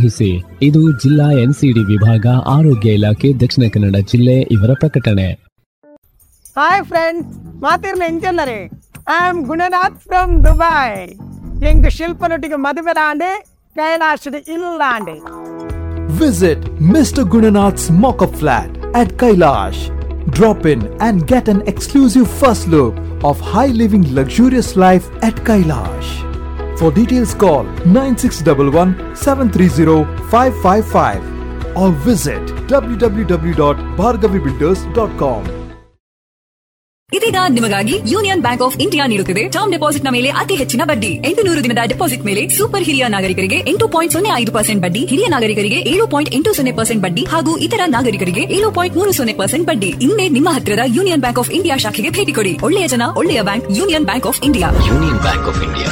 ಸ್ನೇಹಿಸಿ ಇದು ಜಿಲ್ಲಾ ಎನ್ಸಿಡಿ ವಿಭಾಗ ಆರೋಗ್ಯ ಇಲಾಖೆ ದಕ್ಷಿಣ ಕನ್ನಡ ಜಿಲ್ಲೆ ಇವರ ಪ್ರಕಟಣೆ hi friends ಮಾತಿರ್ಲೆಂಚಲ್ಲರೆ I am Gunanath from Dubai ಹೆಂಗು ಶಿಲ್ಪನೊಟ್ಟಿಗೆ ಮದುವೆರಾಂಡೆ ಕೈಲಾಶದ ಇಲ್ಲಾಂಡೆ visit Mister Gunanath's mockup flat at Kailash Drop in and get an exclusive first look of high living luxurious life at Kailash. For details call 9611 730 555 or visit www.bhargavibuilders.com. ಇದೀಗ ನಿಮಗಾಗಿ Union Bank of India ನೀಡುತ್ತಿದೆ. Term ಡೆಪಾಸಿಟ್ನ ಮೇಲೆ ಅತಿ ಹೆಚ್ಚಿನ ಬಡ್ಡಿ. ಎಂಟು ನೂರು ದಿನದ ಡೆಪಾಸಿಟ್ ಮೇಲೆ ಸೂಪರ್ ಹಿರಿಯ ನಾಗರಿಕರಿಗೆ ಎಂಟು ಪಾಯಿಂಟ್ ಸೊನ್ನೆ ಐದು ಪರ್ಸೆಂಟ್ ಬಡ್ಡಿ ಹಿರಿಯ ನಾಗರಿಕರಿಗೆ ಏಳು ಪಾಯಿಂಟ್ ಎಂಟು ಸೊನ್ನೆ ಪರ್ಸೆಂಟ್ ಬಡ್ಡಿ ಹಾಗೂ ಇತರ ನಾಗರಿಕರಿಗೆ ಏಳು ಪಾಯಿಂಟ್ ಮೂರು ಸೊನ್ನೆ ಪರ್ಸೆಂಟ್ ಬಡ್ಡಿ. ಇನ್ನೇ ನಿಮ್ಮ ಹತ್ತಿರದ ಯೂನಿಯನ್ ಬ್ಯಾಂಕ್ ಆಫ್ ಇಂಡಿಯಾ ಶಾಖೆಗೆ ಭೇಟಿ ಕೊಡಿ. ಒಳ್ಳೆಯ ಜನ ಒಳ್ಳೆಯ bank Union Bank of India. Union Bank of India.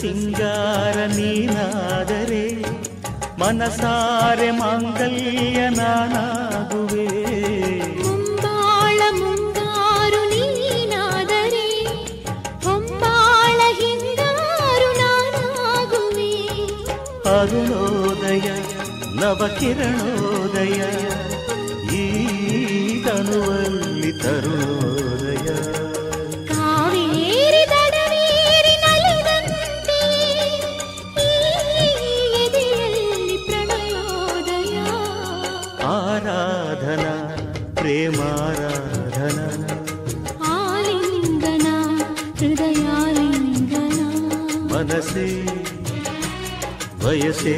ಸಿಂಗಾರ ನೀನಾದರೆ ಮನಸಾರೆ ಮಾಂಗಲ್ಯ ನಾನಾಗುವೆ. ಮುಂಬಾಳ ಮುಂಗಾರು ನೀನಾದರೆ ಹೊಂಬಾಳ ಹಿಂಗಾರು ನಾನಾಗುವೆ. ಅರುಣೋದಯ ನವಕಿರಣೋದಯ ಈ ತನುವಲ್ಲಿ ತರುಣೋದಯ. வயசே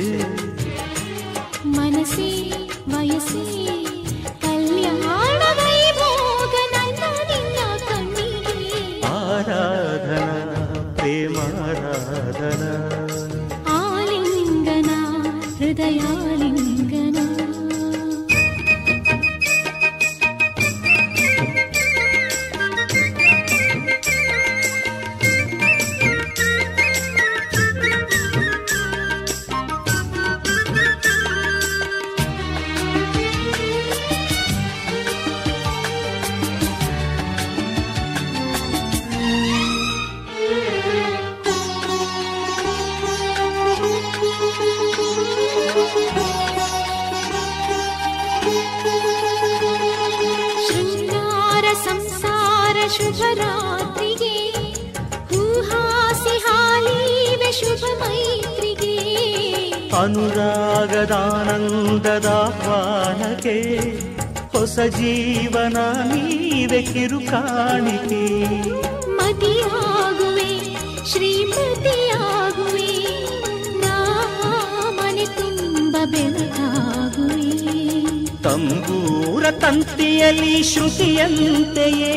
ನೆಲೆಯಂತೆಯೇ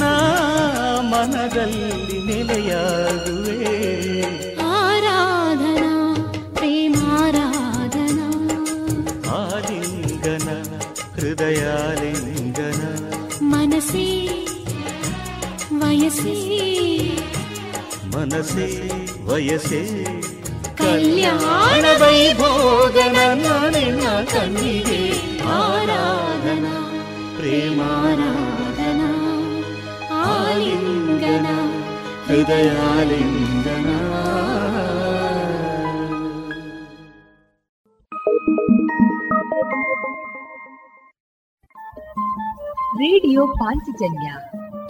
ನಾ ಮನದಲ್ಲಿ ನೆಲೆಯಾಗುವೆ ಆರಾಧನಾ ಪ್ರೇಮಾರಾಧನಾ ಆಲಿಂಗನ ಹೃದಯಾಲಿಂಗನ ಮನಸೇ ವಯಸೇ ಮನಸೇ ವಯಸೇ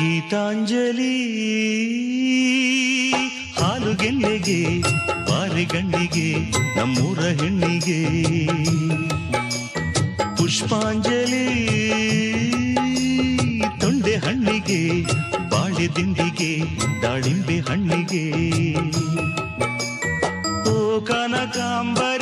ಗೀತಾಂಜಲಿ. ಹಾಲು ಗೆಲ್ಲೆಗೆ ಗಣ್ಣಿಗೆ ನಮ್ಮೂರ ಹೆಣ್ಣಿಗೆ. ಪುಷ್ಪಾಂಜಲಿ. ತೊಂಡೆ ಹಣ್ಣಿಗೆ, ಬಾಳೆ ದಿಂಡಿಗೆ ದಾಳಿಂಬೆ ಹಣ್ಣಿಗೆ. ಓ ಕನಕಾಂಬರಿ.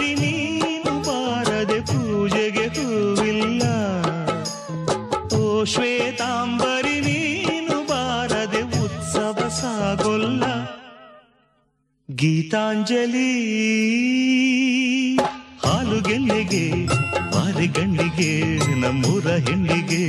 ಗೀತಾಂಜಲಿ. ಹಾಲು ಗೆಲ್ಲಿಗೆ ಮಾರಿಗಣ್ಣಿಗೆ ನಮ್ಮೂರ ಹೆಣ್ಣಿಗೆ.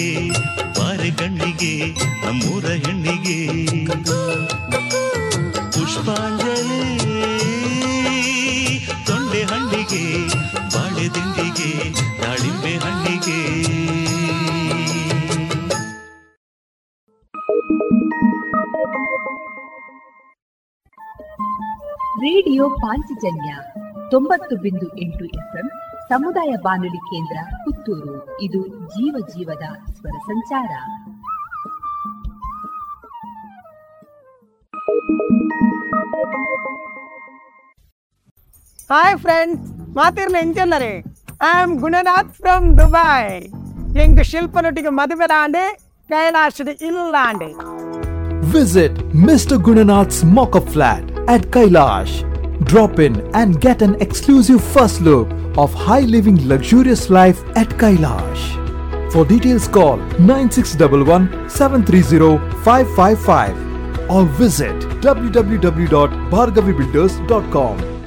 ಗೆನ್ನೆಗೆ ಬಾರೆ ಕಣ್ಣಿಗೆ ನಮ್ಮೂರ ಹೆಣ್ಣಿಗೆ. ಪುಷ್ಪಾಂಜಲಿ, ತೊಂಡೆ ಹಣ್ಣಿಗೆ, ಬಾಳೆ ದಿಂಡಿಗೆ ದಾಳಿಂಬೆ ಹಣ್ಣಿಗೆ. ರೇಡಿಯೋ ಪಾಂಚಜನ್ಯ ತೊಂಬತ್ತು ಬಿಂದು ಎಂಟು ಎಫ್ಎಂ ಸಮುದಾಯ ಬಾನುಲಿ ಕೇಂದ್ರ ಪುತ್ತೂರು. ಇದು ಜೀವ ಜೀವದ ಸ್ವರ ಸಂಚಾರ. ಹಾಯ್ ಫ್ರೆಂಡ್ಸ್ ಮಾತಿರ್ಲಿ ಎಂಜನ್ನರೇ I am Gunanath from Dubai ಎಂಗ್ ಶಿಲ್ಪನೊಟ್ಟಿಗೆ ಮದುವೆ ರಾಂಡೆ ಕೈಲಾಶದ ಇಲ್ಲಾಂಡೆ visit Mister Gunanath mock flat at Kailash Drop in and get an exclusive first look of high living luxurious life at Kailash. For details call 9611 730 555 or visit www.bhargavibuilders.com.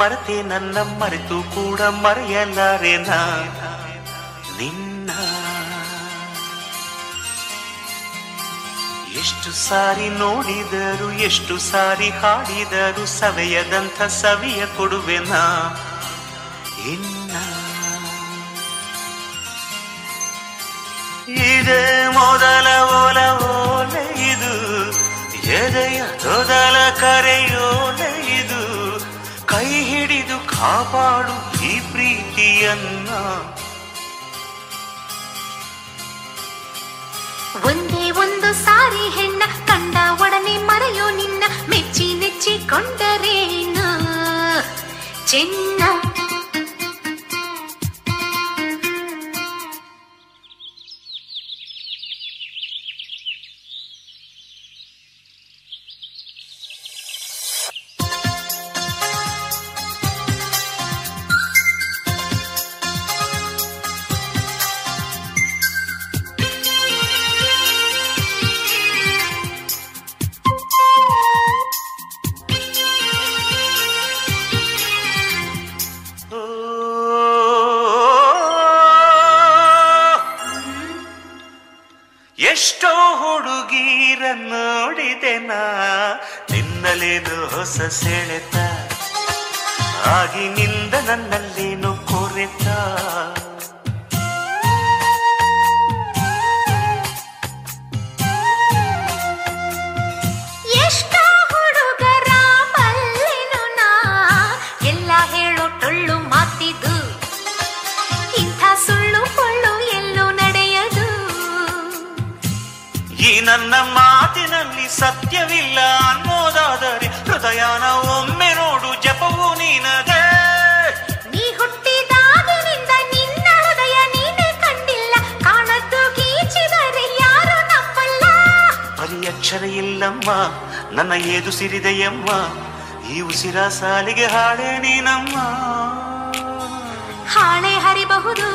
ಮರೆತೆ ನನ್ನ ಮರೆತು ಕೂಡ ಮರೆಯಲಾರೆ ನಿನ್ನ ಎಷ್ಟು ಸಾರಿ ನೋಡಿದರು, ಎಷ್ಟು ಸಾರಿ ಹಾಡಿದರು ಸವೆಯದಂಥ ಸವಿಯ ಕೊಡುವೆನಾ ಇನ್ನ ಇದೇ ಮೊದಲ ಓಲೆ ಇದು, ಎದೆಯ ತೊದಲ ಕರೆಯೋಲೆ ಇದು. ಕೈ ಹಿಡಿದು ಕಾಪಾಡು ಈ ಪ್ರೀತಿಯನ್ನ. ಒಂದೇ ಒಂದು ಸಾರಿ ಹೆಣ್ಣ, ಕಂಡ ಒಡನೆ ಮರೆಯೋ ನಿನ್ನ, ಮೆಚ್ಚಿ ನೆಚ್ಚಿಕೊಂಡರೇನ ಚೆನ್ನ ಸತ್ಯವಿಲ್ಲ ಅನ್ನೋದಾದರೆ ಹೃದಯನ ಒಮ್ಮೆ ನೋಡು ಜಪವು ನೀನದೇ ನೀ ಹುಟ್ಟಿದಾಗಿನಿಂದ ನಿನ್ನ ಹೃದಯ ನೀನೇ ಕಂಡಿಲ್ಲ. ಕಾಣದ್ದು ಗೀಚಿದರೆ ಯಾರು ಅಕ್ಷರ ಇಲ್ಲಮ್ಮ ನನ್ನ ಏದು ಸಿರಿದೆಯಮ್ಮ ಈ ಉಸಿರ ಸಾಲಿಗೆ ಹಾಳೆ ನೀನಮ್ಮ. ಹಾಳೆ ಹರಿಬಹುದು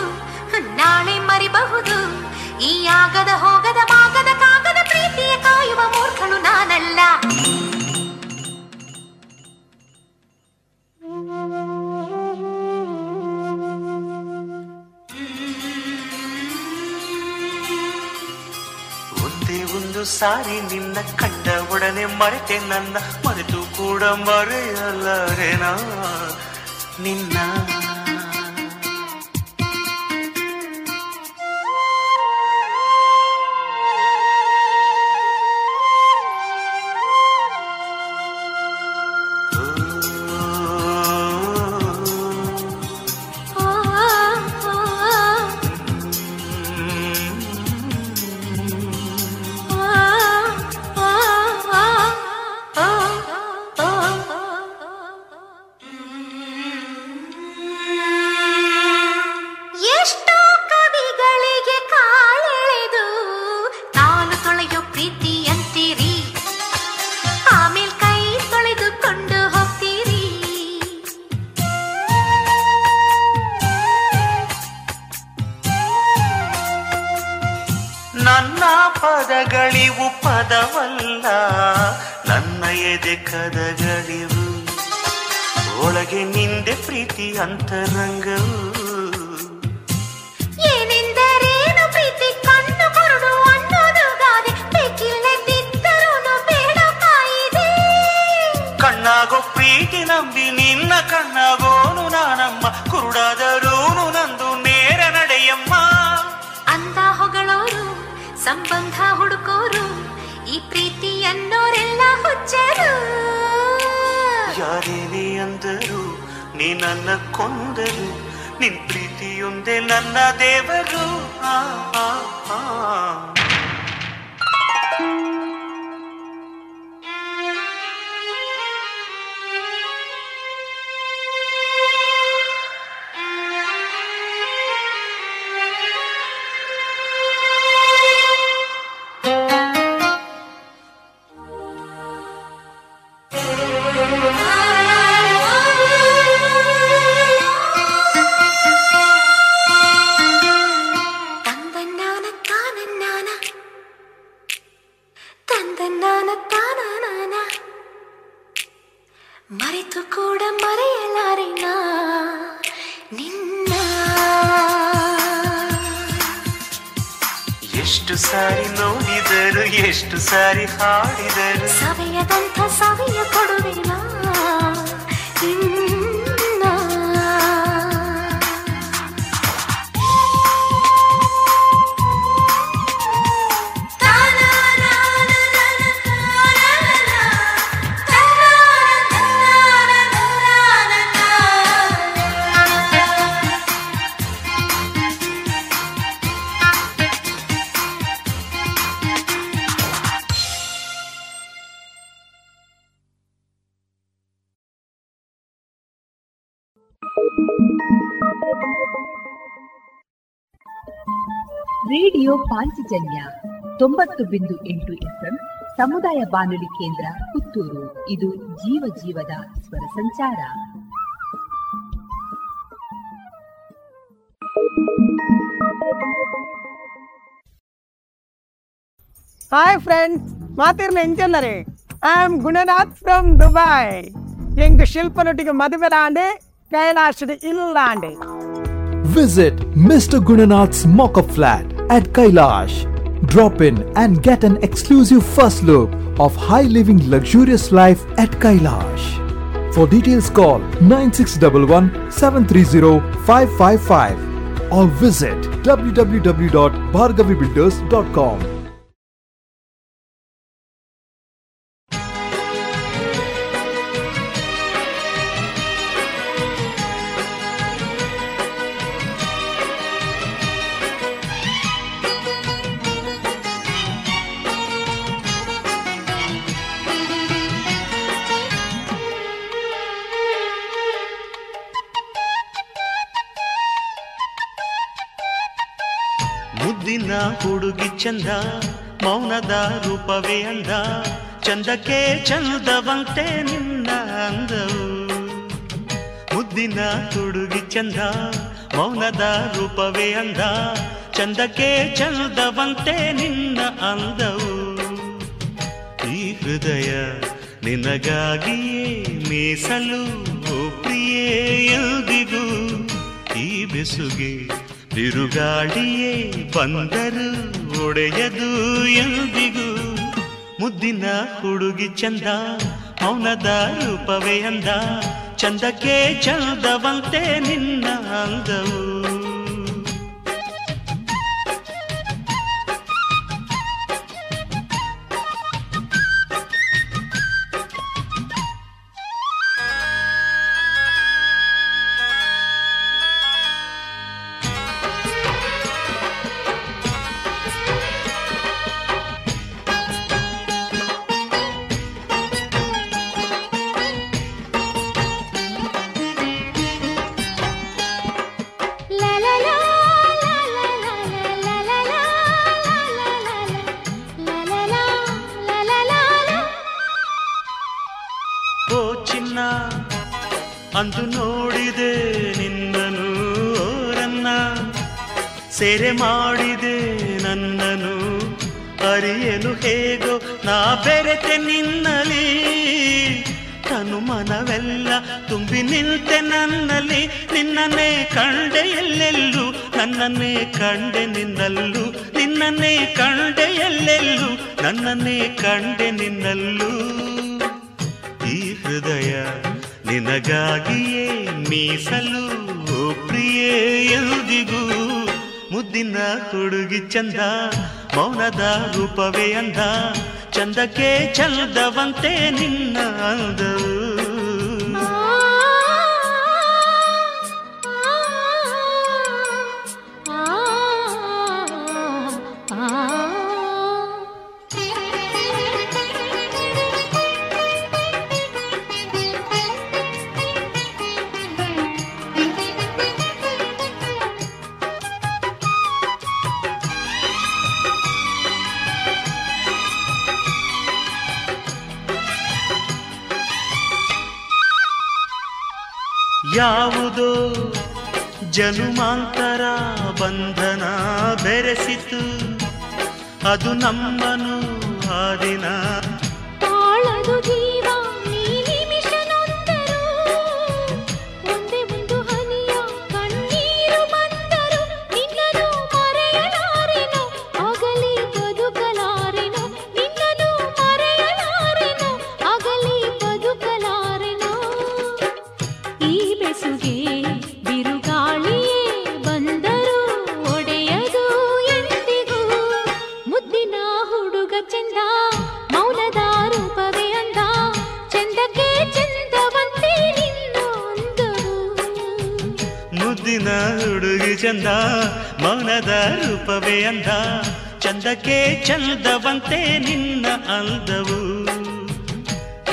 ನಾಳೆ ಮರಿಬಹುದು. ಈ ಆಗದ ಹೋಗದ ಮಾಗದ ನಾನಲ್ಲ ಒಂದೇ ಒಂದು ಸಾರಿ ನಿನ್ನ ಕಂಡ ಒಡನೆ ಮರೆತೆ ನನ್ನ ಮರೆತು ಕೂಡ ಮರೆಯಲಾರೆನಾ? ನಿನ್ನ ರೇಡಿಯೋ ಪಾಂಚಜನ್ಯ ತೊಂಬತ್ತು ಬಿಂದು ಎಂಟು ಎಫ್ಎಂ ಸಮುದಾಯ ಬಾನುಲಿ ಕೇಂದ್ರ ಪುತ್ತೂರು. ಇದು ಜೀವ ಜೀವದ ಸ್ವರ ಸಂಚಾರ. ಹಾಯ್ ಫ್ರೆಂಡ್ಸ್ ಮಾತಿರ್ನ ಎಂಜನ್ನರೇ I am Gunanath from Dubai ಎಂಗ್ ಶಿಲ್ಪನೊಟ್ಟಿಗೆ ಮದುವೆ ರಾಂಡೆ ಕೈಲಾಶದ ಇಲ್ಲಾಂಡೆ Visit Mr. Gunanath's mock-up flat at Kailash. Drop in and get an exclusive first look of high-living luxurious life at Kailash. For details call 9611 730 555 or visit www.bhargavibuilders.com. ಮೌನದ ರೂಪವೇ ಅಂದ ಚಂದಕ್ಕೆ ಚಂದವಂತೆ ನಿನ್ನ ಅಂದವು ಮುದ್ದಿನ ತುಡುಗಿ ಚಂದ, ಮೌನದ ರೂಪವೇ ಅಂದ ಚಂದಕ್ಕೆ ಚಂದವಂತೆ ನಿನ್ನ ಅಂದವು ಈ ಹೃದಯ ನಿನಗಾಗಿಯೇ ಮೀಸಲು ಪ್ರಿಯೇ, ಎಂದಿಗೂ ಈ ಬೆಸುಗೆ ಬಿರುಗಾಳಿಯೇ ಬಂದರು ಒಡೆಯದು ಎಂದಿಗೂ. ಮುದ್ದಿನ ಹುಡುಗಿ ಚಂದ ಮೌನದ ರೂಪವೇ ಅಂದ. ಚಂದಕ್ಕೆ ಚಂದವಂತೆ ನಿನ್ನ ಅಂದವು. ಕಂಡೆ ನಿನ್ನಲ್ಲೂ, ನಿನ್ನನ್ನೇ ಕಂಡೆ ಎಲ್ಲೆಲ್ಲೂ ನನ್ನನ್ನೇ ಕಂಡೆ ನಿನ್ನಲ್ಲೂ. ಈ ಹೃದಯ ನಿನಗಾಗಿಯೇ ಮೀಸಲು ಪ್ರಿಯೇ, ಎಂದಿಗೂ ಮುದ್ದಿನ ಹುಡುಗಿ ಚಂದ, ಮೌನದ ರೂಪವೇ ಅಂದ, ಚಂದಕ್ಕೆ ಚಂದವಂತೆ ನಿನ್ನ ಯಾವುದೋ ಜನುಮಾಂತರ ಬಂಧನ ಬೆರೆಸಿತು? ಅದು ನಮ್ಮನು ಆ ದಿನ ಅಂದ, ಚಂದಕ್ಕೆ ಚಂದವಂತೆ ನಿನ್ನ ಅಂದವು.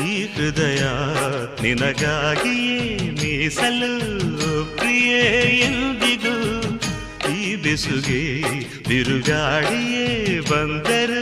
ಈ ಹೃದಯ ನಿನಗಾಗಿಯೇ ಮೀಸಲು ಪ್ರಿಯ ಎಂದಿಗೂ. ಈ ಬಿಸುಗೆ ಬಿರುಗಾಡಿಯೇ ಬಂದರು.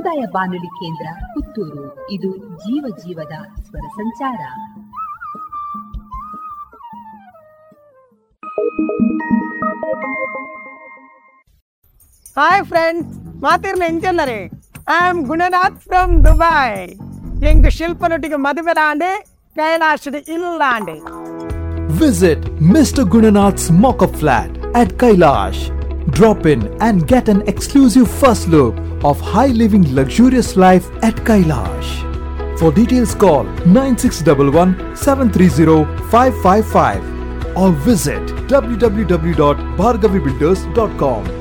ಸಮುದಾಯ ಬಾನುಲಿ ಕೇಂದ್ರ ಪುತ್ತೂರು. ಇದು ಜೀವ ಜೀವದ ಸ್ವರ ಸಂಚಾರ. ಹಾಯ್ ಫ್ರೆಂಡ್ಸ್ ಮಾತಿರ್ ಎಂಜನರೇ I am Gunanath from Dubai ಎಂಗು ಶಿಲ್ಪನೊಟ್ಟಿಗೆ ಮದುವೆರಾಂಡೆ ಕೈಲಾಶದ ಇಲ್ಲಾಂಡೆ visit Mister Gunanath's mock flat at Kailash Drop in and get an exclusive first look of high living luxurious life at Kailash. For details call 9611-730-555 or visit www.bhargavibuilders.com.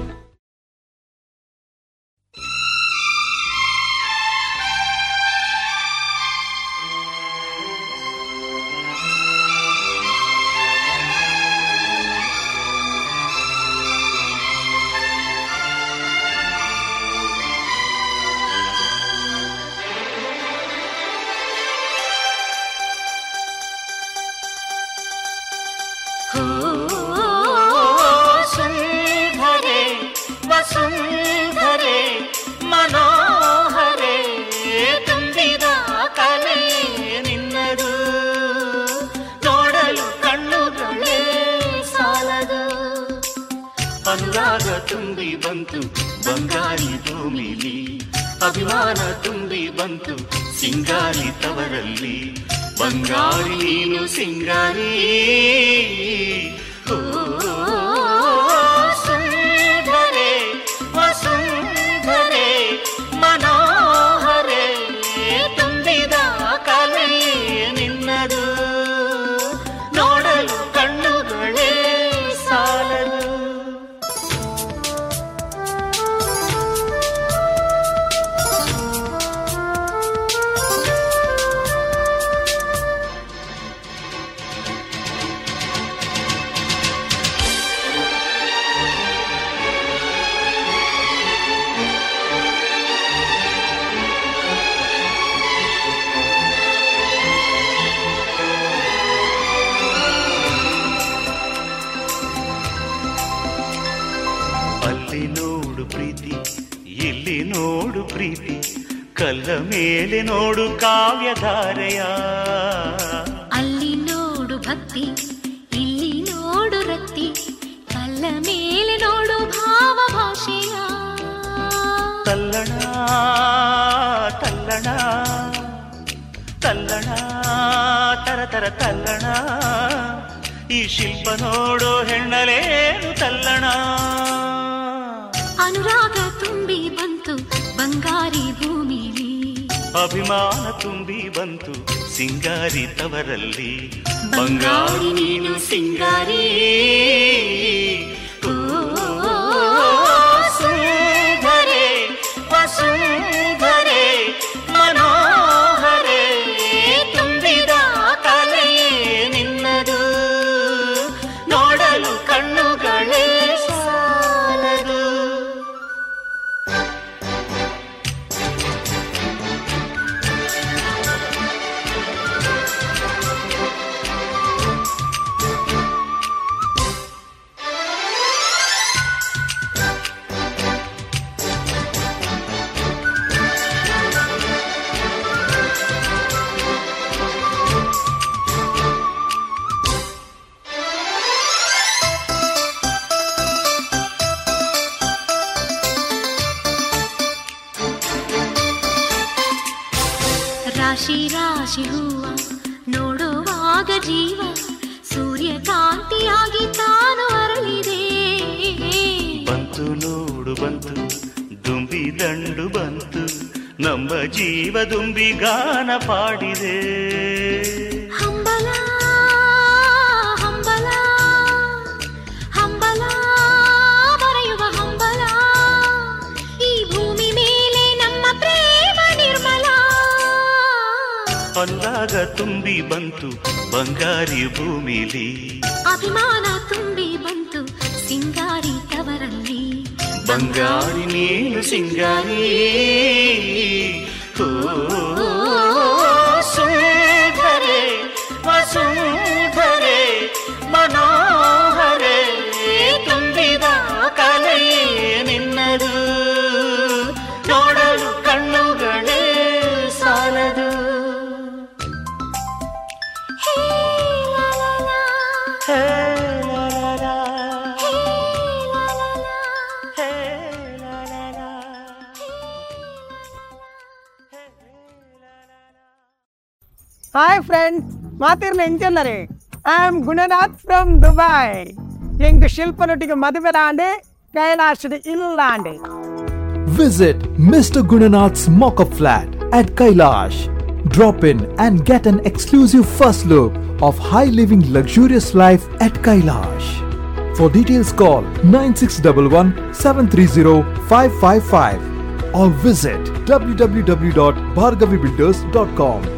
ದುಂಬಿ ಗಾನ ಪಾಡಿದೆ. ಹಂಬಲ ಹಂಬಲ ಹಂಬಲ ಬರೆಯುವ ಹಂಬಲ. ಈ ಭೂಮಿ ಮೇಲೆ ನಮ್ಮ ಪ್ರೇಮ ನಿರ್ಮಲ. ಅಲ್ಲಾಗ ತುಂಬಿ ಬಂತು ಬಂಗಾರಿ ಭೂಮಿಲಿ. ಅಭಿಮಾನ ತುಂಬಿ ಬಂತು ಸಿಂಗಾರಿ ತವರಲ್ಲಿ. ಬಂಗಾರಿ ನೀನು ಸಿಂಗಾರಿ ಓ, ಹಾಯ್ ಫ್ರೆಂಡ್ಸ್ ಮಾತಿರ್ನ ಎಂಚನ್ನರೆ I am Gunanath from Dubai ಎಂಗ್ ಶಿಲ್ಪನೊಟ್ಟಿಗೆ ಮದುವೆ ದಾಂಡೆ ಕೈಲಾಸದ ಇಲ್ಲಾಂಡೆ Visit Mr. Gunanath's mock-up flat at Kailash. Drop in and get an exclusive first look of high living luxurious life at Kailash. For details call 9611 730 555 or visit www.bhargavibuilders.com.